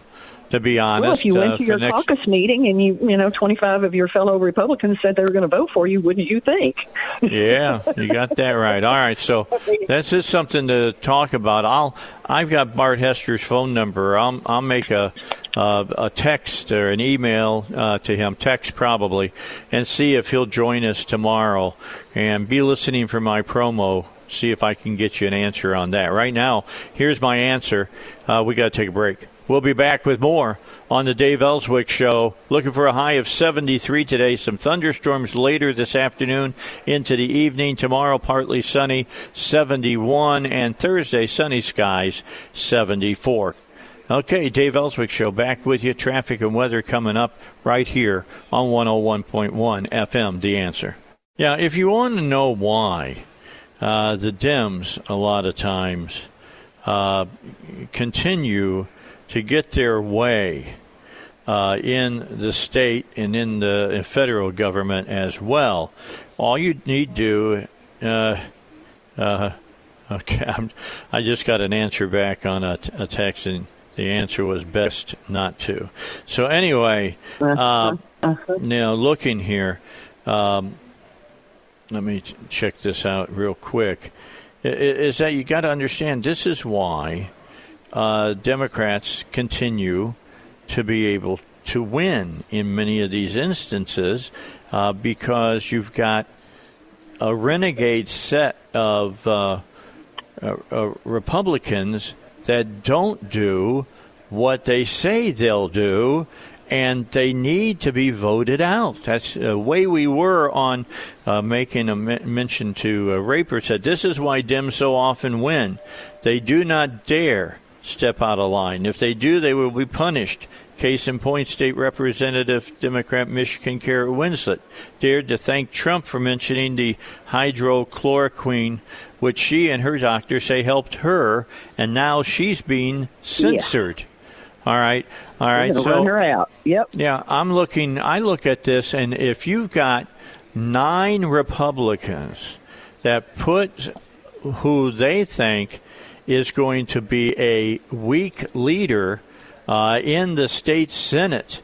Speaker 1: To be honest,
Speaker 2: well, if you
Speaker 1: uh,
Speaker 2: went to your
Speaker 1: next
Speaker 2: caucus meeting and you, you know, 25 of your fellow Republicans said they were going to vote for you, wouldn't you think?
Speaker 1: yeah, you got that right. All right, so that's just something to talk about. I'll I've got Bart Hester's phone number. I'll I'll make a uh, a text or an email uh, to him, text probably, and see if he'll join us tomorrow and be listening for my promo. See if I can get you an answer on that. Right now, here's my answer. Uh, we got to take a break. We'll be back with more on the Dave Elswick Show. Looking for a high of 73 today. Some thunderstorms later this afternoon into the evening. Tomorrow, partly sunny, 71. And Thursday, sunny skies, 74. Okay, Dave Elswick Show back with you. Traffic and weather coming up right here on 101.1 FM, The Answer. Yeah, if you want to know why uh, the Dems, a lot of times, uh, continue to get their way uh, in the state and in the federal government as well. All you need to do, uh, uh, okay, I'm, I just got an answer back on a, a text, and the answer was best not to. So anyway, uh, now looking here, um, let me check this out real quick. Is that you got to understand this is why uh, Democrats continue to be able to win in many of these instances uh, because you've got a renegade set of uh, uh, uh, Republicans that don't do what they say they'll do. And they need to be voted out. That's the way we were on uh, making a mention to uh, Rapert said, This is why Dems so often win. They do not dare step out of line. If they do, they will be punished. Case in point, State Representative Democrat Michigan Kara Winslet dared to thank Trump for mentioning the hydrochloroquine, which she and her doctor say helped her, and now she's being censored. All right, all right. So
Speaker 2: run her out. Yep.
Speaker 1: yeah, I'm looking. I look at this, and if you've got nine Republicans that put who they think is going to be a weak leader uh, in the state senate,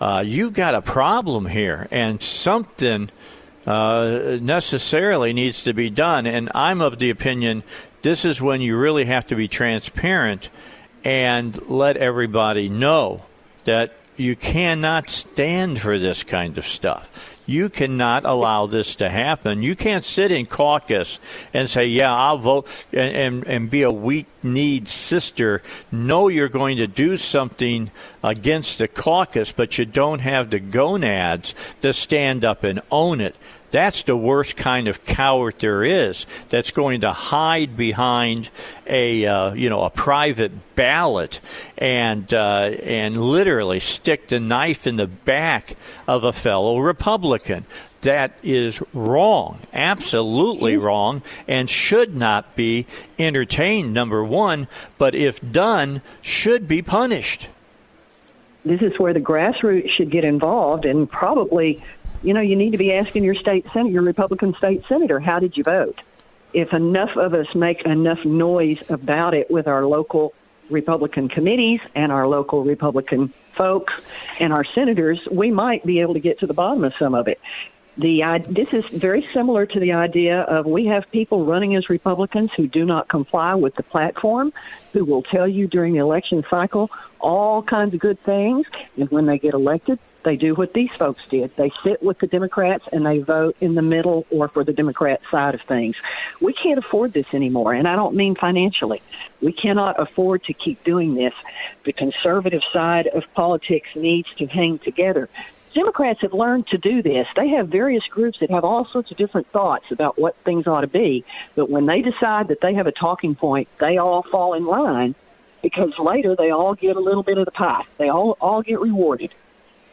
Speaker 1: uh, you've got a problem here, and something uh, necessarily needs to be done. And I'm of the opinion this is when you really have to be transparent and let everybody know that you cannot stand for this kind of stuff. You cannot allow this to happen. You can't sit in caucus and say, "Yeah, I'll vote," and and, and be a weak-kneed sister. Know you're going to do something against the caucus, but you don't have the gonads to stand up and own it. That's the worst kind of coward there is. That's going to hide behind a uh, you know a private ballot and uh, and literally stick the knife in the back of a fellow Republican. That is wrong, absolutely wrong, and should not be entertained. Number one, but if done, should be punished.
Speaker 2: This is where the grassroots should get involved and probably you know you need to be asking your state sen- your republican state senator how did you vote if enough of us make enough noise about it with our local Republican committees and our local Republican folks and our senators, we might be able to get to the bottom of some of it. The this is very similar to the idea of we have people running as Republicans who do not comply with the platform, who will tell you during the election cycle all kinds of good things, and when they get elected, they do what these folks did. They sit with the Democrats and they vote in the middle or for the Democrat side of things. We can't afford this anymore, and I don't mean financially. We cannot afford to keep doing this. The conservative side of politics needs to hang together. Democrats have learned to do this. They have various groups that have all sorts of different thoughts about what things ought to be, but when they decide that they have a talking point, they all fall in line because later they all get a little bit of the pie. They all all get rewarded.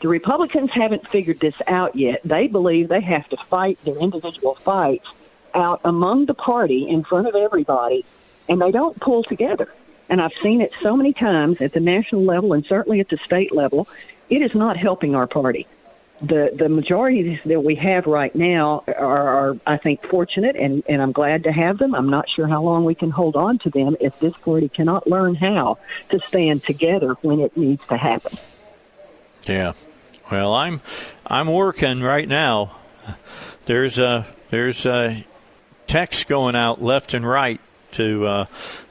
Speaker 2: The Republicans haven't figured this out yet. They believe they have to fight their individual fights out among the party in front of everybody, and they don't pull together. And I've seen it so many times at the national level and certainly at the state level. It is not helping our party. The the majorities that we have right now are, are I think, fortunate, and, and I'm glad to have them. I'm not sure how long we can hold on to them if this party cannot learn how to stand together when it needs to happen.
Speaker 1: Yeah. Well, I'm I'm working right now. There's a there's a text going out left and right to uh,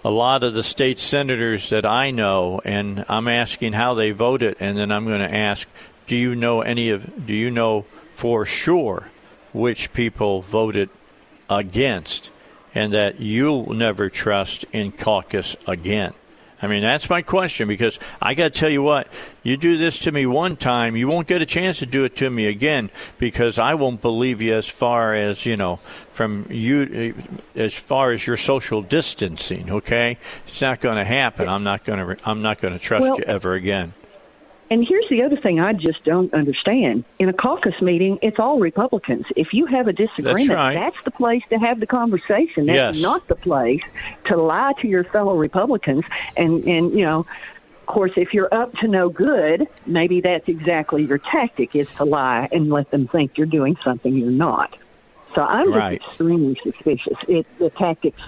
Speaker 1: a lot of the state senators that I know, and I'm asking how they voted, and then I'm going to ask, do you know any of do you know for sure which people voted against, and that you'll never trust in caucus again? I mean, that's my question because I got to tell you what, you do this to me one time, you won't get a chance to do it to me again because I won't believe you as far as, you know, from you, eh, as far as your social distancing, okay? It's not going to happen. I'm not going to, I'm not going to trust
Speaker 2: Well-
Speaker 1: you ever again.
Speaker 2: And here's the other thing I just don't understand. In a caucus meeting, it's all Republicans. If you have a disagreement,
Speaker 1: right.
Speaker 2: that's the place to have the conversation. That's
Speaker 1: Yes.
Speaker 2: not the place to lie to your fellow Republicans. And, and, you know, of course, if you're up to no good, maybe that's exactly your tactic is to lie and let them think you're doing something you're not. So I'm just
Speaker 1: Right.
Speaker 2: extremely suspicious. It, the tactics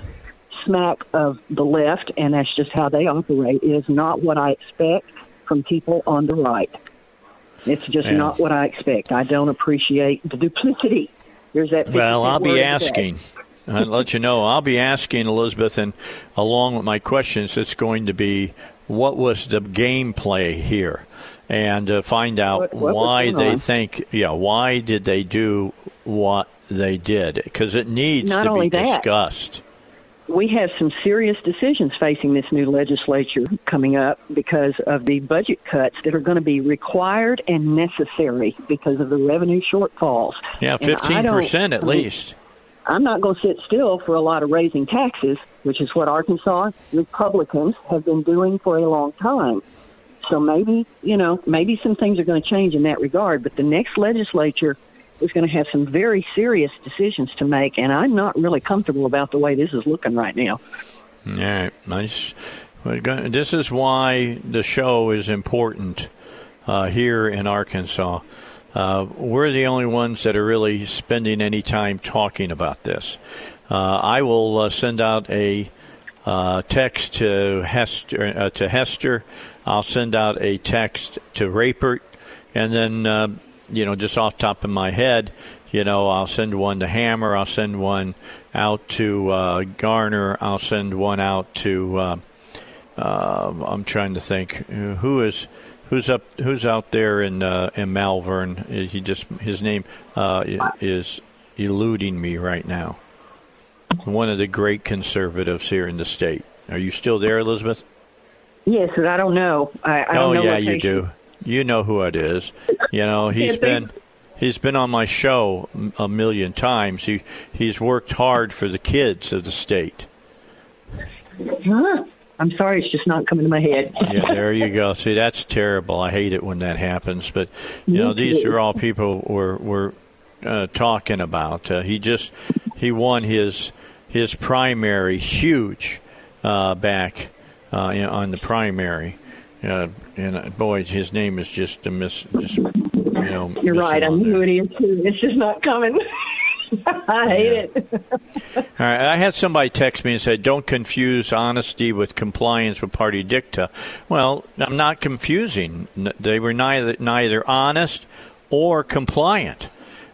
Speaker 2: smack of the left, and that's just how they operate. It is not what I expect from people on the right. It's just
Speaker 1: Yeah.
Speaker 2: not what I expect. I don't appreciate the duplicity. There's that.
Speaker 1: Well, I'll be asking. I'll let you know. I'll be asking Elizabeth, and along with my questions, it's going to be what was the gameplay here, and uh, find out
Speaker 2: What- what
Speaker 1: why they
Speaker 2: on?
Speaker 1: think. Yeah, why did they do what they did? Because it needs
Speaker 2: Not
Speaker 1: to be
Speaker 2: that.
Speaker 1: discussed.
Speaker 2: We have some serious decisions facing this new legislature coming up because of the budget cuts that are going to be required and necessary because of the revenue shortfalls.
Speaker 1: Yeah, 15% at least.
Speaker 2: I'm not going to sit still for a lot of raising taxes, which is what Arkansas Republicans have been doing for a long time. So maybe, you know, maybe some things are going to change in that regard, but the next legislature is going to have some very serious decisions to make, and I'm not really comfortable about the way this is looking right now.
Speaker 1: Right, nice. This is why the show is important uh, here in Arkansas. Uh, we're the only ones that are really spending any time talking about this. Uh, I will uh, send out a uh, text to Hester. Uh, to Hester, I'll send out a text to Rapert, and then you know, just off the top of my head, you know, I'll send one to Hammer. I'll send one out to uh, Garner. I'll send one out to. Uh, uh, I'm trying to think who is who's up who's out there in uh, in Malvern. He just his name uh, is eluding me right now. One of the great conservatives here in the state. Are you still there, Elizabeth?
Speaker 2: Yes, but I don't know. I, I
Speaker 1: oh
Speaker 2: don't know
Speaker 1: yeah, you do. You know who it is. You know he's been he's been on my show a million times. He he's worked hard for the kids of the state.
Speaker 2: Huh? I'm sorry, it's just not coming to my head.
Speaker 1: Yeah, there you go. See, that's terrible. I hate it when that happens. But you know, these are all people we're we're uh, talking about. Uh, he just he won his his primary huge uh, back uh, on the primary. Uh, and uh, boy, his name is just a miss. Just you know,
Speaker 2: You're right. I
Speaker 1: on
Speaker 2: knew
Speaker 1: there.
Speaker 2: it is too. It's just not coming. I hate it.
Speaker 1: All right, I had somebody text me and said, "Don't confuse honesty with compliance with party dicta." Well, I'm not confusing. They were neither neither honest or compliant.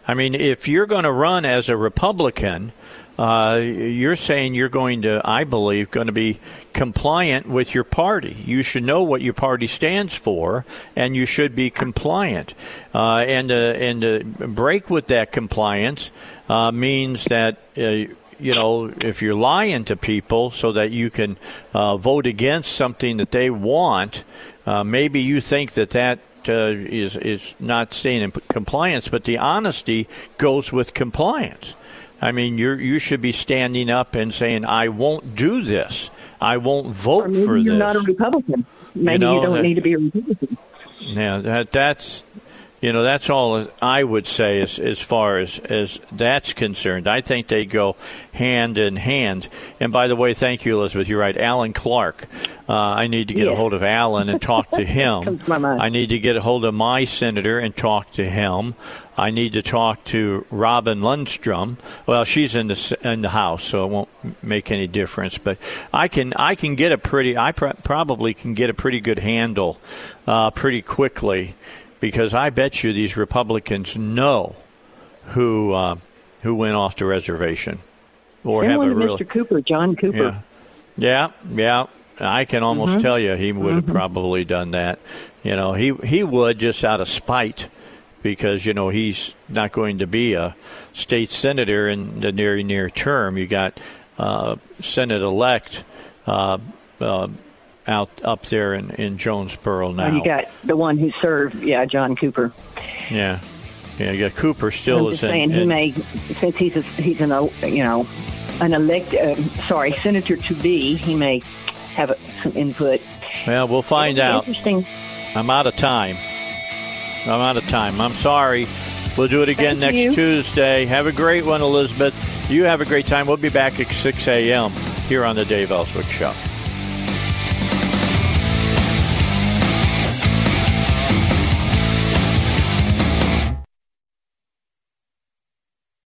Speaker 1: I mean, if you're going to run as a Republican, uh, you're saying you're going to, I believe, going to be compliant with your party. You should know what your party stands for, and you should be compliant. Uh, and uh, and uh, break with that compliance uh, means that. Uh, you know, if you're lying to people so that you can vote against something that they want, maybe you think that that is is not staying in compliance, but the honesty goes with compliance. I mean, you you should be standing up and saying, "I won't do this. I won't vote
Speaker 2: Or maybe
Speaker 1: for
Speaker 2: you're
Speaker 1: this."
Speaker 2: not a Republican. Maybe
Speaker 1: know,
Speaker 2: you don't
Speaker 1: that-
Speaker 2: need to be a Republican.
Speaker 1: Yeah, that that's you know that's all I would say as as far as as that's concerned. I think they go hand in hand. And by the way, thank you, Elizabeth. You're right, Alan Clark. Uh, I need to get a hold of Alan and talk to him.
Speaker 2: To my mind.
Speaker 1: I need to get a hold of my senator and talk to him. I need to talk to Robin Lundstrom. Well, she's in the in the house, so it won't make any difference. But I can I can get a pretty I pr- probably can get a pretty good handle uh, pretty quickly because I bet you these Republicans know who uh, who went off the reservation or
Speaker 2: and
Speaker 1: have a real
Speaker 2: Mr. Cooper, John Cooper.
Speaker 1: yeah, yeah, yeah. I can almost
Speaker 2: Mhm.
Speaker 1: tell you he would have
Speaker 2: Mhm.
Speaker 1: probably done that. You know, he he would just out of spite because you know he's not going to be a state senator in the near near term. You got uh, Senate elect uh, uh, out up there in, in Jonesboro now.
Speaker 2: You got the one who served, yeah, John Cooper.
Speaker 1: yeah, yeah. You got Cooper still
Speaker 2: I'm
Speaker 1: is
Speaker 2: just
Speaker 1: in,
Speaker 2: saying he
Speaker 1: in-
Speaker 2: may, since he's a, he's an you know an elect, uh, sorry, senator to be, he may have some input.
Speaker 1: Well, we'll find out.
Speaker 2: Interesting.
Speaker 1: I'm out of time. I'm out of time. I'm sorry. We'll do it again
Speaker 2: Thank
Speaker 1: next
Speaker 2: you.
Speaker 1: Tuesday. Have a great one, Elizabeth. You have a great time. We'll be back at 6 a.m. here on the Dave Elswick Show.